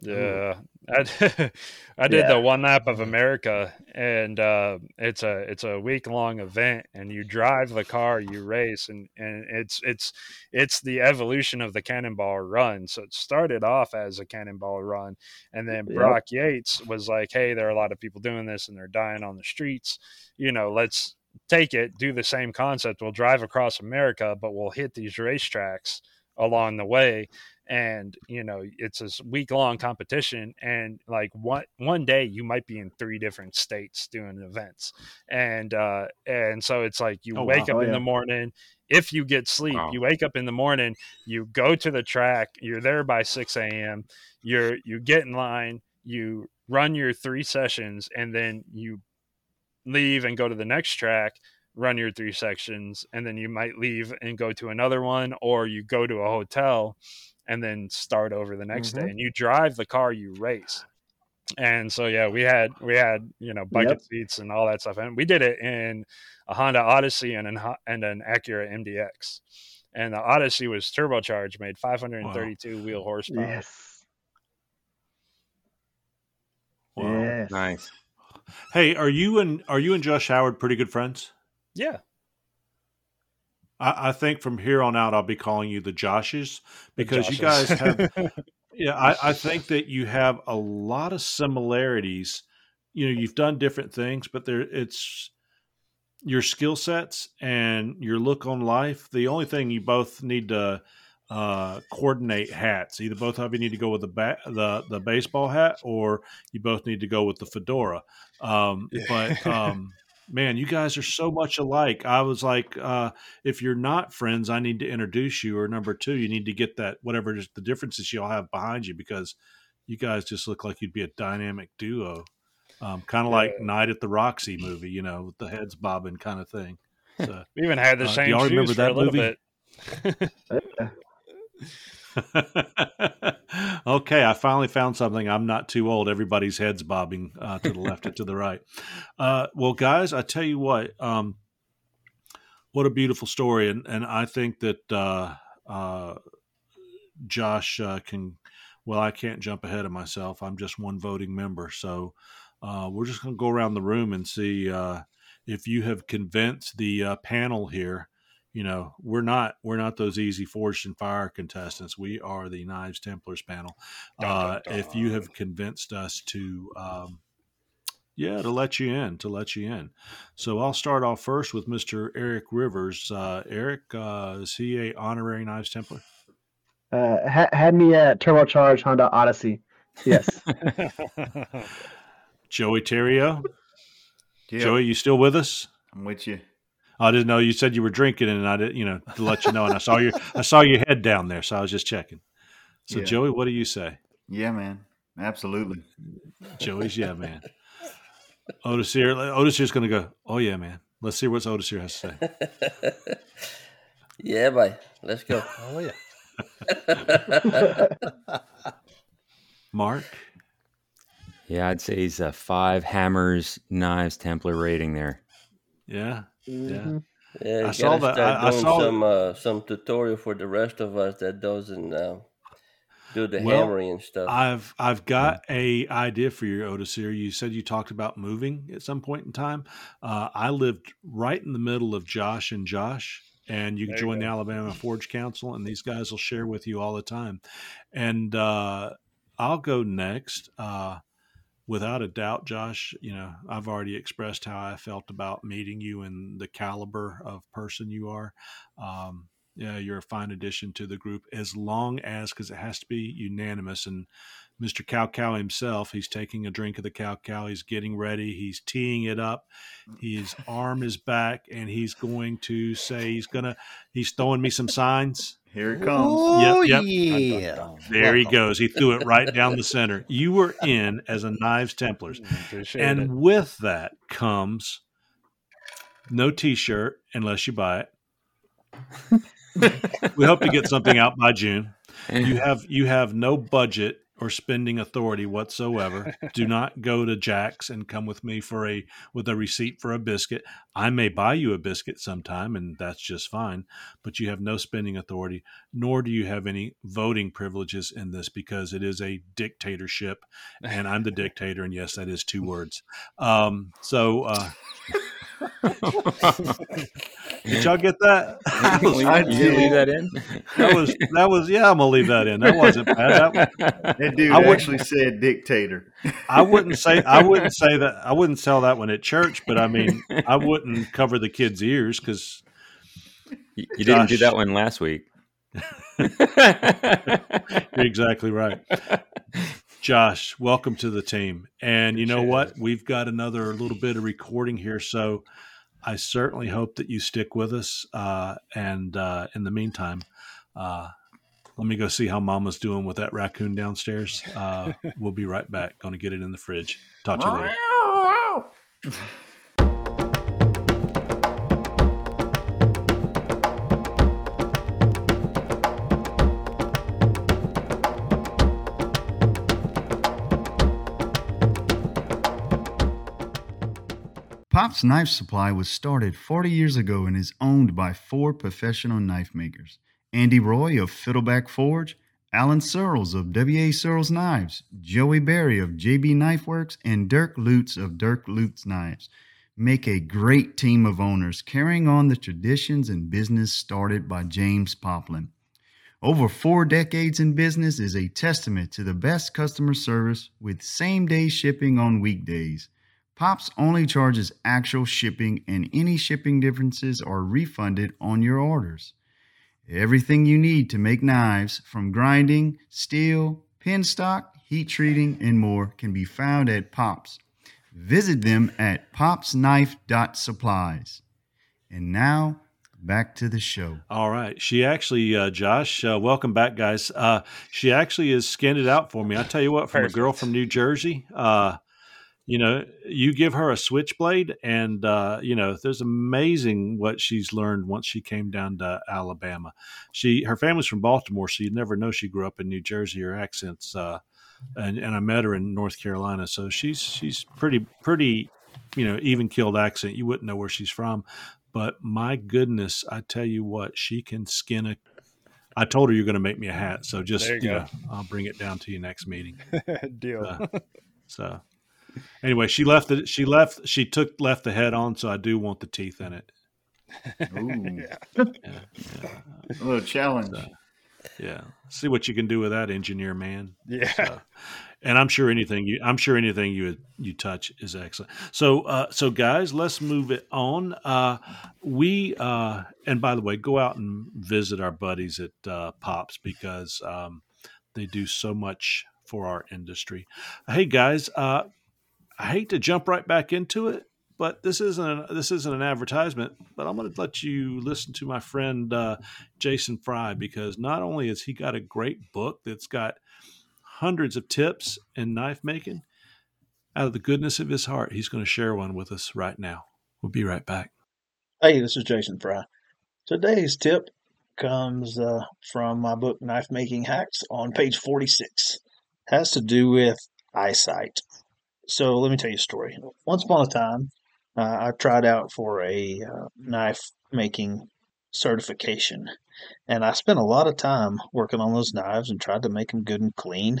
Speaker 12: Yeah, I, *laughs* I did
Speaker 10: Yeah.
Speaker 12: the one lap of America, and uh, it's a it's a week long event, and you drive the car, you race, and and it's it's it's the evolution of the Cannonball Run. So it started off as a Cannonball Run, and then
Speaker 10: Yep.
Speaker 12: Brock Yates was like, "Hey, there are a lot of people doing this, and they're dying on the streets. You know, let's take it, do the same concept. We'll drive across America, but we'll hit these racetracks along the way." And you know it's a week long competition and like one one day you might be in three different states doing events and uh and so it's like you
Speaker 1: Oh,
Speaker 12: wake
Speaker 1: wow.
Speaker 12: up
Speaker 10: Oh,
Speaker 12: in
Speaker 10: yeah.
Speaker 12: the morning if you get sleep
Speaker 7: Wow.
Speaker 12: you wake up in the morning you go to the track you're there by 6 a.m you're you get in line you run your three sessions and then you leave and go to the next track run your three sections and then you might leave and go to another one or you go to a hotel and then start over the next day
Speaker 10: Mhm.
Speaker 12: and you drive the car you race and so yeah we had we had you know bucket
Speaker 10: Yep.
Speaker 12: seats and all that stuff and we did it in a honda odyssey and an, and an acura mdx and the odyssey was turbocharged made 532 wheel horsepower
Speaker 10: Yes.
Speaker 1: Wow.
Speaker 10: Yes.
Speaker 7: Nice.
Speaker 1: Hey, are you and are you and Josh Howard pretty good friends?
Speaker 12: yeah
Speaker 1: I, I think from here on out, I'll be calling you the Joshes
Speaker 12: the
Speaker 1: because you guys have. *laughs* Yeah, I, I think *laughs* that you have a lot of similarities. You know, you've done different things, but there it's your skill sets and your look on life. The only thing you both need to uh, coordinate hats. Either both of you need to go with the bat, the the baseball hat, or you both need to go with the fedora. Um, but um, man, you guys are so much alike. I was like, uh, if you're not friends, I need to introduce you. Or number two, you need to get that whatever the differences y'all have behind you because you guys just look like you'd be a dynamic duo. Um, kind of like Night at the Roxy movie, you know, with the heads bobbing kind of thing. So, *laughs*
Speaker 12: we even had the
Speaker 1: uh, do
Speaker 12: same
Speaker 1: y'all
Speaker 12: shoes
Speaker 1: remember
Speaker 12: for a
Speaker 1: that
Speaker 12: little
Speaker 1: movie?
Speaker 12: bit *laughs*
Speaker 10: Yeah. *laughs*
Speaker 1: okay, I finally found something. I'm not too old. Everybody's heads bobbing uh, to the left and to the right. Uh, well, guys, I tell you what, um, what a beautiful story, and and I think that uh, uh, Josh uh, can. Well, I can't jump ahead of myself. I'm just one voting member, so uh, we're just going to go around the room and see if you have convinced the panel here you know we're not we're not those easy Forged in Fire contestants. We are the knives templars panel.
Speaker 12: Dun,
Speaker 1: uh,
Speaker 12: dun,
Speaker 1: if you have convinced us to um, yeah to let you in to let you in. So i'll start off first with mr eric rivers. Uh, eric uh, is he a honorary knives templar?
Speaker 10: Uh, ha- had me at turbocharged Honda Odyssey. Yes. *laughs* *laughs*
Speaker 1: joey terrio?
Speaker 6: Yeah,
Speaker 1: joey you still with us?
Speaker 6: I'm with you.
Speaker 1: I didn't know you said you were drinking, and I didn't, you know, to let you know. And I saw your, I saw your head down there, so I was just checking. So,
Speaker 6: Yeah.
Speaker 1: Joey, what do you say?
Speaker 6: Yeah, man. Absolutely.
Speaker 1: Joey's yeah, man. Odacir, Otis here's going to go. Oh yeah, man. Let's see what Odacir has to say. *laughs*
Speaker 11: yeah, boy. Let's go. *laughs*
Speaker 9: Oh yeah. *laughs*
Speaker 1: Mark,
Speaker 7: Yeah, I'd say he's a five hammers, knives, Templar rating there.
Speaker 1: yeah, yeah.
Speaker 10: Mhm.
Speaker 11: Yeah, you
Speaker 1: I saw that- I- I
Speaker 11: doing
Speaker 1: saw-
Speaker 11: some uh, some tutorial for the rest of us that doesn't uh, do the
Speaker 1: Well,
Speaker 11: hammering and stuff.
Speaker 1: I've I've got a idea for you, Odacir, you said you talked about moving at some point in time. Uh, I lived right in the middle of Josh and Josh, and you can
Speaker 12: There you
Speaker 1: join the. Alabama Forge Council, and these guys will share with you all the time. And uh, I'll go next. Without a doubt, Josh, you know, I've already expressed how I felt about meeting you and the caliber of person you are. Um, yeah, you're a fine addition to the group as long as, because it has to be unanimous. And Mr. Cow Cow himself, he's taking a drink of the Cow Cow. He's getting ready. He's teeing it up. His arm is back, and he's going to say he's gonna. He's throwing me some signs.
Speaker 6: Here it comes.
Speaker 9: Oh
Speaker 1: Yep,
Speaker 9: yeah.
Speaker 1: There he goes. He threw it right down the center. You were in as a Knives Templars.
Speaker 12: Mm, appreciate
Speaker 1: And
Speaker 12: it.
Speaker 1: with that comes no t-shirt unless you buy it. *laughs* we hope to get something out by June. You have you have no budget or spending authority whatsoever. Do not go to Jack's and come with me for a with a receipt for a biscuit. I may buy you a biscuit sometime and that's just fine, but you have no spending authority nor do you have any voting privileges in this because it is a dictatorship and I'm the dictator and yes that is two words. Um, so uh Did y'all get that? that was,
Speaker 7: you gonna leave that in?
Speaker 1: That was that was yeah. I'm gonna leave that in. That wasn't bad. That,
Speaker 6: That dude
Speaker 1: I
Speaker 6: actually said dictator.
Speaker 1: I wouldn't say I wouldn't say that. I wouldn't sell that one at church. But I mean, I wouldn't cover the kids' ears because
Speaker 7: You, you didn't do that one last week. *laughs*
Speaker 1: you're exactly right. Josh, welcome to the team. And you know what? We've got another little bit of recording here, so I certainly hope that you stick with us. Uh, and uh, in the meantime, uh, let me go see how Mama's doing with that raccoon downstairs. Uh, we'll be right back. Going to get it in the fridge. Talk to you later.
Speaker 6: Pop's Knife Supply was started 40 years ago and is owned by four professional knife makers Andy Roy of Fiddleback Forge, Alan Searles of W.A. Searles Knives, Joey Berry of JB Knife Works, and Dirk Lutz of Dirk Lutz Knives. Make a great team of owners carrying on the traditions and business started by James Poplin. Over four decades in business is a testament to the best customer service with same day shipping on weekdays. Pops only charges actual shipping, and any shipping differences are refunded on your orders. Everything you need to make knives, from grinding, steel, pin stock, heat treating, and more, can be found at Pops. Visit them at popsknife.supplies. And now, back to the show.
Speaker 1: All right. She actually, uh, Josh, uh, welcome back, guys. Uh, she actually has skinned it out for me. I tell you what, from a girl from New Jersey, uh, you know, you give her a switchblade, and uh, you know, there's amazing what she's learned once she came down to Alabama. She, her family's from Baltimore, so you'd never know she grew up in New Jersey. Her accents, uh, and and I met her in North Carolina, so she's she's pretty pretty, you know, even killed accent. You wouldn't know where she's from, but my goodness, I tell you what, she can skin a. I told her you're going to make me a hat, so just you,
Speaker 12: you
Speaker 1: know, I'll bring it down to you next meeting. *laughs*
Speaker 12: Deal.
Speaker 1: Uh, *laughs* so anyway, she left it. She left. She took left the head on, so I do want the teeth in it.
Speaker 6: Ooh.
Speaker 1: Yeah, yeah.
Speaker 6: A little challenge.
Speaker 1: So, yeah, see what you can do with that, engineer man.
Speaker 12: Yeah.
Speaker 1: So, and I'm sure anything you, I'm sure anything you you touch is excellent. So, uh, so guys, let's move it on. Uh, we, uh, and by the way, go out and visit our buddies at uh, Pops because um, they do so much for our industry. Hey guys, uh, I hate to jump right back into it, but this isn't an, this isn't an advertisement. But I'm going to let you listen to my friend uh, Jason Fry because not only has he got a great book that's got hundreds of tips in knife making, out of the goodness of his heart, he's going to share one with us right now. We'll be right back.
Speaker 14: Hey, this is Jason Fry. Today's tip comes uh, from my book Knife Making Hacks on page 46. Has to do with eyesight. So let me tell you a story. Once upon a time, uh, I tried out for a uh, knife making certification, and I spent a lot of time working on those knives and tried to make them good and clean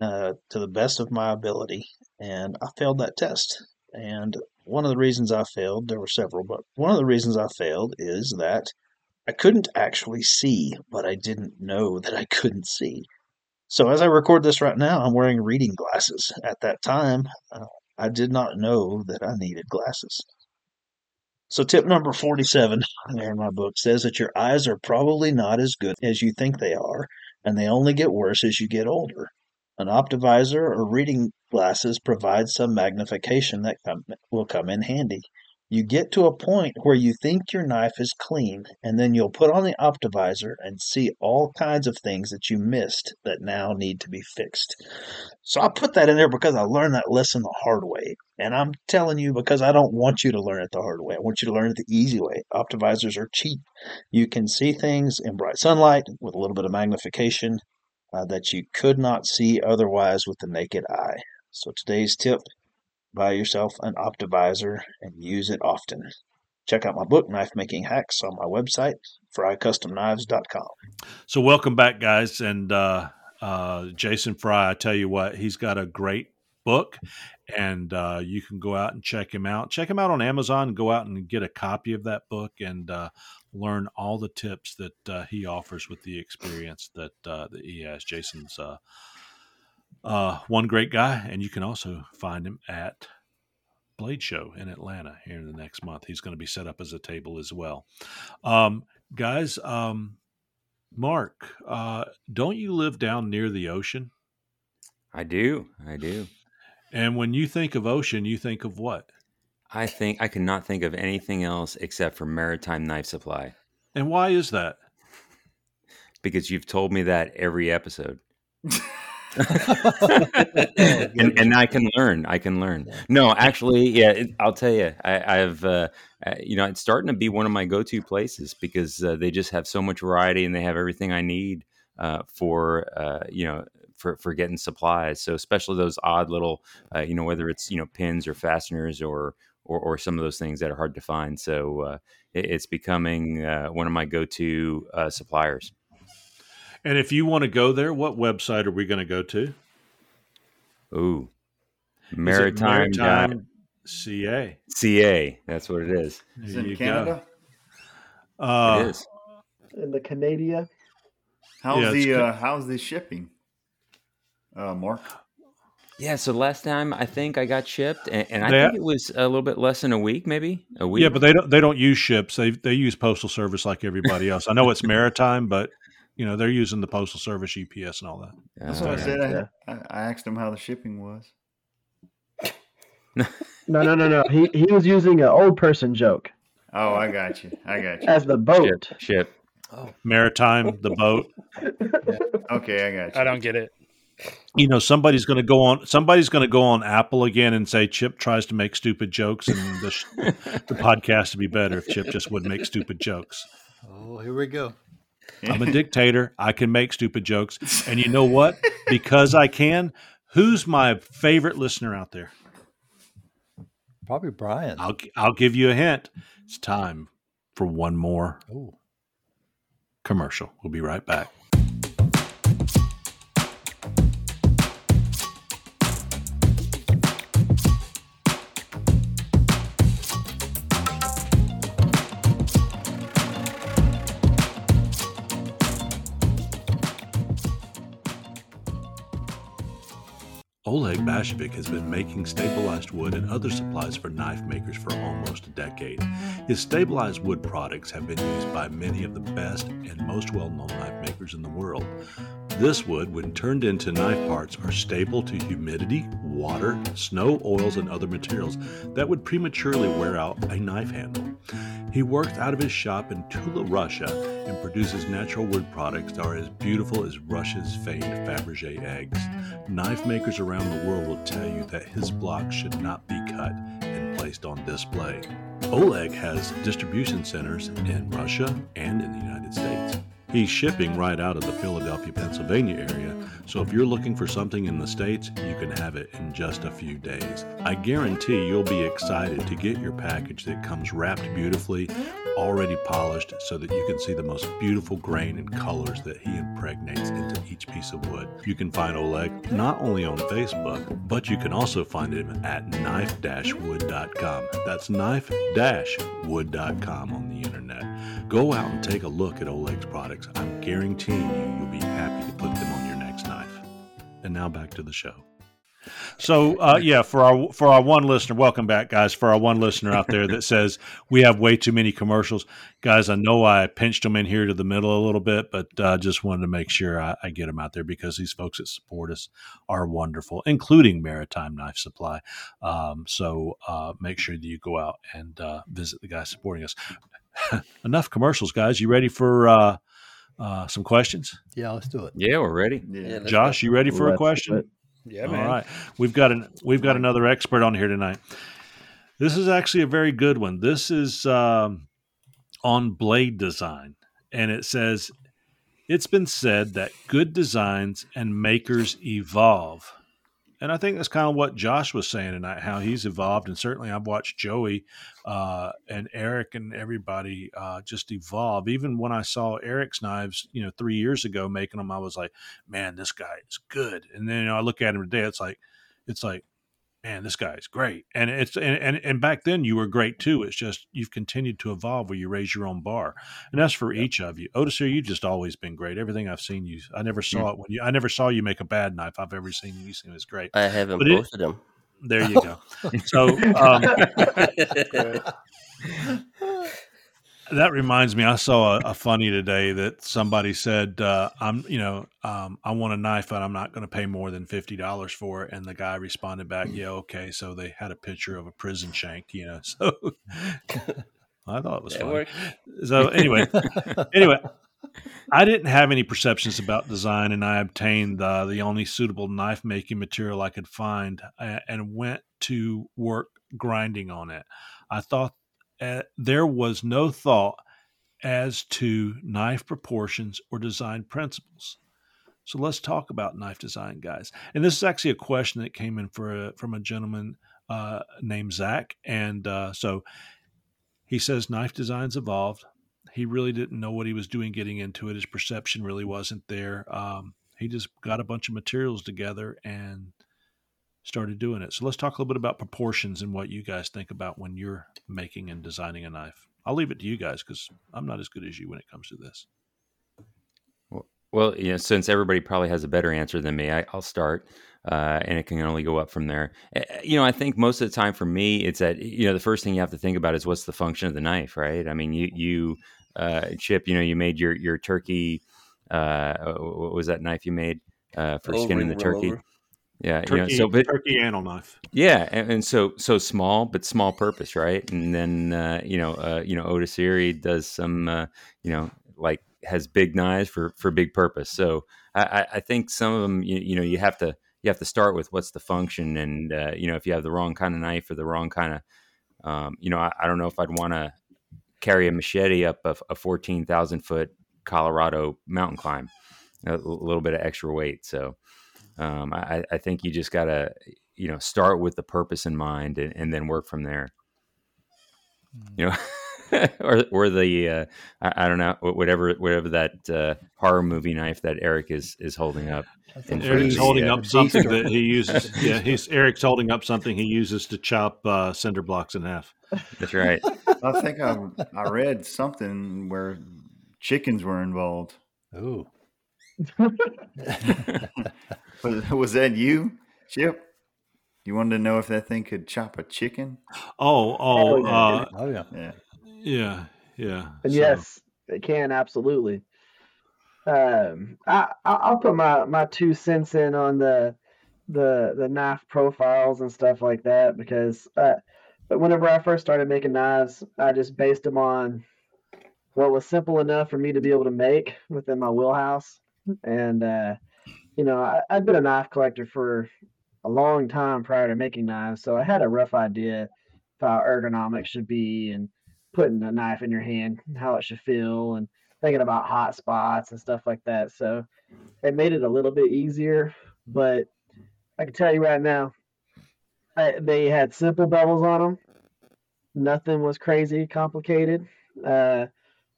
Speaker 14: uh, to the best of my ability. And I failed that test. And one of the reasons I failed, there were several, but one of the reasons I failed is that I couldn't actually see, but I didn't know that I couldn't see. So as I record this right now, I'm wearing reading glasses. At that time, uh, I did not know that I needed glasses. So tip number 47 *laughs* in my book says that your eyes are probably not as good as you think they are, and they only get worse as you get older. An optivisor or reading glasses provide some magnification that come, will come in handy. You get to a point where you think your knife is clean, and then you'll put on the optivisor and see all kinds of things that you missed that now need to be fixed. So I put that in there because I learned that lesson the hard way. And I'm telling you because I don't want you to learn it the hard way. I want you to learn it the easy way. Optivisors are cheap. You can see things in bright sunlight with a little bit of magnification. uh, that you could not see otherwise with the naked eye. So today's tip buy yourself an optivisor and use it often. Check out my book, Knife Making Hacks, on my website, frycustomknives.com.
Speaker 1: So welcome back, guys, and uh, uh, Jason Fry. I tell you what, he's got a great book, and uh, you can go out and check him out. Check him out on Amazon. Go out and get a copy of that book and uh, learn all the tips that uh, he offers with the experience that uh, that he has. Jason's uh, one great guy, and you can also find him at Blade Show in Atlanta here in the next month. He's going to be set up as a table as well. Um, guys, um, Mark, uh, don't you live down near the ocean?
Speaker 7: I do. I do.
Speaker 1: And when you think of ocean, you think of what?
Speaker 7: I think I cannot think of anything else except for Maritime Knife Supply.
Speaker 1: And why is that?
Speaker 7: Because you've told me that every episode. *laughs* *laughs* and, and I can learn. I can learn. No, actually, yeah, it, I'll tell you, I, I've, uh, uh, you know, it's starting to be one of my go-to places because uh, they just have so much variety and they have everything I need uh, for, uh, you know, for, for getting supplies. So especially those odd little, uh, you know, whether it's you know pins or fasteners or or, or some of those things that are hard to find. So uh, it, it's becoming uh, one of my go-to uh, suppliers.
Speaker 1: And if you want to go there, what website are we going to go to?
Speaker 7: Ooh, maritime, dot-
Speaker 1: Maritime CA.
Speaker 7: CA. That's what it is.
Speaker 6: It's in
Speaker 1: you
Speaker 6: Canada.
Speaker 1: go. Uh,
Speaker 7: it is.
Speaker 10: In the Canada.
Speaker 6: How's
Speaker 1: Yeah,
Speaker 6: the
Speaker 1: ca-
Speaker 6: uh, how's the shipping, uh, Mark?
Speaker 7: Yeah. So last time I think I got shipped, and, and I
Speaker 1: They-
Speaker 7: think it was a little bit less than a week, maybe a week.
Speaker 1: Yeah, but they don't they don't use ships. They they use postal service like everybody else. I know it's maritime, but you know they're using the postal service, UPS, and all that.
Speaker 6: That's what I said. I,
Speaker 10: yeah.
Speaker 6: I, I asked him how the shipping was.
Speaker 10: No, no, no, no. He he was using an old person joke
Speaker 6: Oh, I got you. I got you.
Speaker 10: as the boat.
Speaker 7: ship, ship. Oh.
Speaker 1: Maritime, the boat.
Speaker 6: Okay, I got you.
Speaker 12: I don't get it.
Speaker 1: You know, somebody's going to go on. Somebody's going to go on Apple again and say Chip tries to make stupid jokes, and the, the podcast would be better if Chip just would make stupid jokes.
Speaker 9: Oh, here we go.
Speaker 1: I'm a dictator. I can make stupid jokes, and you know what? Because I can. Who's my favorite listener out there?
Speaker 9: Probably Brian.
Speaker 1: I'll I'll give you a hint. It's time for one more
Speaker 9: Oh,
Speaker 1: commercial. We'll be right back. Bashevik has been making stabilized wood and other supplies for knife makers for almost a decade. His stabilized wood products have been used by many of the best and most well known knife makers in the world. This wood, when turned into knife parts, are stable to humidity, water, snow, oils, and other materials that would prematurely wear out a knife handle. He works out of his shop in Tula, Russia, and produces natural wood products that are as beautiful as Russia's famed Fabergé eggs. Knife makers around the world will tell you that his blocks should not be cut and placed on display. Oleg has distribution centers in Russia and in the United States. He's shipping right out of the Philadelphia, Pennsylvania area, so if you're looking for something in the States, you can have it in just a few days. I guarantee you'll be excited to get your package that comes wrapped beautifully, already polished, so that you can see the most beautiful grain and colors that he impregnates into each piece of wood. You can find Oleg not only on Facebook, but you can also find him at knife-wood.com. That's knife-wood.com on the internet. Go out and take a look at Oleg's products. I'm guaranteeing you you'll be happy to put them on your next knife. And now back to the show. So uh, yeah, for our for our one listener, welcome back, guys. For our one listener out there that says we have way too many commercials, guys. I know I pinched them in here to the middle a little bit, but uh, just wanted to make sure I, I get them out there because these folks that support us are wonderful, including Maritime Knife Supply. Um, so uh, make sure that you go out and uh, visit the guys supporting us. *laughs* Enough commercials, guys. You ready for uh, uh, some questions?
Speaker 9: yeah, let's do it.
Speaker 7: Yeah, we're ready.
Speaker 11: Yeah,
Speaker 1: Josh, you ready for a
Speaker 10: Let's do
Speaker 1: question?
Speaker 12: Yeah,
Speaker 1: All
Speaker 12: man.
Speaker 1: right, we've got an we've got another expert on here tonight. This is actually a very good one. This is um, on blade design, and it says, It's been said that good designs and makers evolve. And I think that's kind of what Josh was saying tonight, how he's evolved. And certainly I've watched Joey uh, and Eric and everybody uh, just evolve. Even when I saw Eric's knives, you know, three years ago making them, I was like, man, this guy is good. And then you know, I look at him today, it's like, it's like, man, this guy's great. And it's and, and and back then you were great too. It's just you've continued to evolve where you raise your own bar, and that's for each of you. Odacir, you've just always been great. Everything I've seen you, I never saw it when you. I never saw you make a bad knife. I've ever seen you. You seem as great.
Speaker 11: I haven't
Speaker 1: But it-
Speaker 11: posted them.
Speaker 1: There you go. *laughs* so um, *laughs* *laughs* that reminds me, I saw a, a funny today that somebody said, uh, "I'm, you know, um, I want a knife, but I'm not going to pay more than fifty dollars for it." And the guy responded back, "Yeah, okay." So they had a picture of a prison shank, you know. So *laughs* I thought it was
Speaker 11: That
Speaker 1: funny.
Speaker 11: worked.
Speaker 1: So anyway, anyway, I didn't have any perceptions about design, and I obtained uh, the only suitable knife making material I could find, and went to work grinding on it. I thought there was no thought as to knife proportions or design principles. So let's talk about knife design, guys. And this is actually a question that came in for a, from a gentleman uh, named Zach, and uh, so he says knife designs evolved. He really didn't know what he was doing getting into it. His perception really wasn't there. Um, he just got a bunch of materials together and started doing it. So let's talk a little bit about proportions and what you guys think about when you're making and designing a knife. I'll leave it to you guys because I'm not as good as you when it comes to this.
Speaker 7: Well, you know, since everybody probably has a better answer than me, I, I'll start, uh, and it can only go up from there. Uh, You know, I think most of the time for me, it's that you know the first thing you have to think about is what's the function of the knife, right? I mean, you you uh, Chip, you know, you made your your turkey. Uh, what was that knife you made uh, for skinning the turkey?
Speaker 11: roller.
Speaker 7: Yeah, you
Speaker 1: Turkey,
Speaker 7: know, so but
Speaker 1: turkey anal knife.
Speaker 7: yeah, and, and so so small, but small purpose, right? And then uh, you know, uh, you know, Odacir does some, uh, you know, like has big knives for for big purpose. So I, I- think some of them, you, you know, you have to you have to start with what's the function, and uh, you know, if you have the wrong kind of knife or the wrong kind of, um, you know, I, I don't know if I'd want to carry a machete up a, a fourteen thousand foot Colorado mountain climb, a little bit of extra weight. So um, I, I think you just gotta you know start with the purpose in mind and, and then work from there you know *laughs* or or the uh, I, I don't know whatever whatever that uh, horror movie knife that Eric is is holding up in front
Speaker 1: Eric's holding up something that he *laughs* uses. Yeah, he's Eric's holding up something he uses to chop uh, cinder blocks in half.
Speaker 7: that's right
Speaker 6: I think I I read something where chickens were involved.
Speaker 9: Ooh. *laughs*
Speaker 6: Was, *laughs* was that you, Chip? You wanted to know if that thing could chop a chicken?
Speaker 1: Oh, oh,
Speaker 10: Oh, yeah.
Speaker 1: uh,
Speaker 9: Oh yeah.
Speaker 6: Yeah.
Speaker 1: yeah, yeah.
Speaker 10: And
Speaker 1: So-
Speaker 10: yes, it can absolutely. Um, I I- I'll put my my two cents in on the the the knife profiles and stuff like that because uh, but whenever I first started making knives, I just based them on what was simple enough for me to be able to make within my wheelhouse. And uh, you know, I, I'd been a knife collector for a long time prior to making knives, so I had a rough idea of how ergonomics should be and putting a knife in your hand, how it should feel, and thinking about hot spots and stuff like that. So it made it a little bit easier, but I can tell you right now, I, they had simple bevels on them. Nothing was crazy complicated. Uh,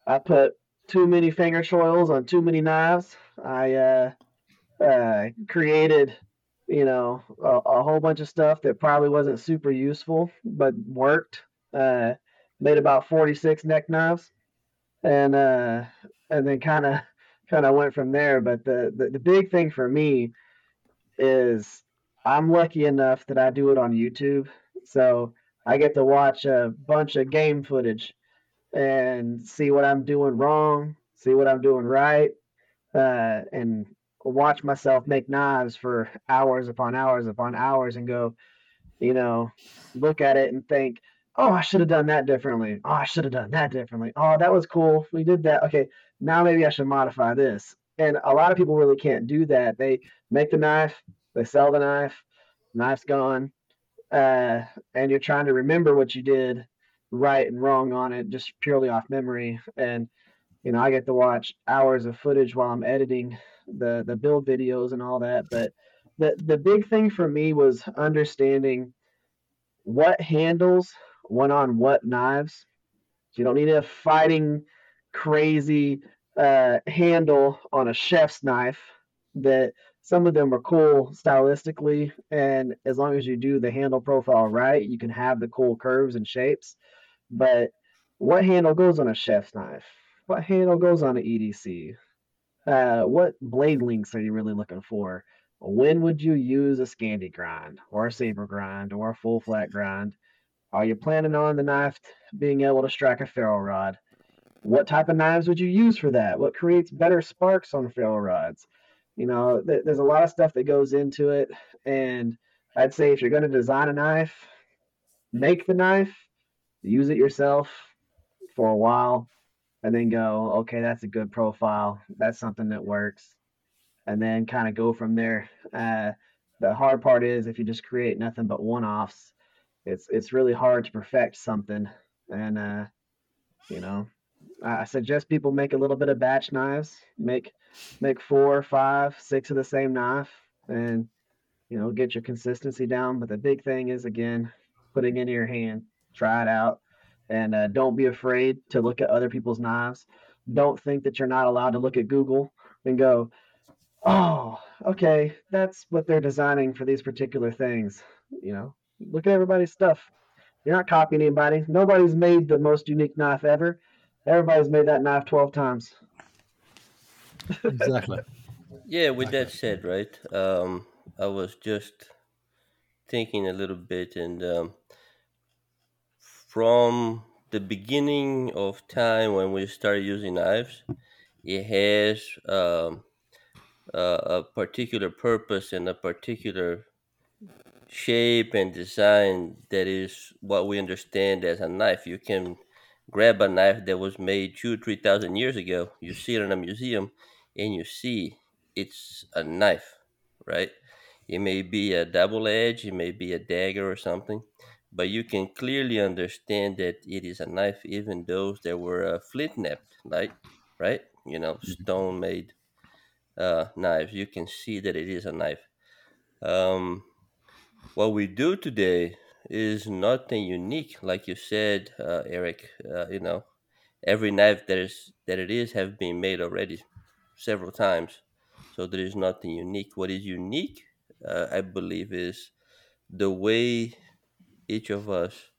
Speaker 10: I put too many finger choils on too many knives. I uh, uh, created, you know, a, a whole bunch of stuff that probably wasn't super useful, but worked. Uh, made about 46 neck knives and uh and then kind of kind of went from there but the, the the big thing for me is i'm lucky enough that i do it on youtube so i get to watch a bunch of game footage and see what i'm doing wrong see what i'm doing right uh and watch myself make knives for hours upon hours upon hours and go you know look at it and think oh, I should have done that differently. Oh, I should have done that differently. Oh, that was cool. We did that. Okay, now maybe I should modify this. And a lot of people really can't do that. They make the knife, they sell the knife, knife's gone, uh, and you're trying to remember what you did right and wrong on it just purely off memory. And you know, I get to watch hours of footage while I'm editing the the build videos and all that. But the the big thing for me was understanding what handles went on what knives. You don't need a fighting crazy uh, handle on a chef's knife. That some of them are cool stylistically, and as long as you do the handle profile right, you can have the cool curves and shapes. But what handle goes on a chef's knife? What handle goes on an EDC? Uh, what blade links are you really looking for? When would you use a Scandi grind or a saber grind or a full flat grind? Are you planning on the knife being able to strike a ferro rod? What type of knives would you use for that? What creates better sparks on ferro rods? You know, th- there's a lot of stuff that goes into it. And I'd say if you're going to design a knife, make the knife, use it yourself for a while, and then go, okay, that's a good profile. That's something that works. And then kind of go from there. Uh, the hard part is if you just create nothing but one offs, it's it's really hard to perfect something. And uh, you know, I suggest people make a little bit of batch knives. Make make four, five, six of the same knife, and you know, get your consistency down. But the big thing is again, putting it in your hand. Try it out and uh, don't be afraid to look at other people's knives. Don't think that you're not allowed to look at Google and go, oh, okay, that's what they're designing for these particular things. You know, look at everybody's stuff. You're not copying anybody. Nobody's made the most unique knife ever. Everybody's made that knife 12 times.
Speaker 9: exactly. *laughs*
Speaker 11: Yeah, with that said, right? Um, I was just thinking a little bit, and um, from the beginning of time when we started using knives, it has um, a, a particular purpose and a particular shape and design that is what we understand as a knife. You can grab a knife that was made two, three thousand years ago. You see it in a museum, and you see it's a knife, right? It may be a double edge, it may be a dagger or something, but you can clearly understand that it is a knife, even those that were uh, flint knapped, right? Right? You know, stone made uh, knives. You can see that it is a knife. Um, what we do today is nothing unique, like you said, uh, Eric. Uh, you know, every knife that is that it is have been made already several times, so there is nothing unique. What is unique, uh, I believe, is the way each of us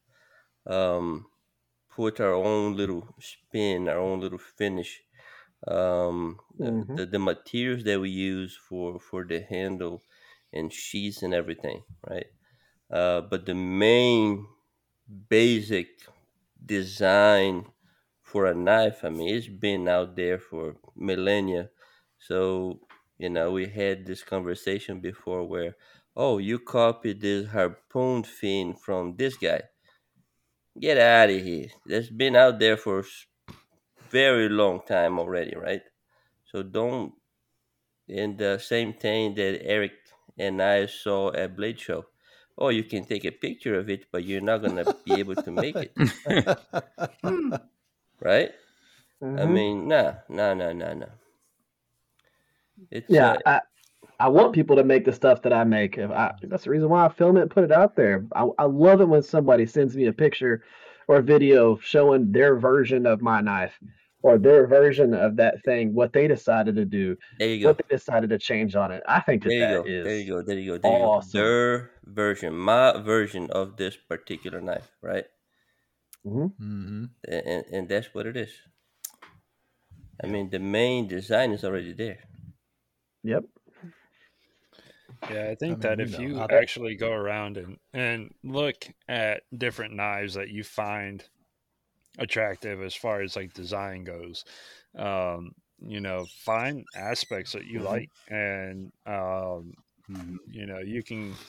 Speaker 11: um, put our own little spin, our own little finish. Um,
Speaker 10: Mhm.
Speaker 11: the, the materials that we use for for the handle and sheaths and everything, right? Uh, but the main basic design for a knife, I mean, it's been out there for millennia. So, you know, we had this conversation before where, oh, you copied this harpoon fin from this guy. Get out of here. That's been out there for s- very long time already, right? So don't. And the same thing that Eric and I saw at Blade Show. Oh, you can take a picture of it, but you're not gonna be able to make it, *laughs* right? I
Speaker 10: Mhm.
Speaker 11: mean, nah, nah, nah, nah, nah. It's
Speaker 10: Yeah,
Speaker 11: uh,
Speaker 10: I, I want people to make the stuff that I make. If I, that's the reason why I film it and put it out there. I, I love it when somebody sends me a picture or a video showing their version of my knife or their version of that thing, what they decided to do,
Speaker 11: there you go.
Speaker 10: what they decided to change on it. I think that
Speaker 11: There you
Speaker 10: that
Speaker 11: go.
Speaker 10: is
Speaker 11: There you go. There you go. There you go. Their version, my version of this particular knife, right?
Speaker 10: hmm
Speaker 9: Mm-hmm.
Speaker 11: And and that's what it is. I mean, the main design is already there.
Speaker 10: Yep.
Speaker 12: Yeah, I think
Speaker 9: I
Speaker 12: that
Speaker 9: mean, you
Speaker 12: if
Speaker 9: know,
Speaker 12: you actually go around and, and look at different knives that you find attractive as far as like design goes, um, you know, find aspects that you
Speaker 10: Mhm.
Speaker 12: like, and um, you know, you can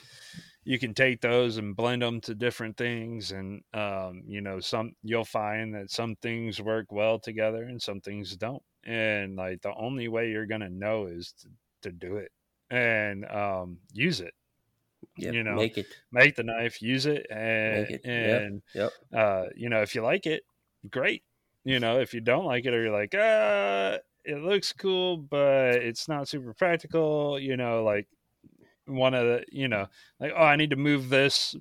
Speaker 12: you can take those and blend them to different things, and um, you know, some you'll find that some things work well together and some things don't, and like the only way you're gonna know is to, to do it and um, use it.
Speaker 11: Yep,
Speaker 12: you know,
Speaker 11: make it.
Speaker 12: make the knife, use it, and
Speaker 11: it.
Speaker 12: And
Speaker 11: Yep.
Speaker 12: uh, you know, if you like it, great. You know, if you don't like it or you're like, uh, it looks cool, but it's not super practical, you know, like one of the, you know, like, oh, I need to move this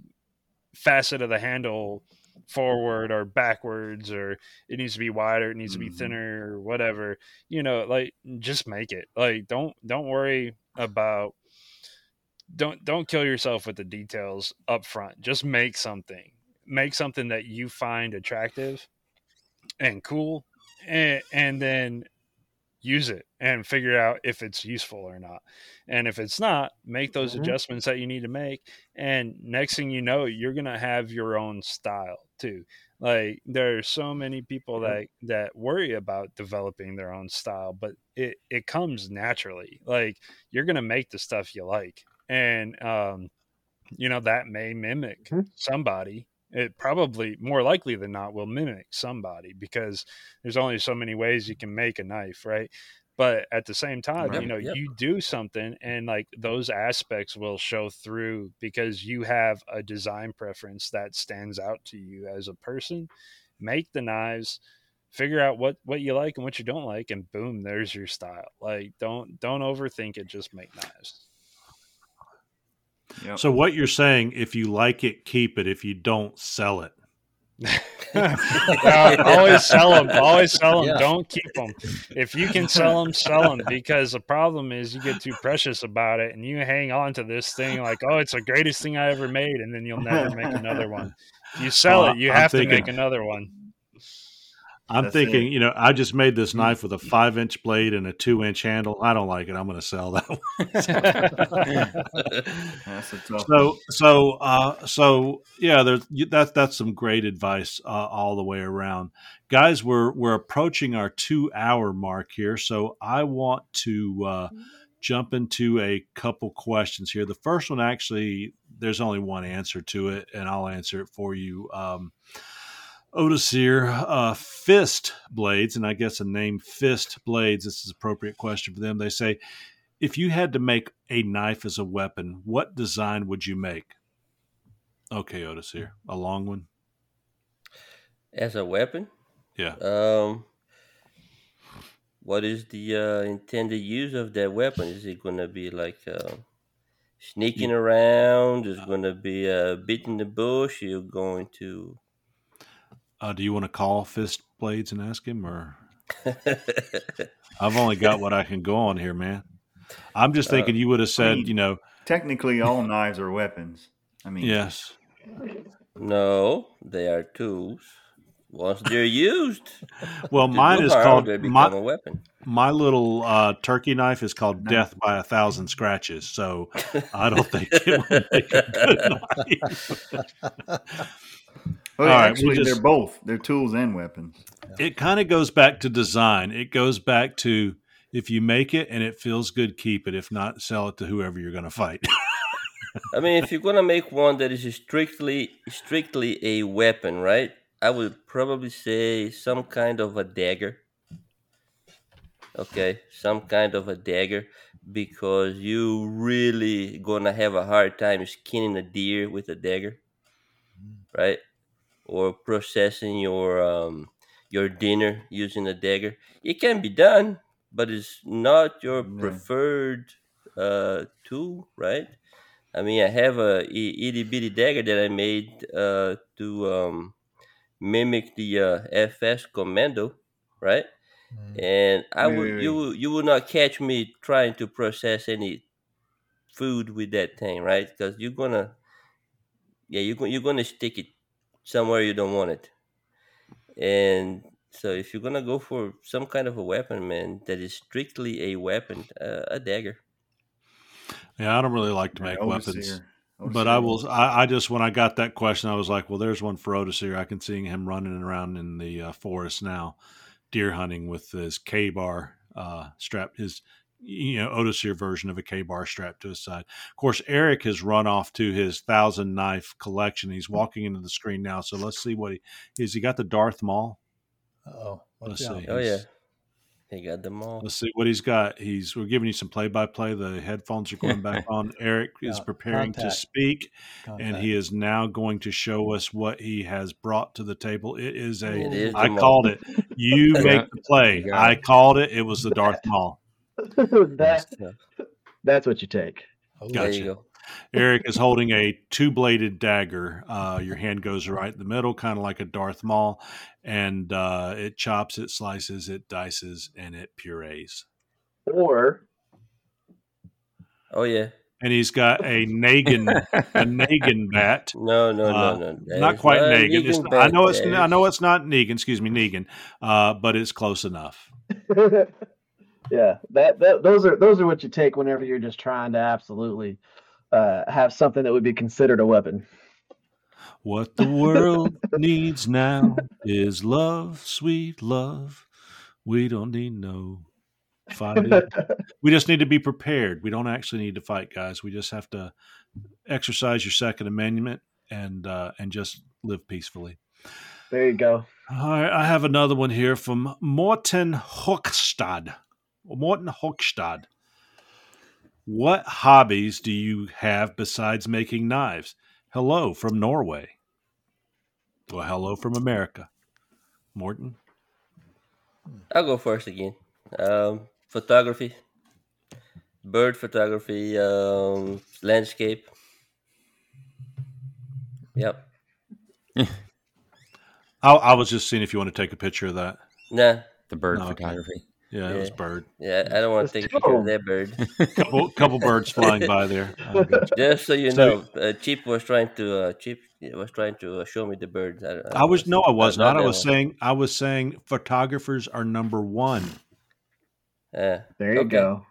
Speaker 12: facet of the handle forward or backwards or it needs to be wider it needs to be
Speaker 6: Mhm.
Speaker 12: thinner or whatever you know like just make it like don't don't worry about don't don't kill yourself with the details up front just make something. Make something that you find attractive and cool and, and then use it and figure out if it's useful or not. And if it's not make those
Speaker 10: Mhm.
Speaker 12: adjustments that you need to make. And next thing you know you're gonna have your own style too like there are so many people that that worry about developing their own style but it it comes naturally. Like you're gonna make the stuff you like and um you know that may mimic somebody. It probably more likely than not will mimic somebody because there's only so many ways you can make a knife right but at the same time
Speaker 11: Yep,
Speaker 12: you know
Speaker 11: yep.
Speaker 12: you do something and like those aspects will show through because you have a design preference that stands out to you as a person make the knives figure out what what you like and what you don't like and boom there's your style like don't don't overthink it just make knives
Speaker 6: Yep.
Speaker 1: So what you're saying, if you like it, keep it. If you don't, sell it.
Speaker 12: Uh, always sell them. Always sell them.
Speaker 9: Yeah.
Speaker 12: Don't keep them. If you can sell them, sell them. Because the problem is you get too precious about it, and you hang on to this thing like, oh, it's the greatest thing I ever made, and then you'll never make another one. If you sell it, you
Speaker 1: I'm
Speaker 12: have to make another one.
Speaker 1: I'm
Speaker 6: That's
Speaker 1: thinking,
Speaker 6: it.
Speaker 1: you know, I just made this knife with a five inch blade and a two inch handle. I don't like it. I'm going to sell that one. *laughs*
Speaker 6: That's a tough.
Speaker 1: so so uh so yeah there's that's that's some great advice uh, all the way around guys we're we're approaching our two hour mark here so i want to uh jump into a couple questions here the first one actually there's only one answer to it and i'll answer it for you um Odacir, uh, fist blades, and I guess a name fist blades. This is an appropriate question for them. They say, if you had to make a knife as a weapon, what design would you make? Okay, Odacir. A long one?
Speaker 11: As a weapon?
Speaker 1: Yeah.
Speaker 11: Um, what is the uh, intended use of that weapon? Is it going to be like uh, sneaking around? Is it going to be uh, beating the bush? You're going to.
Speaker 1: Uh, do you want to call fist blades and ask him, or *laughs* I've only got what I can go on here, man. I'm just thinking you would have
Speaker 6: I
Speaker 1: said,
Speaker 6: mean,
Speaker 1: you know,
Speaker 6: technically all knives are weapons. I mean,
Speaker 1: yes.
Speaker 11: No, they are tools. Once they're used, *laughs*
Speaker 1: Well, mine is called my,
Speaker 11: a weapon.
Speaker 1: my little uh, turkey knife is called Death by a Thousand Scratches. So I don't think it would make a good *laughs* knife.
Speaker 6: Oh, well,
Speaker 1: All right, we
Speaker 6: actually,
Speaker 1: just-
Speaker 6: they're both. They're tools and weapons.
Speaker 1: it kind of goes back to design. It goes back to if you make it and it feels good, keep it. If not, sell it to whoever you're going to fight. *laughs*
Speaker 11: I mean, if you're gonna make one that is strictly strictly a weapon, right? I would probably say some kind of a dagger. Okay, some kind of a dagger because you really gonna have a hard time skinning a deer with a dagger, mm. right? Or processing your um your dinner using a dagger. It can be done, but it's not your preferred uh tool, right? I mean, I have a itty bitty dagger that I made uh, to um, mimic the uh, FS Commando, right? And I
Speaker 6: Wait,
Speaker 11: would
Speaker 6: wait,
Speaker 11: you
Speaker 6: wait.
Speaker 11: you will not catch me trying to process any food with that thing, right? Because you're gonna, yeah, you're gonna you're gonna stick it somewhere you don't want it. And so, if you're gonna go for some kind of a weapon, man, that is strictly a weapon, uh, a dagger.
Speaker 1: yeah, I don't really like to make
Speaker 6: Otis
Speaker 1: weapons.
Speaker 6: here.
Speaker 1: But I will. I, I just when I got that question, I was like, "Well, there's one for Odacir. I can see him running around in the uh, forest now, deer hunting with his Ka-Bar uh, strapped his, you know, Odacir version of a Ka-Bar strapped to his side. Of course, Erick has run off to his thousand knife collection. He's hmm. walking into the screen now. So let's see what he is. He got the Darth Maul.
Speaker 9: Oh,
Speaker 1: Let's
Speaker 9: out.
Speaker 1: see.
Speaker 11: Oh, yeah. He got them all.
Speaker 1: Let's see what he's got. He's we're giving you some play by play. The headphones are going back *laughs* on. Erick is
Speaker 9: Yeah,
Speaker 1: preparing to
Speaker 9: contact.
Speaker 1: speak, and he is now going to show us what he has brought to the table. It is a.
Speaker 11: It is
Speaker 1: I called it. You *laughs* make the play. I called it. It was the Darth *laughs* Maul. *laughs*
Speaker 10: that, that's what you take.
Speaker 11: There
Speaker 1: Gotcha.
Speaker 11: you go. *laughs*
Speaker 1: Erick is holding a two bladed dagger. Uh, your hand goes right in the middle, kind of like a Darth Maul, and uh, it chops, it slices, it dices, and it purees.
Speaker 10: Or
Speaker 11: Oh yeah.
Speaker 1: And he's got a Negan, a *laughs* Negan bat.
Speaker 11: No, no,
Speaker 1: Uh,
Speaker 11: no, no.
Speaker 1: not quite
Speaker 11: no
Speaker 1: Negan. It's,
Speaker 11: Negan
Speaker 1: I know it's I know it's not Negan. Excuse me, Negan. Uh, but it's close enough.
Speaker 10: Yeah, that, that those are those are what you take whenever you're just trying to absolutely uh, have something that would be considered a weapon.
Speaker 1: What the world *laughs* needs now is love, sweet love. We don't need no fighting. *laughs* we just need to be prepared. We don't actually need to fight, guys. We just have to exercise your Second Amendment and uh, and just live peacefully.
Speaker 10: There you go.
Speaker 1: All right, I have another one here from Morten Hochstad. Morten Hochstad. What hobbies do you have besides making knives? Hello from Norway. Well, hello from America. Morton.
Speaker 11: I'll go first again. Um, photography, bird photography, um, landscape. Yep. *laughs*
Speaker 1: I, I was just seeing if you want to take a picture of that.
Speaker 11: Nah.
Speaker 7: The bird
Speaker 1: No, okay.
Speaker 7: Photography.
Speaker 1: Yeah, it was bird.
Speaker 11: Yeah, I don't want to take a of that bird. *laughs*
Speaker 1: couple couple birds flying by there. I got you.
Speaker 11: Just so you
Speaker 1: So-
Speaker 11: know, uh, Chip was trying to uh, Chip was trying to uh, show me the birds. I,
Speaker 1: I was no, I was not. I was
Speaker 11: one.
Speaker 1: saying I was saying photographers are number one.
Speaker 11: Yeah.
Speaker 10: There you
Speaker 11: Okay.
Speaker 10: go.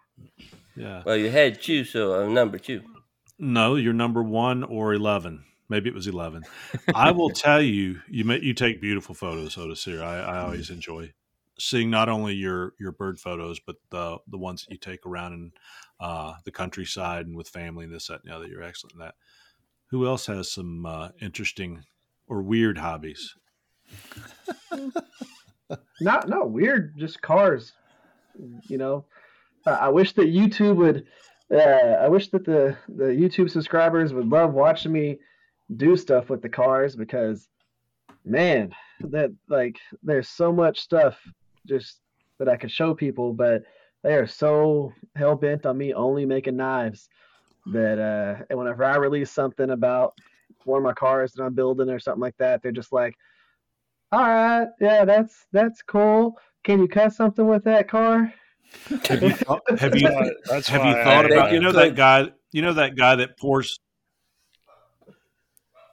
Speaker 1: Yeah.
Speaker 11: Well, you had two, so I'm number two.
Speaker 1: No, you're number one or eleven. Maybe it was eleven. I will tell you, you ma- you take beautiful photos, Otis. Here, I, I always enjoy seeing not only your your bird photos, but the the ones that you take around in uh, the countryside and with family and this that and the other. You're excellent in that. Who else has some uh, interesting or weird hobbies?
Speaker 10: Not not weird, just cars. You know, I, I wish that YouTube would. Uh, I wish that the the YouTube subscribers would love watching me do stuff with the cars because, man, that like there's so much stuff just that I could show people, but they are so hell bent on me only making knives that uh, and whenever I release something about one of my cars that I'm building or something like that, they're just like, all right, yeah, that's that's cool. Can you cut something with that car?
Speaker 1: Have you thought, have you *laughs*
Speaker 12: That's
Speaker 1: have you thought
Speaker 12: I,
Speaker 1: about you know that guy you know that guy that pours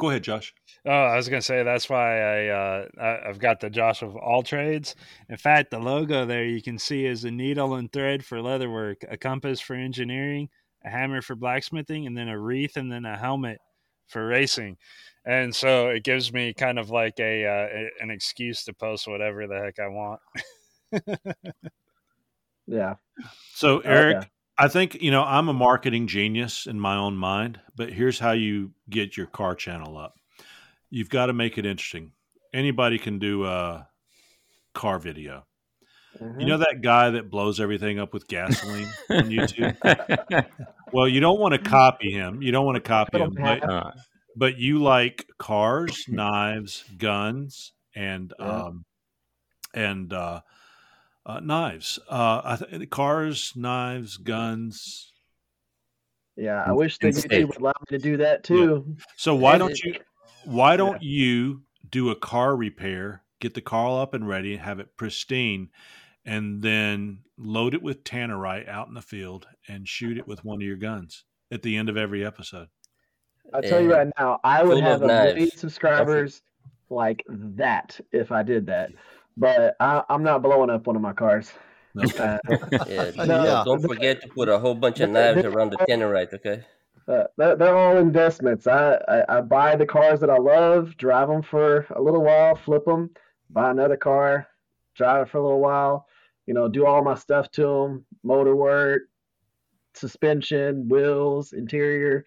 Speaker 1: Go ahead, Josh.
Speaker 12: Oh, I was gonna say that's why I, uh, I I've got the Josh of all trades. In fact, the logo there you can see is a needle and thread for leatherwork, a compass for engineering, a hammer for blacksmithing, and then a wreath and then a helmet for racing. And so it gives me kind of like a, uh, an excuse to post whatever the heck I want. *laughs*
Speaker 10: Yeah.
Speaker 1: So, Erick,
Speaker 10: Okay.
Speaker 1: I think, you know, I'm a marketing genius in my own mind, but here's how you get your car channel up. You've got to make it interesting. Anybody can do a car video. You know that guy that blows everything up with gasoline on YouTube? *laughs* well, you don't want to copy him. You don't want to copy him, but, but you like cars, knives, guns, and
Speaker 10: Yeah.
Speaker 1: um, and uh, uh, knives. Uh, I th- cars, knives, guns.
Speaker 10: Yeah, I wish that YouTube would allow me to do that too.
Speaker 1: So why don't you why don't you do a car repair, get the car up and ready, have it pristine, and then load it with tannerite out in the field and shoot it with one of your guns at the end of every episode?
Speaker 10: I'll tell you right now, I would have a million
Speaker 11: knives.
Speaker 10: subscribers like that if I did that. But I, I'm not blowing up one of my cars. Uh, *laughs*
Speaker 11: Yeah, *laughs*
Speaker 10: no,
Speaker 11: don't- don't forget to put a whole bunch of knives around the tannerite, okay?
Speaker 10: Uh, they're, they're all investments. I, I, I buy the cars that I love, drive them for a little while, flip them, buy another car, drive it for a little while, you know, do all my stuff to them, motor work, suspension, wheels, interior.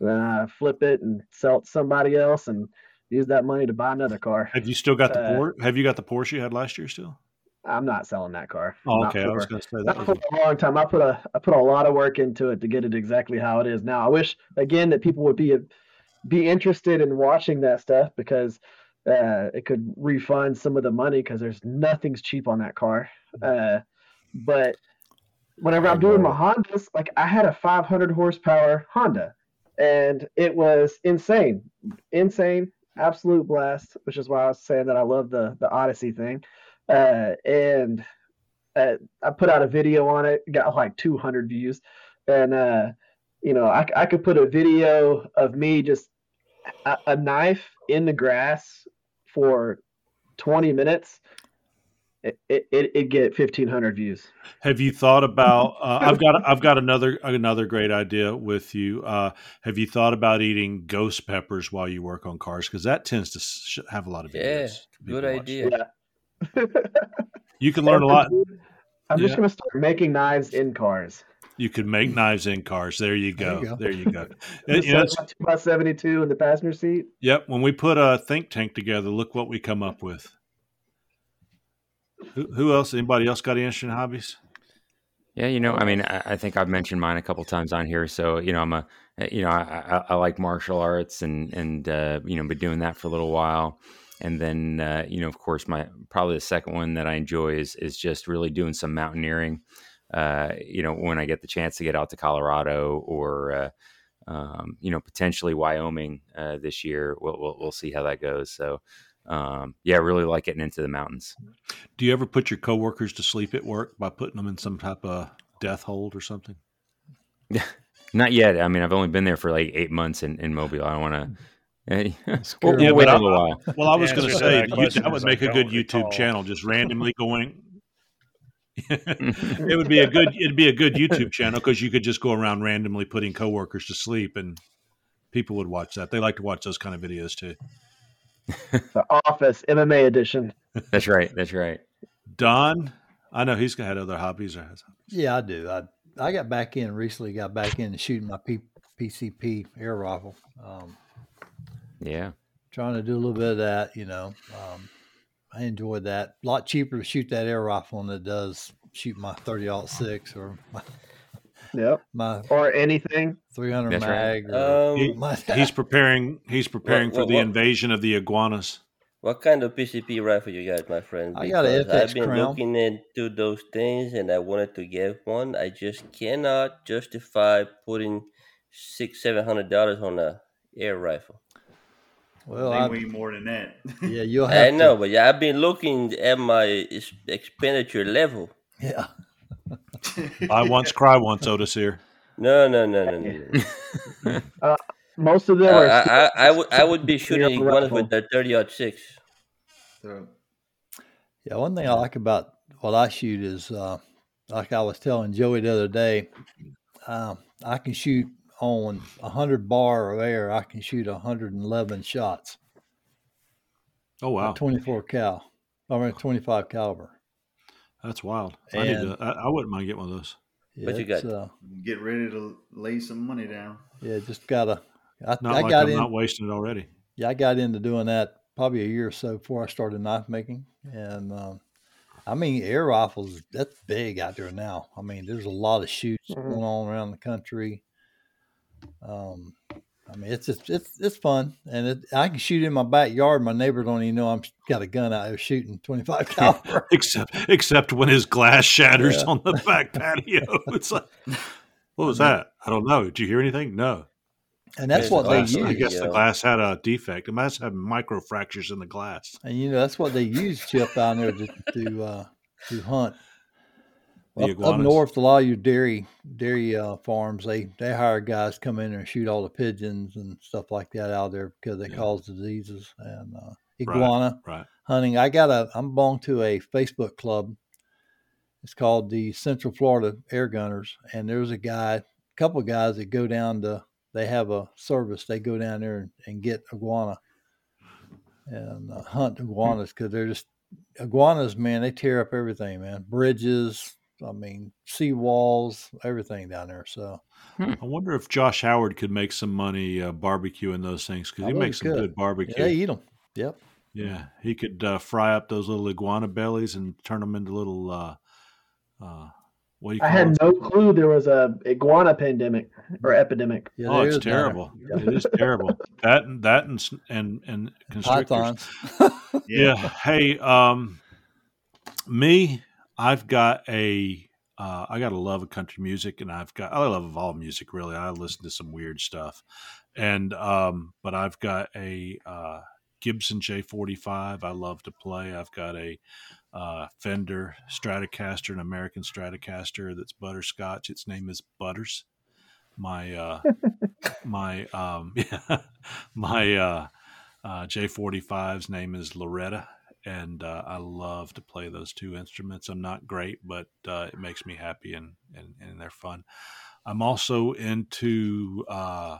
Speaker 10: Then I flip it and sell it to somebody else and use that money to buy another car.
Speaker 1: Have you still got the
Speaker 10: Uh,
Speaker 1: Por- Have you got the Porsche you had last year still?
Speaker 10: I'm not selling that car.
Speaker 1: Oh, okay. I was going to say that was
Speaker 10: for a long time. I put a I put a lot of work into it to get it exactly how it is now. I wish again that people would be be interested in watching that stuff because uh, it could refund some of the money because there's nothing's cheap on that car. Uh, but whenever I'm doing my Hondas, like I had a 500 horsepower Honda, and it was insane, insane, absolute blast. Which is why I was saying that I love the the Odyssey thing. Uh, and uh, I put out a video on it, got like 200 views, and uh, you know I, I could put a video of me just a, a knife in the grass for 20 minutes. It it it get 1500 views.
Speaker 1: Have you thought about? *laughs* Uh, I've got I've got another another great idea with you. Uh, have you thought about eating ghost peppers while you work on cars? Because that tends to sh- have a lot of videos.
Speaker 11: Yeah, good
Speaker 1: watch.
Speaker 11: idea. *laughs*
Speaker 1: You can learn a lot.
Speaker 10: I'm just
Speaker 1: Yeah.
Speaker 10: gonna start making knives in cars.
Speaker 1: You can make knives in cars. There you
Speaker 10: There
Speaker 1: go.
Speaker 10: you go.
Speaker 1: There you go. *laughs* You know,
Speaker 10: two by 72 in the passenger seat.
Speaker 1: Yep. When we put a think tank together, look what we come up with. Who, who else? Anybody else got any interesting hobbies?
Speaker 7: Yeah, you know, I mean, I, I think I've mentioned mine a couple times on here. So, you know, I'm a, you know, I, I, I like martial arts and and uh, you know, been doing that for a little while. And then, uh, you know, of course, my probably the second one that I enjoy is is just really doing some mountaineering. Uh, you know, when I get the chance to get out to Colorado or, uh, um, you know, potentially Wyoming uh, this year, we'll, we'll we'll see how that goes. So, um, yeah, I really like getting into the mountains.
Speaker 1: Do you ever put your coworkers to sleep at work by putting them in some type of death hold or something?
Speaker 7: Yeah, *laughs* Not yet. I mean, I've only been there for like eight months in, in Mobile. I don't want to. *laughs* we'll,
Speaker 1: Yeah,
Speaker 7: wait a little while.
Speaker 1: Well, I was going to say
Speaker 12: that
Speaker 1: you,
Speaker 12: question
Speaker 1: that would make a good YouTube
Speaker 12: recall.
Speaker 1: channel, just randomly going. *laughs* it would be a good. It'd be a good YouTube channel because you could just go around randomly putting coworkers to sleep, and people would watch that. They like to watch those kind of videos too.
Speaker 10: The Office MMA edition.
Speaker 7: That's right. That's right.
Speaker 1: Don, I know he's had other hobbies. Or has,
Speaker 9: Yeah, I do. I I got back in recently. Got back in shooting my P, PCP air rifle. Um,
Speaker 7: Yeah.
Speaker 9: trying to do a little bit of that. You know, um, I enjoyed that. A lot cheaper to shoot that air rifle than it does shoot my thirty six or my,
Speaker 10: Yep.
Speaker 9: my
Speaker 10: Or anything.
Speaker 9: three hundred
Speaker 7: That's right.
Speaker 9: mag. Or
Speaker 11: Um, *laughs*
Speaker 9: my,
Speaker 1: he's preparing. He's preparing
Speaker 11: What-
Speaker 1: for
Speaker 11: what-
Speaker 1: the
Speaker 11: what-
Speaker 1: invasion of the iguanas.
Speaker 11: What kind of PCP rifle you got, my friend?
Speaker 9: I got a
Speaker 11: Because
Speaker 9: FX
Speaker 11: I've been
Speaker 9: Crown.
Speaker 11: looking into those things, and I wanted to get one. I just cannot justify putting six, seven hundred dollars on a air rifle.
Speaker 9: well,
Speaker 6: they
Speaker 9: I,
Speaker 6: way more than that.
Speaker 9: yeah, you'll have
Speaker 11: I
Speaker 9: to-
Speaker 11: know, but yeah, I've been looking at my expenditure level.
Speaker 9: Yeah,
Speaker 1: I once cry once, Odacir.
Speaker 11: No, no, no, no, no. no. *laughs*
Speaker 10: Uh, most of them
Speaker 11: Uh,
Speaker 10: are.
Speaker 11: I, I, I would, I would be *laughs* shooting
Speaker 10: Air
Speaker 11: iguanas
Speaker 10: rifle.
Speaker 11: with the thirty six.
Speaker 6: So,
Speaker 9: yeah. One thing I like about what I shoot is, uh, like I was telling Joey the other day, um, I can shoot on a hundred bar of air. I can shoot hundred and eleven shots.
Speaker 1: Oh wow,
Speaker 9: Twenty four cal. I mean twenty five caliber.
Speaker 1: That's wild. I need to. I, I wouldn't mind getting one of those.
Speaker 9: Yeah,
Speaker 11: What you got?
Speaker 9: Uh,
Speaker 6: get ready to lay some money down.
Speaker 9: yeah, just gotta. I,
Speaker 1: Not
Speaker 9: I
Speaker 1: like
Speaker 9: got
Speaker 1: I'm
Speaker 9: in.
Speaker 1: not wasting it already.
Speaker 9: Yeah, I got into doing that probably a year or so before I started knife making, and um, I mean air rifles. That's big out there now. I mean, there's a lot of shoots
Speaker 10: Mhm.
Speaker 9: going on around the country. Um, I mean, it's just, it's it's fun, and it, I can shoot in my backyard. My neighbor don't even know I'm got a gun out there shooting 25 caliber.
Speaker 1: except except when his glass shatters
Speaker 9: Yeah.
Speaker 1: on the back patio. *laughs* *laughs* It's like, what was that? I don't know. Did you hear anything? No.
Speaker 9: and that's
Speaker 11: Yes,
Speaker 9: what they
Speaker 1: Glass- I
Speaker 9: use.
Speaker 1: guess the
Speaker 11: Yeah.
Speaker 1: glass had a defect. It must have micro fractures in the glass.
Speaker 9: And you know that's what they use chip down there to to, uh, to hunt. Up, up north, a lot of your dairy dairy uh, farms they they hire guys come in there and shoot all the pigeons and stuff like that out there because they
Speaker 1: Yeah.
Speaker 9: cause diseases and uh,
Speaker 1: Right.
Speaker 9: iguana
Speaker 1: Right.
Speaker 9: hunting. I got a I'm belong to a Facebook club. It's called the Central Florida Air Gunners, and there's a guy, a couple of guys that go down to. They have a service. They go down there and, and get iguana and uh, hunt iguanas because they're just iguanas, man. They tear up everything, man. Bridges, I mean, sea walls, everything down there. So
Speaker 1: I wonder if Josh Howard could make some money uh, barbecuing those things because he
Speaker 9: really
Speaker 1: makes some
Speaker 9: could.
Speaker 1: good
Speaker 9: yeah,
Speaker 1: barbecue.
Speaker 9: they eat them. Yep.
Speaker 1: Yeah, he could uh, fry up those little iguana bellies and turn them into little. Uh, uh, what do you
Speaker 10: I had
Speaker 1: it?
Speaker 10: no clue there was a iguana pandemic or epidemic.
Speaker 9: Yeah,
Speaker 1: oh, it's terrible.
Speaker 9: Yeah.
Speaker 1: It is terrible. *laughs* That and that and and and constrictors.
Speaker 9: Pythons. *laughs*
Speaker 1: Yeah. Hey, um, me, I've got a, uh, I got a love of country music, and I've got, I love of all music really. I listen to some weird stuff, and um, but I've got a uh, Gibson J45. I love to play. I've got a uh, Fender Stratocaster, an American Stratocaster that's butterscotch. Its name is Butters. My uh, my um, *laughs* yeah, my uh, uh, J45's name is Loretta, and uh, I love to play those two instruments. I'm not great, but uh, it makes me happy and, and, and they're fun. I'm also into uh,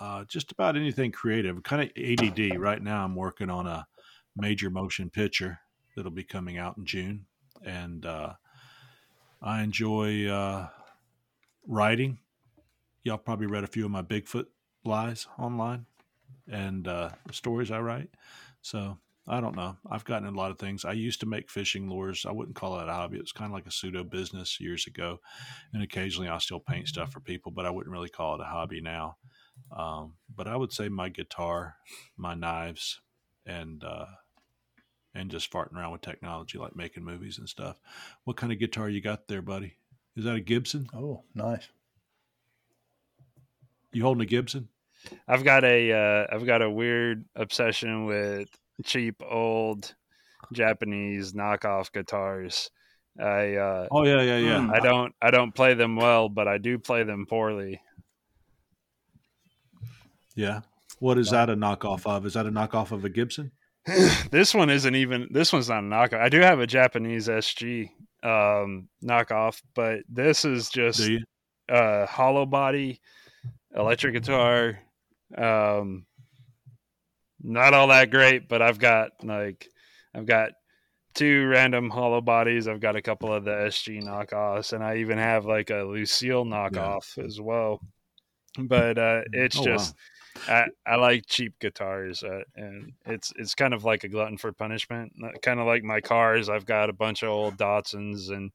Speaker 1: uh, just about anything creative, kind of ADD. Right now, I'm working on a major motion picture that'll be coming out in June, and uh, I enjoy uh, writing. Y'all probably read a few of my Bigfoot lies online and stories I write. So I don't know. I've gotten a lot of things. I used to make fishing lures. I wouldn't call it a hobby. It was kind of like a pseudo business years ago. And occasionally I still paint stuff for people, but I wouldn't really call it a hobby now. Um, but I would say my guitar, my knives, and uh, and just farting around with technology like making movies and stuff. What kind of guitar you got there, buddy? Is that a Gibson?
Speaker 9: Oh, nice.
Speaker 1: You holding a Gibson?
Speaker 12: I've got a uh, I've got a weird obsession with cheap old Japanese knockoff guitars. I uh,
Speaker 1: Oh yeah, yeah, yeah.
Speaker 12: I don't I don't play them well, but I do play them poorly.
Speaker 1: Yeah. What is that a knockoff of? Is that a knockoff of a Gibson? *sighs*
Speaker 12: this one isn't even this one's not a knockoff. I do have a Japanese SG um, knockoff, but this is just
Speaker 1: a
Speaker 12: uh, hollow body electric guitar. Um, not all that great, but I've got like I've got two random hollow bodies. I've got a couple of the SG knockoffs, and I even have like a Lucille knockoff as well. But uh, it's
Speaker 1: Oh, wow.
Speaker 12: just I, I like cheap guitars, uh, and it's it's kind of like a glutton for punishment. Kind of like my cars. I've got a bunch of old Datsuns and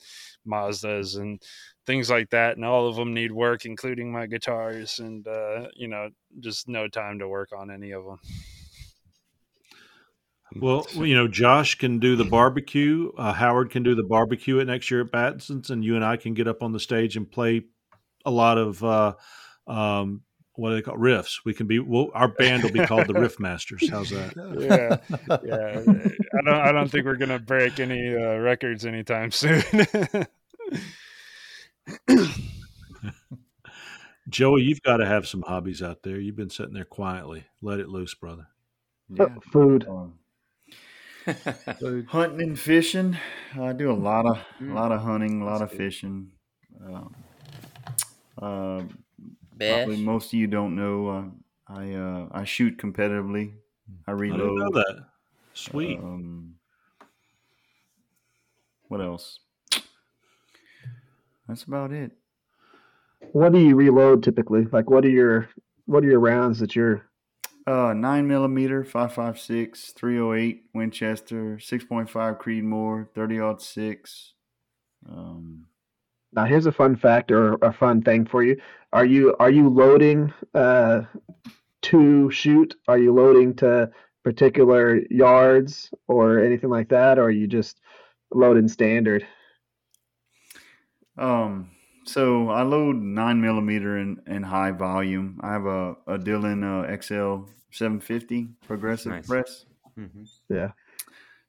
Speaker 12: Mazdas and things like that, and all of them need work, including my guitars. And uh, you know, just no time to work on any of them. *laughs*
Speaker 1: Well, you know, Josh can do the barbecue. Uh, Howard can do the barbecue at next year at Batson's, and you and I can get up on the stage and play a lot of uh, um, what do they call riffs. We can be. Well, our band will be called the Riff Masters. How's that? *laughs*
Speaker 12: yeah, yeah. I don't. I don't think we're gonna break any uh, records anytime *laughs* soon.
Speaker 1: Joey, you've got to have some hobbies out there. You've been sitting there quietly. Let it loose, brother.
Speaker 10: Uh, Food. *laughs*
Speaker 6: Hunting and fishing. I do a lot of
Speaker 11: Mm.
Speaker 6: a lot of hunting, a lot of fishing. Um, uh, probably most of you don't know. Uh, I uh, I shoot competitively. I
Speaker 1: I
Speaker 6: reload.
Speaker 1: didn't know that. Sweet.
Speaker 6: Um, what else? That's about it.
Speaker 10: What do you reload typically? Like, what are your what are your rounds that you're?
Speaker 6: Uh, nine millimeter, five five six, three oh eight Winchester, six point five Creedmoor, thirty aught six. Um,
Speaker 10: Now, here's a fun fact or a fun thing for you. Are you are you loading uh, to shoot? Are you loading to particular yards or anything like that, or are you just loading standard?
Speaker 6: Um, so I load nine millimeter in, in high volume. I have a, a Dillon uh, XL 750 progressive
Speaker 7: Nice.
Speaker 6: press.
Speaker 7: Mhm.
Speaker 10: Yeah.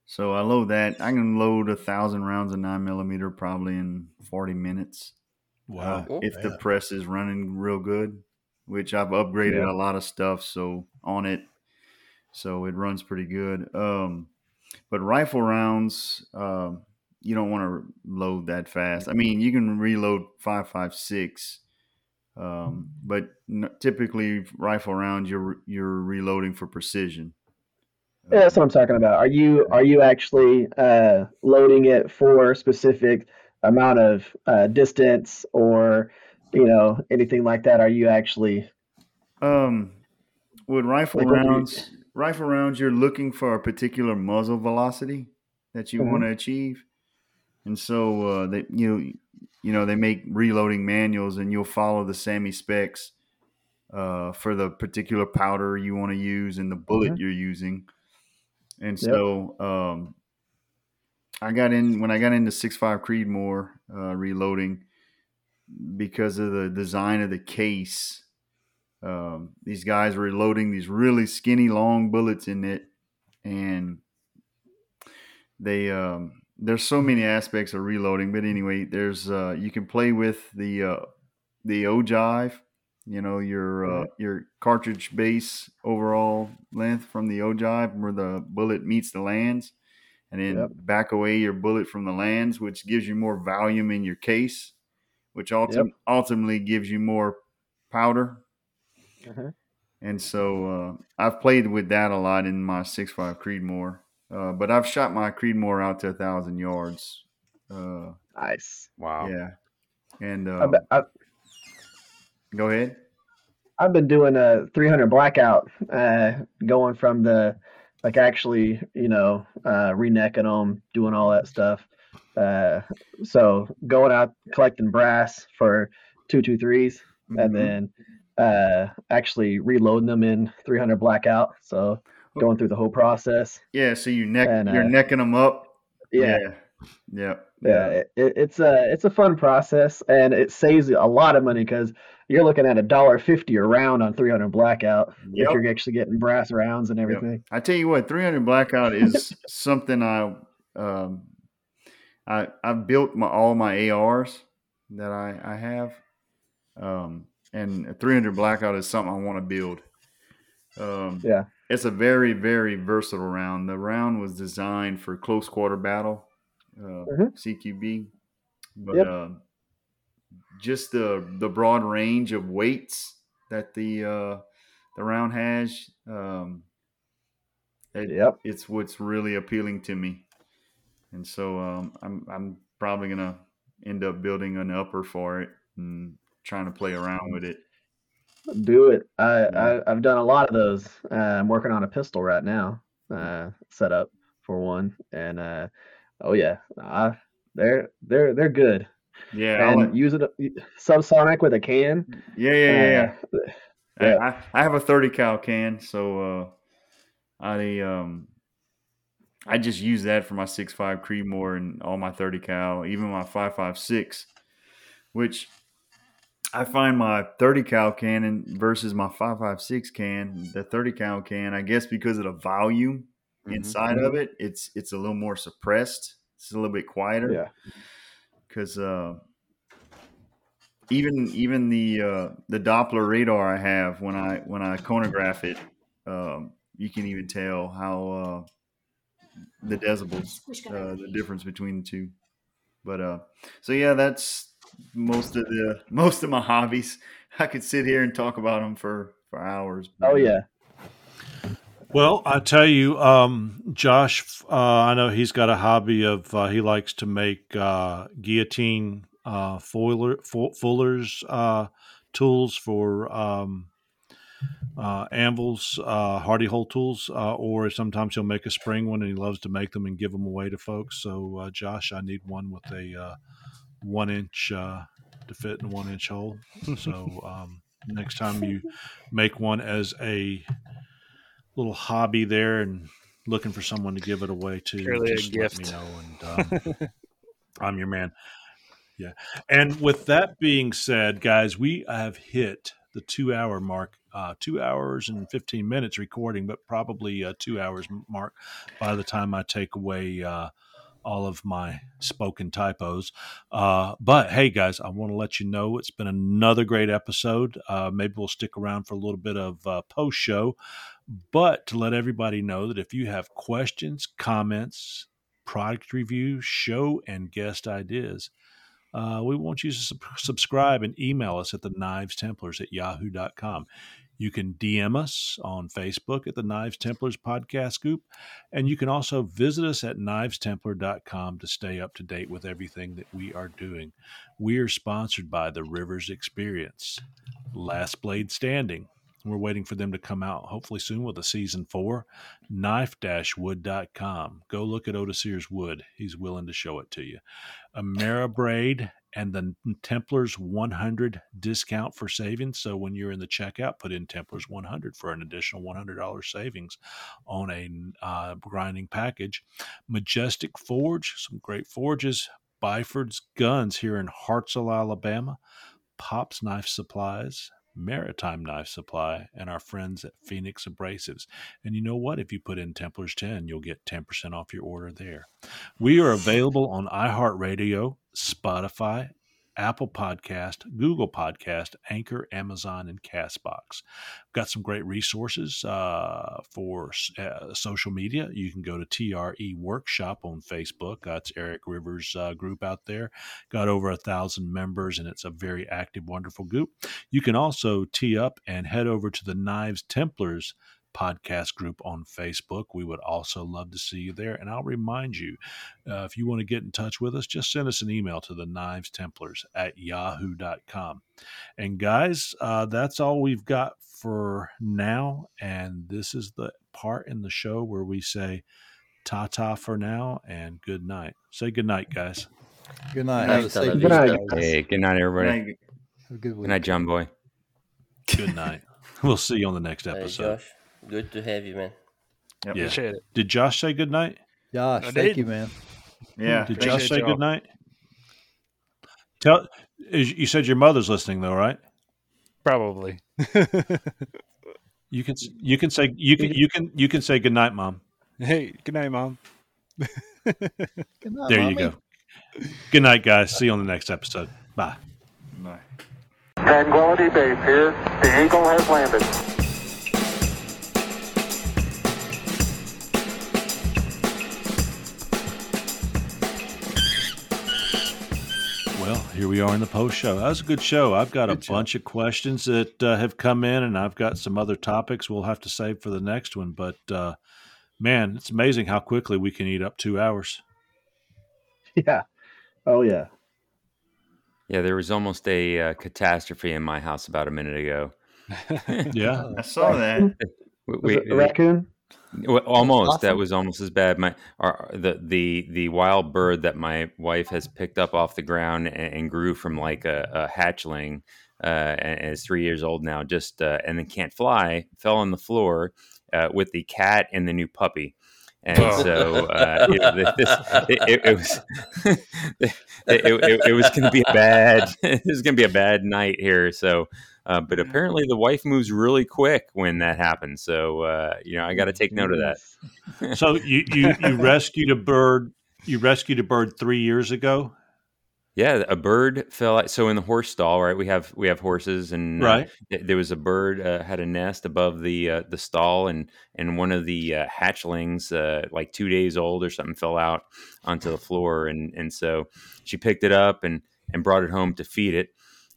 Speaker 6: So I load that. I can load a thousand rounds of nine millimeter probably in 40 minutes.
Speaker 1: Wow.
Speaker 6: Uh, if the press is running real good, which I've upgraded
Speaker 10: Yeah.
Speaker 6: a lot of stuff so on it, so it runs pretty good. Um, but rifle rounds, um, you don't want to load that fast. I mean, you can reload five five six, um, but n- typically rifle rounds you're you're reloading for precision.
Speaker 10: Yeah, that's what I'm talking about. Are you are you actually uh, loading it for specific amount of uh, distance or you know anything like that? Are you actually
Speaker 6: Um, with rifle
Speaker 10: Like do you-
Speaker 6: rounds, rifle rounds, you're looking for a particular muzzle velocity that you
Speaker 10: Mhm.
Speaker 6: want to achieve, and so uh, they you you know they make reloading manuals, and you'll follow the SAAMI specs uh, for the particular powder you want to use and the bullet
Speaker 10: Mhm.
Speaker 6: you're using, and
Speaker 10: Yep.
Speaker 6: so um, I got in when I got into six five Creedmoor uh, reloading because of the design of the case. Um, these guys were loading these really skinny, long bullets in it, and they um, there's so many aspects of reloading. But anyway, there's uh, you can play with the uh, the ogive, you know your uh, your cartridge base overall length from the ogive where the bullet meets the lands, and then
Speaker 10: Yep.
Speaker 6: back away your bullet from the lands, which gives you more volume in your case, which ultim-
Speaker 10: Yep.
Speaker 6: ultimately gives you more powder.
Speaker 10: Mhm.
Speaker 6: And so uh, I've played with that a lot in my six five Creedmoor, uh, but I've shot my Creedmoor out to a thousand yards. Uh,
Speaker 10: Nice.
Speaker 2: Wow.
Speaker 6: yeah, and
Speaker 10: I
Speaker 6: uh,
Speaker 10: bet- I,
Speaker 6: go ahead.
Speaker 10: I've been doing a 300 blackout, uh, going from the like actually, you know, uh, renecking them, doing all that stuff. Uh, so going out collecting brass for two two threes, and
Speaker 6: Mhm.
Speaker 10: then uh, actually reloading them in 300 blackout. So going through the whole process.
Speaker 6: Yeah, so you neck
Speaker 10: And,
Speaker 6: you're
Speaker 10: uh,
Speaker 6: necking them up.
Speaker 10: Yeah.
Speaker 6: yeah, yeah.
Speaker 10: Yeah, it, it- it's a it's a fun process, and it saves a lot of money because you're looking at a dollar fifty a round on 300 blackout
Speaker 6: Yep.
Speaker 10: if you're actually getting brass rounds and
Speaker 6: Yep.
Speaker 10: everything.
Speaker 6: I tell you what, 300 blackout is *laughs* something I um, I I built my all my ARs that I I have, um, and 300 blackout is something I want to build. Um,
Speaker 10: Yeah.
Speaker 6: It's a very very versatile round. The round was designed for close quarter battle, uh,
Speaker 10: Mhm.
Speaker 6: CQB, but
Speaker 10: Yep.
Speaker 6: uh, just the the broad range of weights that the uh, the round has. Um, it,
Speaker 10: Yep.
Speaker 6: it's what's really appealing to me, and so um, I'm I'm probably gonna end up building an upper for it and trying to play around with it.
Speaker 10: Do it. I, I I've done a lot of those. Uh, I'm working on a pistol right now, uh, set up for one, and uh, oh yeah, I, they're they're they're good.
Speaker 6: Yeah,
Speaker 10: and
Speaker 6: like-
Speaker 10: use it subsonic with a can.
Speaker 6: Yeah, yeah, yeah, yeah.
Speaker 10: Uh,
Speaker 6: I-
Speaker 10: yeah.
Speaker 6: I, I have a 30 cal can, so uh, I um I just use that for my 6.5 Creedmoor and all my 30 cal, even my 5.56, which I find my 30 cal cannon versus my 5.56 can, the 30 cal can, I guess because of the volume inside of it, it's it's a little more suppressed. It's a little bit quieter.
Speaker 10: Yeah.
Speaker 6: Because uh, even even the uh, the Doppler radar I have when I when I chronograph it, um, you can even tell how uh, the decibels, uh, the difference between the two. But uh, so yeah, that's most of the most of my hobbies. I could sit here and talk about them for for hours.
Speaker 10: Oh yeah.
Speaker 1: Well, I tell you, um, Josh, uh, I know he's got a hobby of uh, he likes to make uh, guillotine uh, foiler, fo- fullers uh, tools for um, uh, anvils, uh, hardy hole tools, uh, or sometimes he'll make a spring one, and he loves to make them and give them away to folks. So, uh, Josh, I need one with a uh, one inch uh, to fit in one inch hole. So, um, next time you make one as a little hobby there and looking for someone to give it away to,
Speaker 12: Purely a
Speaker 1: just let me know, and *laughs* um, I'm your man. Yeah, and with that being said, guys, we have hit the two hour mark. Uh, two hours and 15 minutes recording, but probably uh, two hours mark by the time I take away uh, all of my spoken typos. Uh, but hey, guys, I want to let you know it's been another great episode. Uh, maybe we'll stick around for a little bit of uh, post show, but to let everybody know that if you have questions, comments, product reviews, show and guest ideas, uh, we want you to sub- subscribe and email us at the knives templars at yahoo.com. You can DM us on Facebook at the Knives Templars Podcast Group. And you can also visit us at knivestemplar.com to stay up to date with everything that we are doing. We are sponsored by the Rivers Experience, Last Blade Standing, We're waiting for them to come out hopefully soon with a season four. Knife-wood.com. Go look at Odacir's Wood. He's willing to show it to you. Ameribrade and the Templars 100 discount for savings. So when you're in the checkout, put in Templars 100 for an additional $100 savings on a uh, grinding package. Majestic Forge, some great forges. Byford's Guns here in Hartselle, Alabama. Pops Knife Supplies, Maritime Knife Supply, and our friends at Phoenix Abrasives. And you know what? If you put in Templars 10, you'll get 10% off your order there. We are available on iHeartRadio, Spotify, Apple Podcast, Google Podcast, Anchor, Amazon, and Castbox. Got some great resources uh, for uh, social media. You can go to TRE Workshop on Facebook. That's Erick Rivers' uh, group out there. Got over a thousand members, and it's a very active, wonderful group. You can also tee up and head over to the Knives Templars podcast group on Facebook. We would also love to see you there. And I'll remind you, uh, if you want to get in touch with us, just send us an email to the Knives Templars at yahoo.com. And guys, uh, that's all we've got for now. And this is the part in the show where we say ta ta for now and good night. Say good night, guys.
Speaker 9: Good night.
Speaker 11: Night,
Speaker 9: safe
Speaker 11: Good night.
Speaker 7: Hey, good night, everybody.
Speaker 6: Thank you.
Speaker 9: Have a good
Speaker 7: Good night, John Boy.
Speaker 1: Good night. we'll see you on the next
Speaker 11: Hey,
Speaker 1: episode.
Speaker 11: Josh, good to have you, man.
Speaker 6: Yep.
Speaker 1: Yeah.
Speaker 12: Appreciate it.
Speaker 1: Did Josh say good night?
Speaker 9: Josh,
Speaker 12: I
Speaker 9: thank
Speaker 12: did.
Speaker 9: you, man.
Speaker 6: Yeah.
Speaker 1: Did Josh say good night? Tell you said your mother's listening though, right?
Speaker 12: Probably.
Speaker 1: You can you can say you can you can you can say good night, mom.
Speaker 12: hey, good night, mom.
Speaker 9: Good night,
Speaker 1: There
Speaker 9: Mommy.
Speaker 1: you go. Good night, guys. See you on the next episode. Bye.
Speaker 6: you. Bye.
Speaker 15: Tranquility Base here. The Eagle has landed.
Speaker 1: Here we are in the post show. That was a good show. I've got a
Speaker 6: show.
Speaker 1: bunch of questions that uh, have come in, and I've got some other topics we'll have to save for the next one. But uh, man, it's amazing how quickly we can eat up two hours. *laughs*
Speaker 10: Yeah. Oh yeah.
Speaker 7: Yeah, there was almost a uh, catastrophe in my house about a minute ago. *laughs*
Speaker 1: Yeah. *laughs*
Speaker 6: I saw that.
Speaker 7: We-
Speaker 10: Was
Speaker 7: we-
Speaker 10: it a raccoon?
Speaker 7: Well, almost. That was almost as bad. My our, the the the wild bird that my wife has picked up off the ground and, and grew from like a, a hatchling, uh, and is three years old now. Just uh, and then can't fly. Fell on the floor uh, with the cat and the new puppy. And so uh, it, this, it, it, was it, it, it was *laughs* going to be a bad *laughs* it was going to be a bad night here. So, uh, but apparently the wife moves really quick when that happens. So uh, you know I got to take note of that.
Speaker 1: So you, you you *laughs* rescued a bird. You rescued a bird three years ago,
Speaker 7: Yeah, a bird fell. out- So in the horse stall, right? We have we have horses, and uh,
Speaker 1: right?
Speaker 7: th- there was a bird uh, had a nest above the uh, the stall, and and one of the uh, hatchlings, uh, like two days old or something, fell out onto the floor, and and so she picked it up and and brought it home to feed it,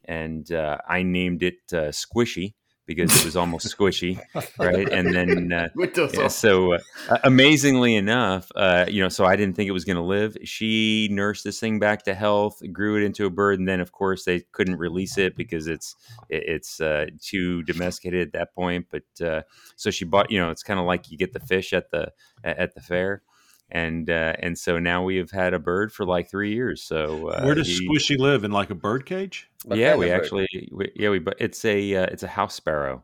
Speaker 7: and uh, I named it uh, Squishy because it was almost squishy, right? And then uh, *laughs* yeah, so uh, amazingly enough, uh, you know, so I didn't think it was going to live. She nursed this thing back to health, grew it into a bird, and then of course they couldn't release it because it's it's uh, too domesticated at that point. But uh, so she bought, you know, it's kind of like you get the fish at the at the fair. And uh, and so now we have had a bird for like three years. So uh,
Speaker 1: Where does
Speaker 7: he-
Speaker 1: Squishy live? In like a bird cage?
Speaker 11: What
Speaker 7: yeah, we actually we, yeah we but it's a uh, it's a house sparrow.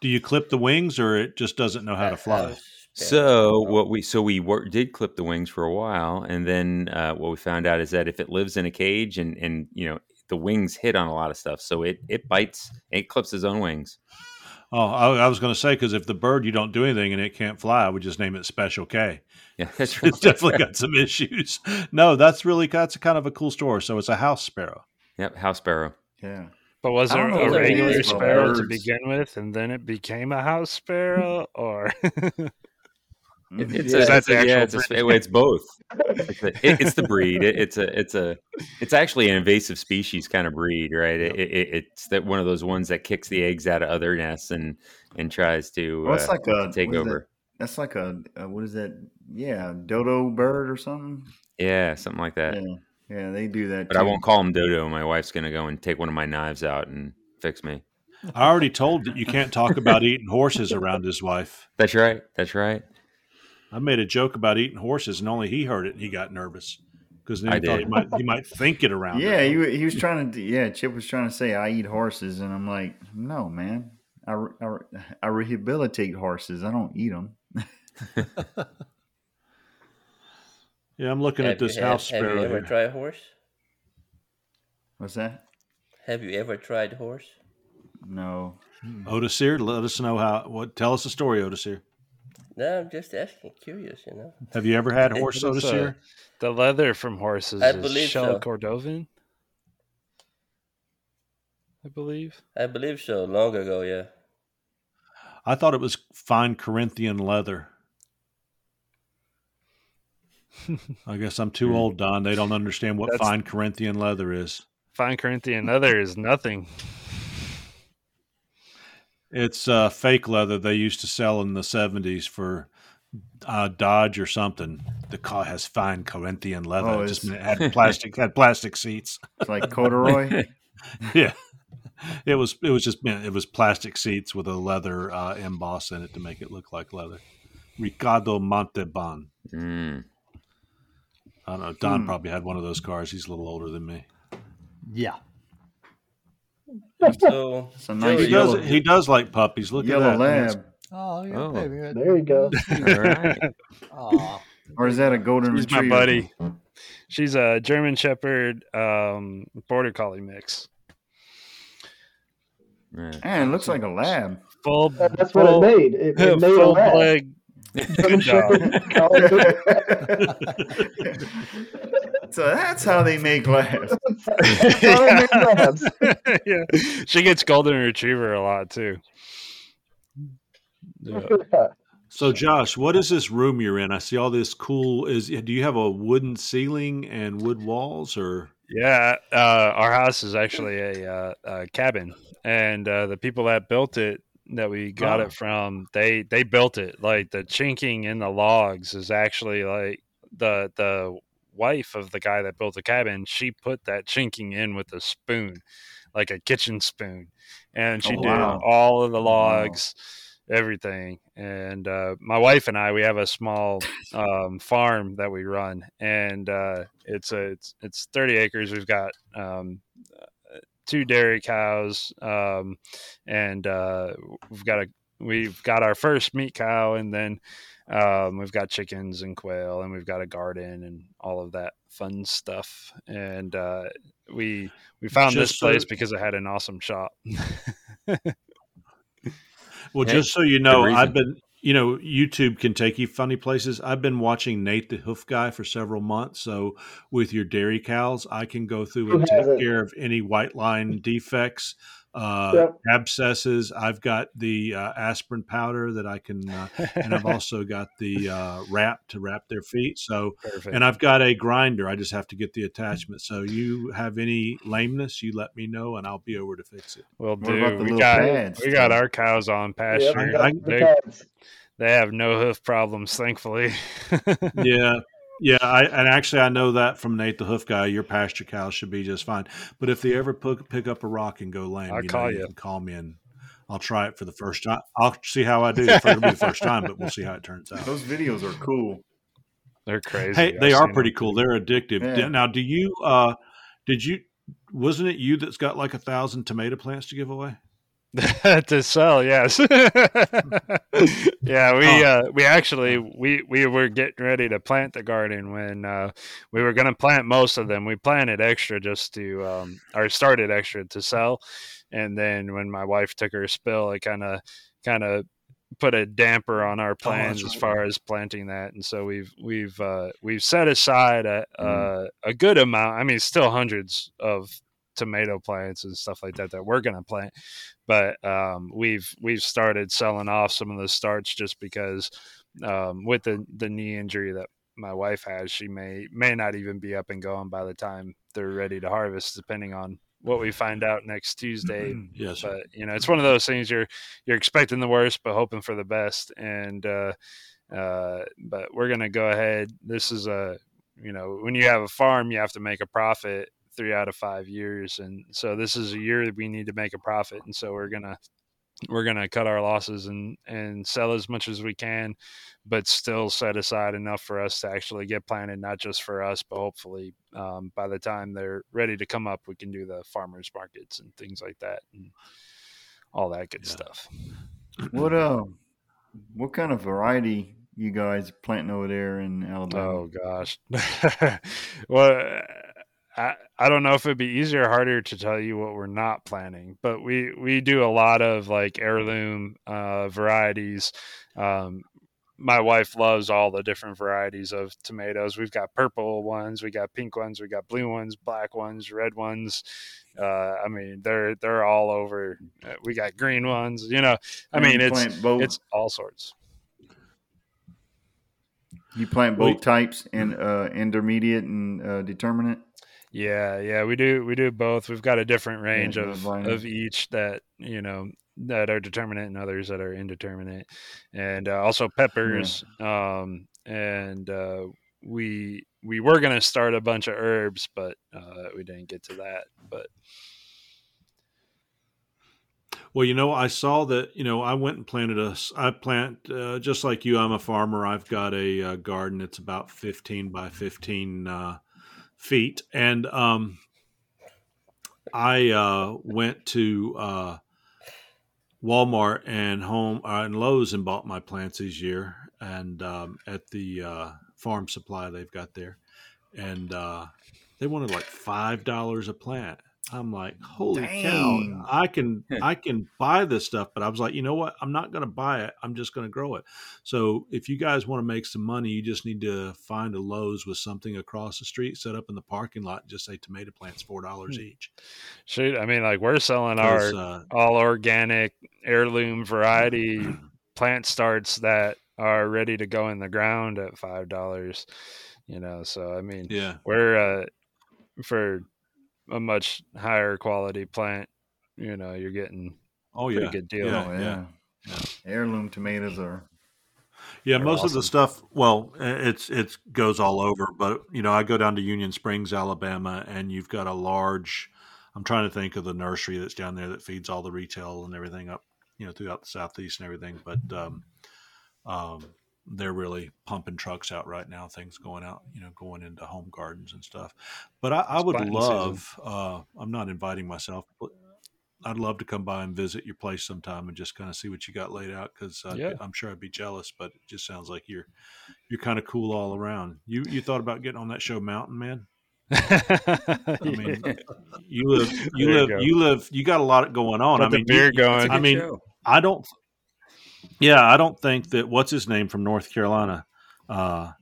Speaker 1: Do you clip the wings, or it just doesn't know how to fly?
Speaker 7: So what we so we wor- did clip the wings for a while, and then uh, what we found out is that if it lives in a cage and and you know the wings hit on a lot of stuff, so it it bites, it clips its own wings.
Speaker 1: Oh, I, I was going to say because if the bird you don't do anything and it can't fly, I would just name it Special K.
Speaker 7: Yeah, *laughs* that's *laughs* right.
Speaker 1: It's definitely got some issues. No, that's really that's kind of a cool story. So it's a house sparrow.
Speaker 7: Yep, house sparrow.
Speaker 6: Yeah.
Speaker 12: But was
Speaker 6: I
Speaker 12: it a
Speaker 6: what it
Speaker 12: regular
Speaker 6: is about
Speaker 12: sparrow to begin with, and then it became a house sparrow, or *laughs*
Speaker 7: it's,
Speaker 12: Is
Speaker 7: a, it's, a- yeah, it's, a, it's both. It's, a, it- it's the breed. It, it's a it's a it's actually an invasive species kind of breed, right? It, it, it's that one of those ones that kicks the eggs out of other nests and and tries to
Speaker 6: Well, it's
Speaker 7: uh,
Speaker 6: like a
Speaker 7: to take over.
Speaker 6: that? That's like a, a what is that? Yeah, dodo bird or something.
Speaker 7: Yeah, something like that.
Speaker 6: Yeah, yeah, they do that.
Speaker 7: But I won't call him Dodo. My wife's gonna go and take one of my knives out and fix me.
Speaker 1: I already told that you can't talk about eating horses around his wife. *laughs*
Speaker 7: That's right. That's right.
Speaker 1: I made a joke about eating horses, and only he heard it, and he got nervous because then
Speaker 7: I
Speaker 1: he thought he might he might think it around.
Speaker 6: Yeah, he, he was trying to. Yeah, Chip was trying to say I eat horses, and I'm like, no, man. I, I, I rehabilitate horses. I don't eat them. *laughs* *laughs*
Speaker 1: Yeah, I'm looking at
Speaker 11: Have you
Speaker 1: this
Speaker 11: had-
Speaker 1: house
Speaker 11: Have you
Speaker 1: sparrow
Speaker 11: ever
Speaker 1: here.
Speaker 11: tried horse?
Speaker 6: What's that?
Speaker 11: Have you ever tried horse?
Speaker 6: No.
Speaker 1: Odacir, let us know how. What? Tell us the story, Odacir.
Speaker 11: No, I'm just asking, curious, you know.
Speaker 1: Have you ever had horse
Speaker 12: What is, uh,
Speaker 1: Odacir?
Speaker 12: the leather from horses
Speaker 11: I
Speaker 12: is
Speaker 11: believe
Speaker 12: shell
Speaker 11: so.
Speaker 12: cordovan. I believe.
Speaker 11: I believe so. Long ago, yeah.
Speaker 1: I thought it was fine Corinthian leather. I guess I'm too old, Don. They don't understand what
Speaker 12: That's-
Speaker 1: fine Corinthian leather is.
Speaker 12: Fine Corinthian leather is nothing.
Speaker 1: It's uh, fake leather they used to sell in the 70s for uh, Dodge or something. The car has fine Corinthian leather.
Speaker 6: Oh,
Speaker 1: It just
Speaker 6: it's-
Speaker 1: had plastic had plastic seats.
Speaker 6: It's like corduroy. *laughs*
Speaker 1: yeah. It was it was just it was plastic seats with a leather uh, emboss in it to make it look like leather. Ricardo Montalban.
Speaker 7: Mm.
Speaker 1: I don't know. Don
Speaker 6: Hmm.
Speaker 1: probably had one of those cars. He's a little older than me.
Speaker 9: Yeah.
Speaker 11: So, *laughs*
Speaker 6: It's a nice
Speaker 1: He
Speaker 11: Joey,
Speaker 1: does he does like puppies. Look
Speaker 6: yellow
Speaker 1: at that.
Speaker 6: lab.
Speaker 9: Oh, yeah,
Speaker 7: Oh.
Speaker 9: baby.
Speaker 10: There you go.
Speaker 7: All right. *laughs*
Speaker 6: Or is that a golden
Speaker 12: She's my buddy. She's a German Shepherd um, Border Collie mix.
Speaker 7: Yeah.
Speaker 6: Man, it looks like a lab.
Speaker 12: Full.
Speaker 10: That- That's what it made. It, it *laughs* made a lab.
Speaker 12: blood. Good dog. *laughs*
Speaker 6: so that's how they make labs.
Speaker 10: That's *laughs* how they make labs. *laughs*
Speaker 12: yeah, she gets golden retriever a lot too. Yeah.
Speaker 1: So Josh, what is this room you're in? I see all this cool is do you have a wooden ceiling and wood walls or
Speaker 12: Yeah, uh, our house is actually a, uh, a cabin, and uh, the people that built it, that we got
Speaker 1: Oh.
Speaker 12: it from, they they built it. Like the chinking in the logs is actually like the the wife of the guy that built the cabin. She put that chinking in with a spoon, like a kitchen spoon, and she
Speaker 6: Oh,
Speaker 12: did
Speaker 6: wow.
Speaker 12: all of the
Speaker 6: Wow.
Speaker 12: logs. Everything, and uh, my wife and I, we have a small um, farm that we run, and uh, it's a it's, it's 30 acres. We've got um, two dairy cows, um, and uh, we've got a we've got our first meat cow, and then um, we've got chickens and quail, and we've got a garden and all of that fun stuff. And uh, we we found this
Speaker 1: Just so-
Speaker 12: place because it had an awesome shop. *laughs*
Speaker 1: Well,
Speaker 7: Hey,
Speaker 1: just so you know. I've been, you know, YouTube can take you funny places. I've been watching Nate the Hoof Guy for several months. So with your dairy cows, I can go through and take care of any white line defects, uh,
Speaker 10: Yep.
Speaker 1: abscesses. I've got the uh, aspirin powder that I can, uh, and I've *laughs* also got the uh, wrap to wrap their feet. So,
Speaker 12: Perfect.
Speaker 1: and I've got a grinder. I just have to get the attachment. So you have any lameness, you let me know, and I'll be over to fix it.
Speaker 12: Well,
Speaker 6: What
Speaker 12: dude, we got
Speaker 6: pads,
Speaker 12: we got our cows on pasture.
Speaker 10: I
Speaker 1: I-
Speaker 10: got the
Speaker 12: they have no hoof problems, thankfully. *laughs*
Speaker 1: yeah yeah I, and actually i know that from nate the hoof guy your pasture cows should be just fine but if they ever pick, pick up a rock and go lame
Speaker 12: I'll
Speaker 1: you know
Speaker 12: call
Speaker 1: you
Speaker 12: you.
Speaker 1: can call me and i'll try it for the first time i'll see how i do it'll be the first time but we'll see how it turns out
Speaker 6: Those videos are cool.
Speaker 12: They're crazy.
Speaker 1: hey
Speaker 12: I've
Speaker 1: they are pretty
Speaker 12: them.
Speaker 1: cool they're addictive
Speaker 6: Yeah.
Speaker 1: now do you uh did you wasn't it you that's got like a thousand tomato plants to give away *laughs*
Speaker 12: to sell, yes. *laughs* yeah, we uh, we actually we we were getting ready to plant the garden when uh, we were going to plant most of them. We planted extra just to um, or started extra to sell, and then when my wife took her spill, it kind of kind of put a damper on our plans
Speaker 1: that's
Speaker 12: as
Speaker 1: right.
Speaker 12: far as planting that and so we've we've uh we've set aside a
Speaker 1: Mm.
Speaker 12: uh, a good amount i mean still hundreds of tomato plants and stuff like that that we're going to plant but um we've we've started selling off some of the starts just because um with the the knee injury that my wife has she may may not even be up and going by the time they're ready to harvest depending on what we find out next Tuesday
Speaker 1: yes
Speaker 12: but you know it's one of those things you're you're expecting the worst but hoping for the best and uh uh but we're gonna go ahead this is a you know when you have a farm you have to make a profit three out of five years, and so this is a year that we need to make a profit, and so we're gonna we're gonna cut our losses and and sell as much as we can, but still set aside enough for us to actually get planted, not just for us, but hopefully um, by the time they're ready to come up, we can do the farmers markets and things like that, and all that good stuff.
Speaker 6: What *clears throat* uh, what kind of variety you guys planting over there in Alabama?
Speaker 12: Oh gosh. *laughs* well, I I don't know if it'd be easier or harder to tell you what we're not planning, but we we do a lot of like heirloom uh, varieties. Um, my wife loves all the different varieties of tomatoes. We've got purple ones, we got pink ones, we got blue ones, black ones, red ones. Uh, I mean, they're they're all over. Uh, We got green ones. You know, I mean, it's it's all sorts.
Speaker 6: You plant
Speaker 12: We-
Speaker 6: both types and uh, intermediate and uh, determinate.
Speaker 12: Yeah, yeah, we do we do both. We've got a different range
Speaker 6: the
Speaker 12: of of each that you know that are determinate and others that are indeterminate, and uh, also peppers. Um, and uh, we we were gonna start a bunch of herbs, but uh, we didn't get to that. But
Speaker 1: Well, you know, I saw that. You know, I went and planted a. s- I plant uh, just like you. I'm a farmer. I've got a, uh garden. that's about 15 by 15 uh, feet, and um, I uh, went to uh, Walmart and Home uh, and Lowe's and bought my plants this year, and um, at the uh, farm supply they've got there, and uh, they wanted like five dollars a plant. I'm like, holy
Speaker 6: Dang.
Speaker 1: cow! I can *laughs* I can buy this stuff, but I was like, you know what? I'm not going to buy it. I'm just going to grow it. So if you guys want to make some money, you just need to find a Lowe's with something across the street, set up in the parking lot, and just say tomato plants four dollars
Speaker 12: Hmm.
Speaker 1: each.
Speaker 12: shoot, I mean, like we're selling our
Speaker 1: uh,
Speaker 12: all organic heirloom variety *clears throat* plant starts that are ready to go in the ground at five dollars. You know, so I mean,
Speaker 1: Yeah.
Speaker 12: we're uh, for a much higher quality plant. You know, you're getting
Speaker 1: Oh
Speaker 12: pretty
Speaker 1: yeah,
Speaker 12: good deal.
Speaker 1: Yeah,
Speaker 6: Oh yeah. Heirloom tomatoes are.
Speaker 1: Yeah,
Speaker 6: They're
Speaker 1: most of the stuff. Well, it's it goes all over, but you know, I go down to Union Springs, Alabama, and you've got a large. I'm trying to think of the nursery that's down there that feeds all the retail and everything up, you know, throughout the southeast and everything. But um, um, they're really pumping trucks out right now. Things going out, you know, going into home gardens and stuff. But I, I would
Speaker 12: planting
Speaker 1: love. Uh, I'm not inviting myself, but I'd love to come by and visit your place sometime and just kind of see what you got laid out because
Speaker 12: Yeah.
Speaker 1: I'm sure I'd be jealous. But it just sounds like you're you're kind of cool all around. You you thought about getting on that show, Mountain Man? *laughs* I mean, you live you
Speaker 12: There
Speaker 1: live
Speaker 12: go.
Speaker 1: you live you got a lot going on.
Speaker 12: Got
Speaker 1: I mean,
Speaker 12: beer
Speaker 1: you,
Speaker 12: going.
Speaker 1: I mean, I don't. Yeah, I don't think that what's his name from North Carolina, uh,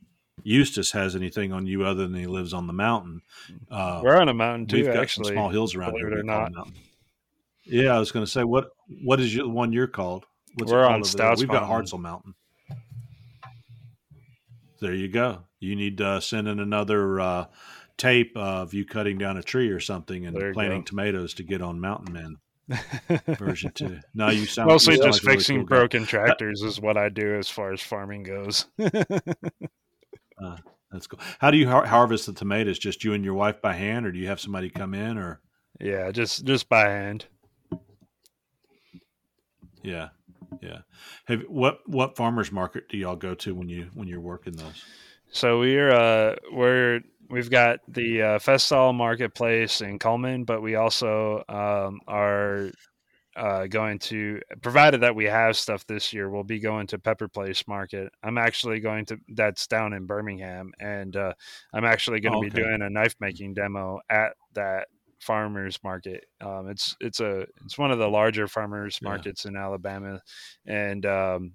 Speaker 1: Eustace has anything on you other than he lives on the mountain. Uh,
Speaker 12: We're on a mountain too,
Speaker 1: We've got
Speaker 12: actually,
Speaker 1: some small hills around
Speaker 12: believe
Speaker 1: here.
Speaker 12: it or
Speaker 1: we call
Speaker 12: not.
Speaker 1: Yeah, I was going to say what what is your, the one you're called? What's
Speaker 12: We're on Stouts.
Speaker 1: We've got. Hartzell Mountain. There you go. You need to send in another uh, tape of you cutting down a tree or something and planting
Speaker 12: go.
Speaker 1: tomatoes to get on Mountain Man version two. No, you sound
Speaker 12: Mostly
Speaker 1: you
Speaker 12: just
Speaker 1: like a really
Speaker 12: fixing
Speaker 1: cool guy.
Speaker 12: broken tractors is what I do as far as farming goes. *laughs*
Speaker 1: Uh, that's cool. How do you har- harvest the tomatoes? Just you and your wife by hand, or do you have somebody come in? Or
Speaker 12: yeah, just just by hand.
Speaker 1: yeah, yeah. Have what what farmers market do y'all go to when you when you're working those?
Speaker 12: So we're uh we're we've got the uh, Festhalle Marketplace in Cullman, but we also um, are uh, going to, provided that we have stuff this year, we'll be going to Pepper Place Market. I'm actually going to, that's down in Birmingham, and uh, I'm actually going to
Speaker 1: Oh,
Speaker 12: be
Speaker 1: okay.
Speaker 12: doing a knife making demo at that farmers market. Um, it's it's a it's one of the larger farmers
Speaker 1: Yeah.
Speaker 12: markets in Alabama, and um,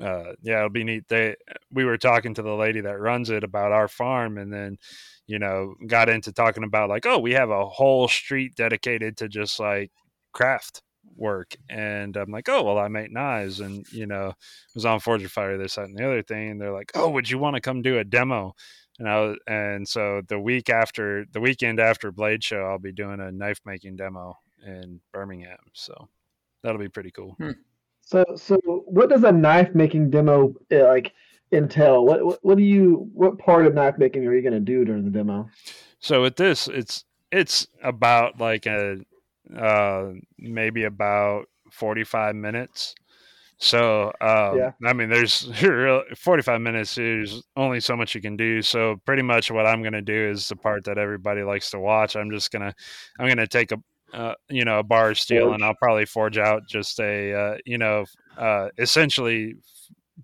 Speaker 12: uh, yeah, it'll be neat. They we were talking to the lady that runs it about our farm, and then you know got into talking about like, oh, we have a whole street dedicated to just like craft work, and I'm like, oh, well, I make knives, and you know, was on Forge Fire, this, that, and the other thing, and they're like, oh, would you want to come do a demo? And I was, and so the week after the weekend after Blade Show, I'll be doing a knife making demo in Birmingham, so that'll be pretty cool.
Speaker 10: So, so what does a knife making demo uh, like entail? What, what what do you what part of knife making are you going to do during the demo?
Speaker 12: So with this, it's it's about like a uh, maybe about 45 minutes. So, um,
Speaker 10: Yeah.
Speaker 12: I mean, there's *laughs* 45 minutes. There's only so much you can do. So, pretty much what I'm going to do is the part that everybody likes to watch. I'm just gonna, I'm gonna take a, uh, you know, a bar steel,
Speaker 10: Forge.
Speaker 12: and I'll probably forge out just a, uh, you know, uh, essentially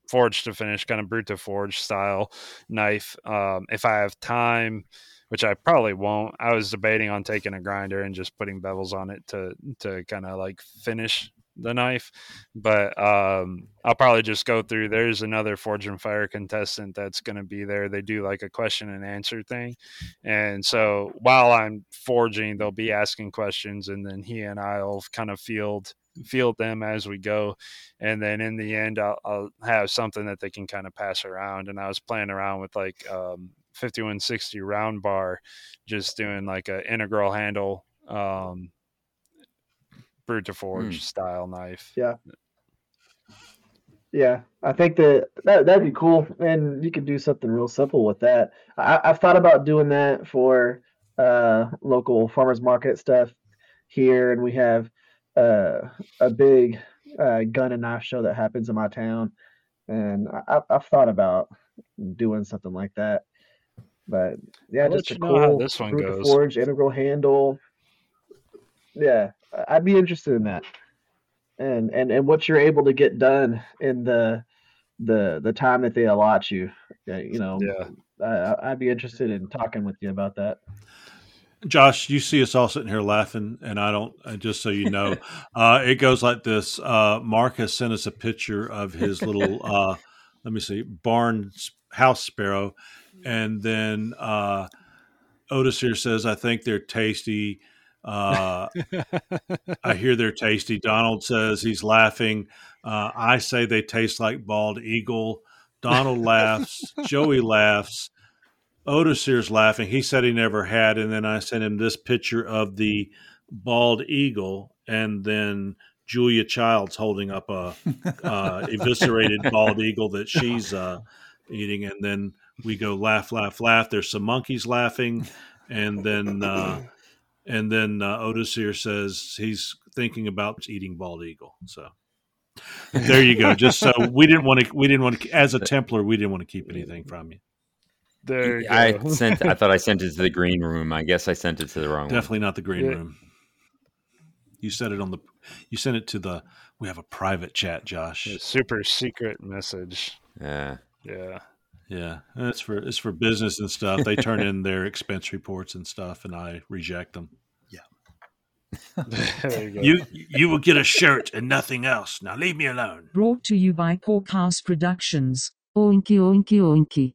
Speaker 12: forge to finish, kind of brut de forge style knife. Um, if I have time, which I probably won't. I was debating on taking a grinder and just putting bevels on it to to kind of like finish the knife, but um, I'll probably just go through. There's another Forged in Fire contestant that's going to be there. They do like a question and answer thing, and so while I'm forging, they'll be asking questions, and then he and I'll kind of field field them as we go and then in the end I'll, I'll have something that they can kind of pass around and i was playing around with like um 5160 round bar just doing like a integral handle um brut de forge style knife
Speaker 10: Yeah. Yeah, I think that, that that'd be cool, and you could do something real simple with that. I, I've thought about doing that for uh, local farmers market stuff here, and we have uh, a big uh, gun and knife show that happens in my town, and I, I've- I've thought about doing something like that. But yeah,
Speaker 12: I'll
Speaker 10: just a
Speaker 12: you know how
Speaker 10: cool
Speaker 12: this one goes.
Speaker 10: forge integral handle. Yeah, I'd be interested in that and and and what you're able to get done in the the the time that they allot you. Uh, you know,
Speaker 12: Yeah.
Speaker 10: I, I'd be interested in talking with you about that.
Speaker 1: Josh, you see us all sitting here laughing, and I don't. uh, Just so you know, *laughs* uh, it goes like this. Uh, Marc has sent us a picture of his little. *laughs* Uh, let me see, barn house sparrow, and then uh, Odacir says, "I think they're tasty." Uh, *laughs* I hear they're tasty. Donald says he's laughing. Uh, I say they taste like bald eagle. Donald laughs. Joey laughs. Odacir's laughing. He said he never had, and then I sent him this picture of the bald eagle, and then Julia Childs holding up a uh, eviscerated bald eagle that she's uh, eating, and then we go laugh, laugh, laugh. There's some monkeys laughing, and then uh, and then uh, Odacir says he's thinking about eating bald eagle. So there you go. Just so *laughs* we didn't want to, we didn't want to, as a Templar, we didn't want to keep anything from you.
Speaker 12: there you
Speaker 7: I
Speaker 12: go.
Speaker 7: sent. I thought I *laughs* sent it to the green room. I guess I sent it to the wrong one.
Speaker 1: Definitely not the green
Speaker 12: Yeah.
Speaker 1: room. You sent it on the. You sent it to the. We have a private chat, Josh.
Speaker 12: A super secret message
Speaker 7: Yeah.
Speaker 12: yeah
Speaker 1: Yeah, it's for it's for business and stuff. They turn in their expense reports and stuff, and I reject them. *laughs*
Speaker 12: there you go
Speaker 1: You you will get a shirt and nothing else. Now leave me alone.
Speaker 16: Brought to you by Porkhouse Productions. Oinky oinky oinky.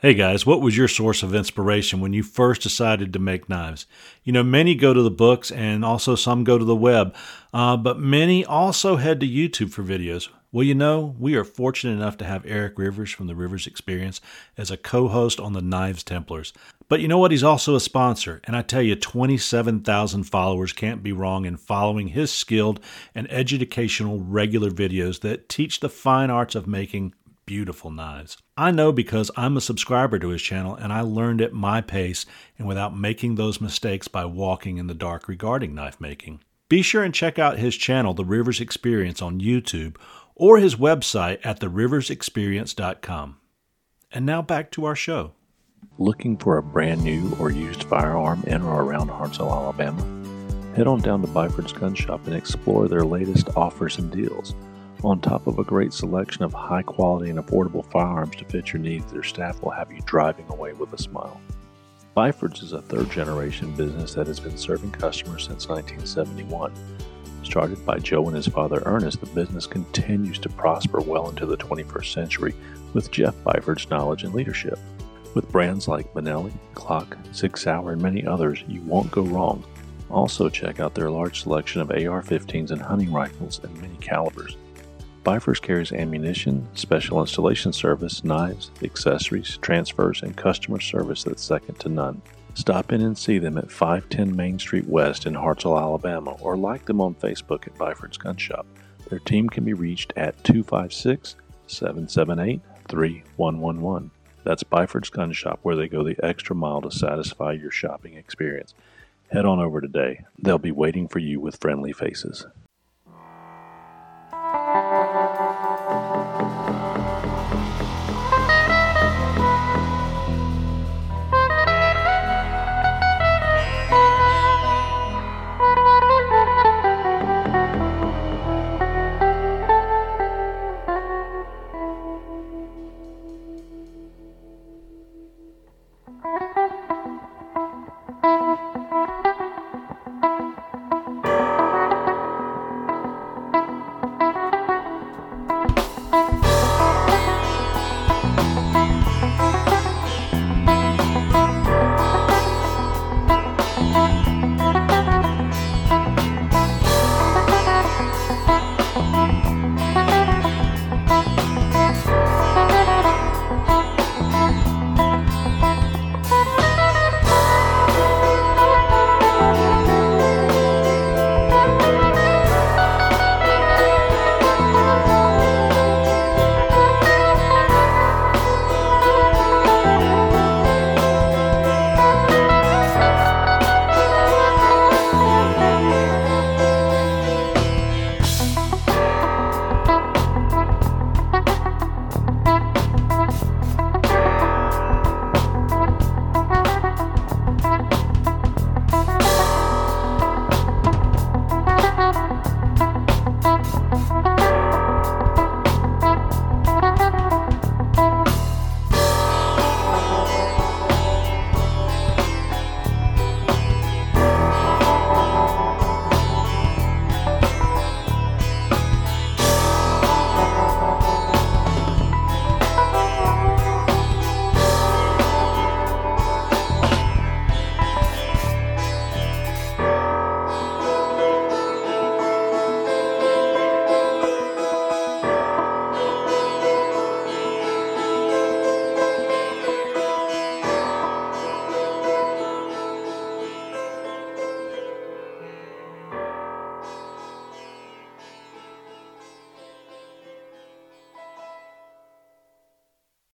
Speaker 1: Hey guys, what was your source of inspiration when you first decided to make knives? You know, many go to the books and also some go to the web, uh, but many also head to YouTube for videos. Well, you know, we are fortunate enough to have Erick Rivers from the Rivers Experience as a co host on the Knives Templars. But you know what? He's also a sponsor, and I tell you, 27,000 followers can't be wrong in following his skilled and educational regular videos that teach the fine arts of making beautiful knives. I know because I'm a subscriber to his channel and I learned at my pace and without making those mistakes by walking in the dark regarding knife making. Be sure and check out his channel, The Rivers Experience, on YouTube or his website at theriversexperience.com. And now back to our show.
Speaker 17: Looking for a brand new or used firearm in or around Hartselle, Alabama? Head on down to Byford's Gun Shop and explore their latest offers and deals. On top of a great selection of high quality and affordable firearms to fit your needs, their staff will have you driving away with a smile. Byford's is a third generation business that has been serving customers since 1971. Started by Joe and his father Ernest, the business continues to prosper well into the 21st century with Jeff Byford's knowledge and leadership. With brands like Benelli, Glock, Sig Sauer, and many others, you won't go wrong. Also, check out their large selection of AR 15s and hunting rifles in many calibers. Byford carries ammunition, special installation service, knives, accessories, transfers, and customer service that's second to none. Stop in and see them at 510 Main Street West in Hartselle, Alabama, or like them on Facebook at Byford's Gun Shop. Their team can be reached at 256 778 3111. That's Byford's Gun Shop, where they go the extra mile to satisfy your shopping experience. Head on over today. They'll be waiting for you with friendly faces.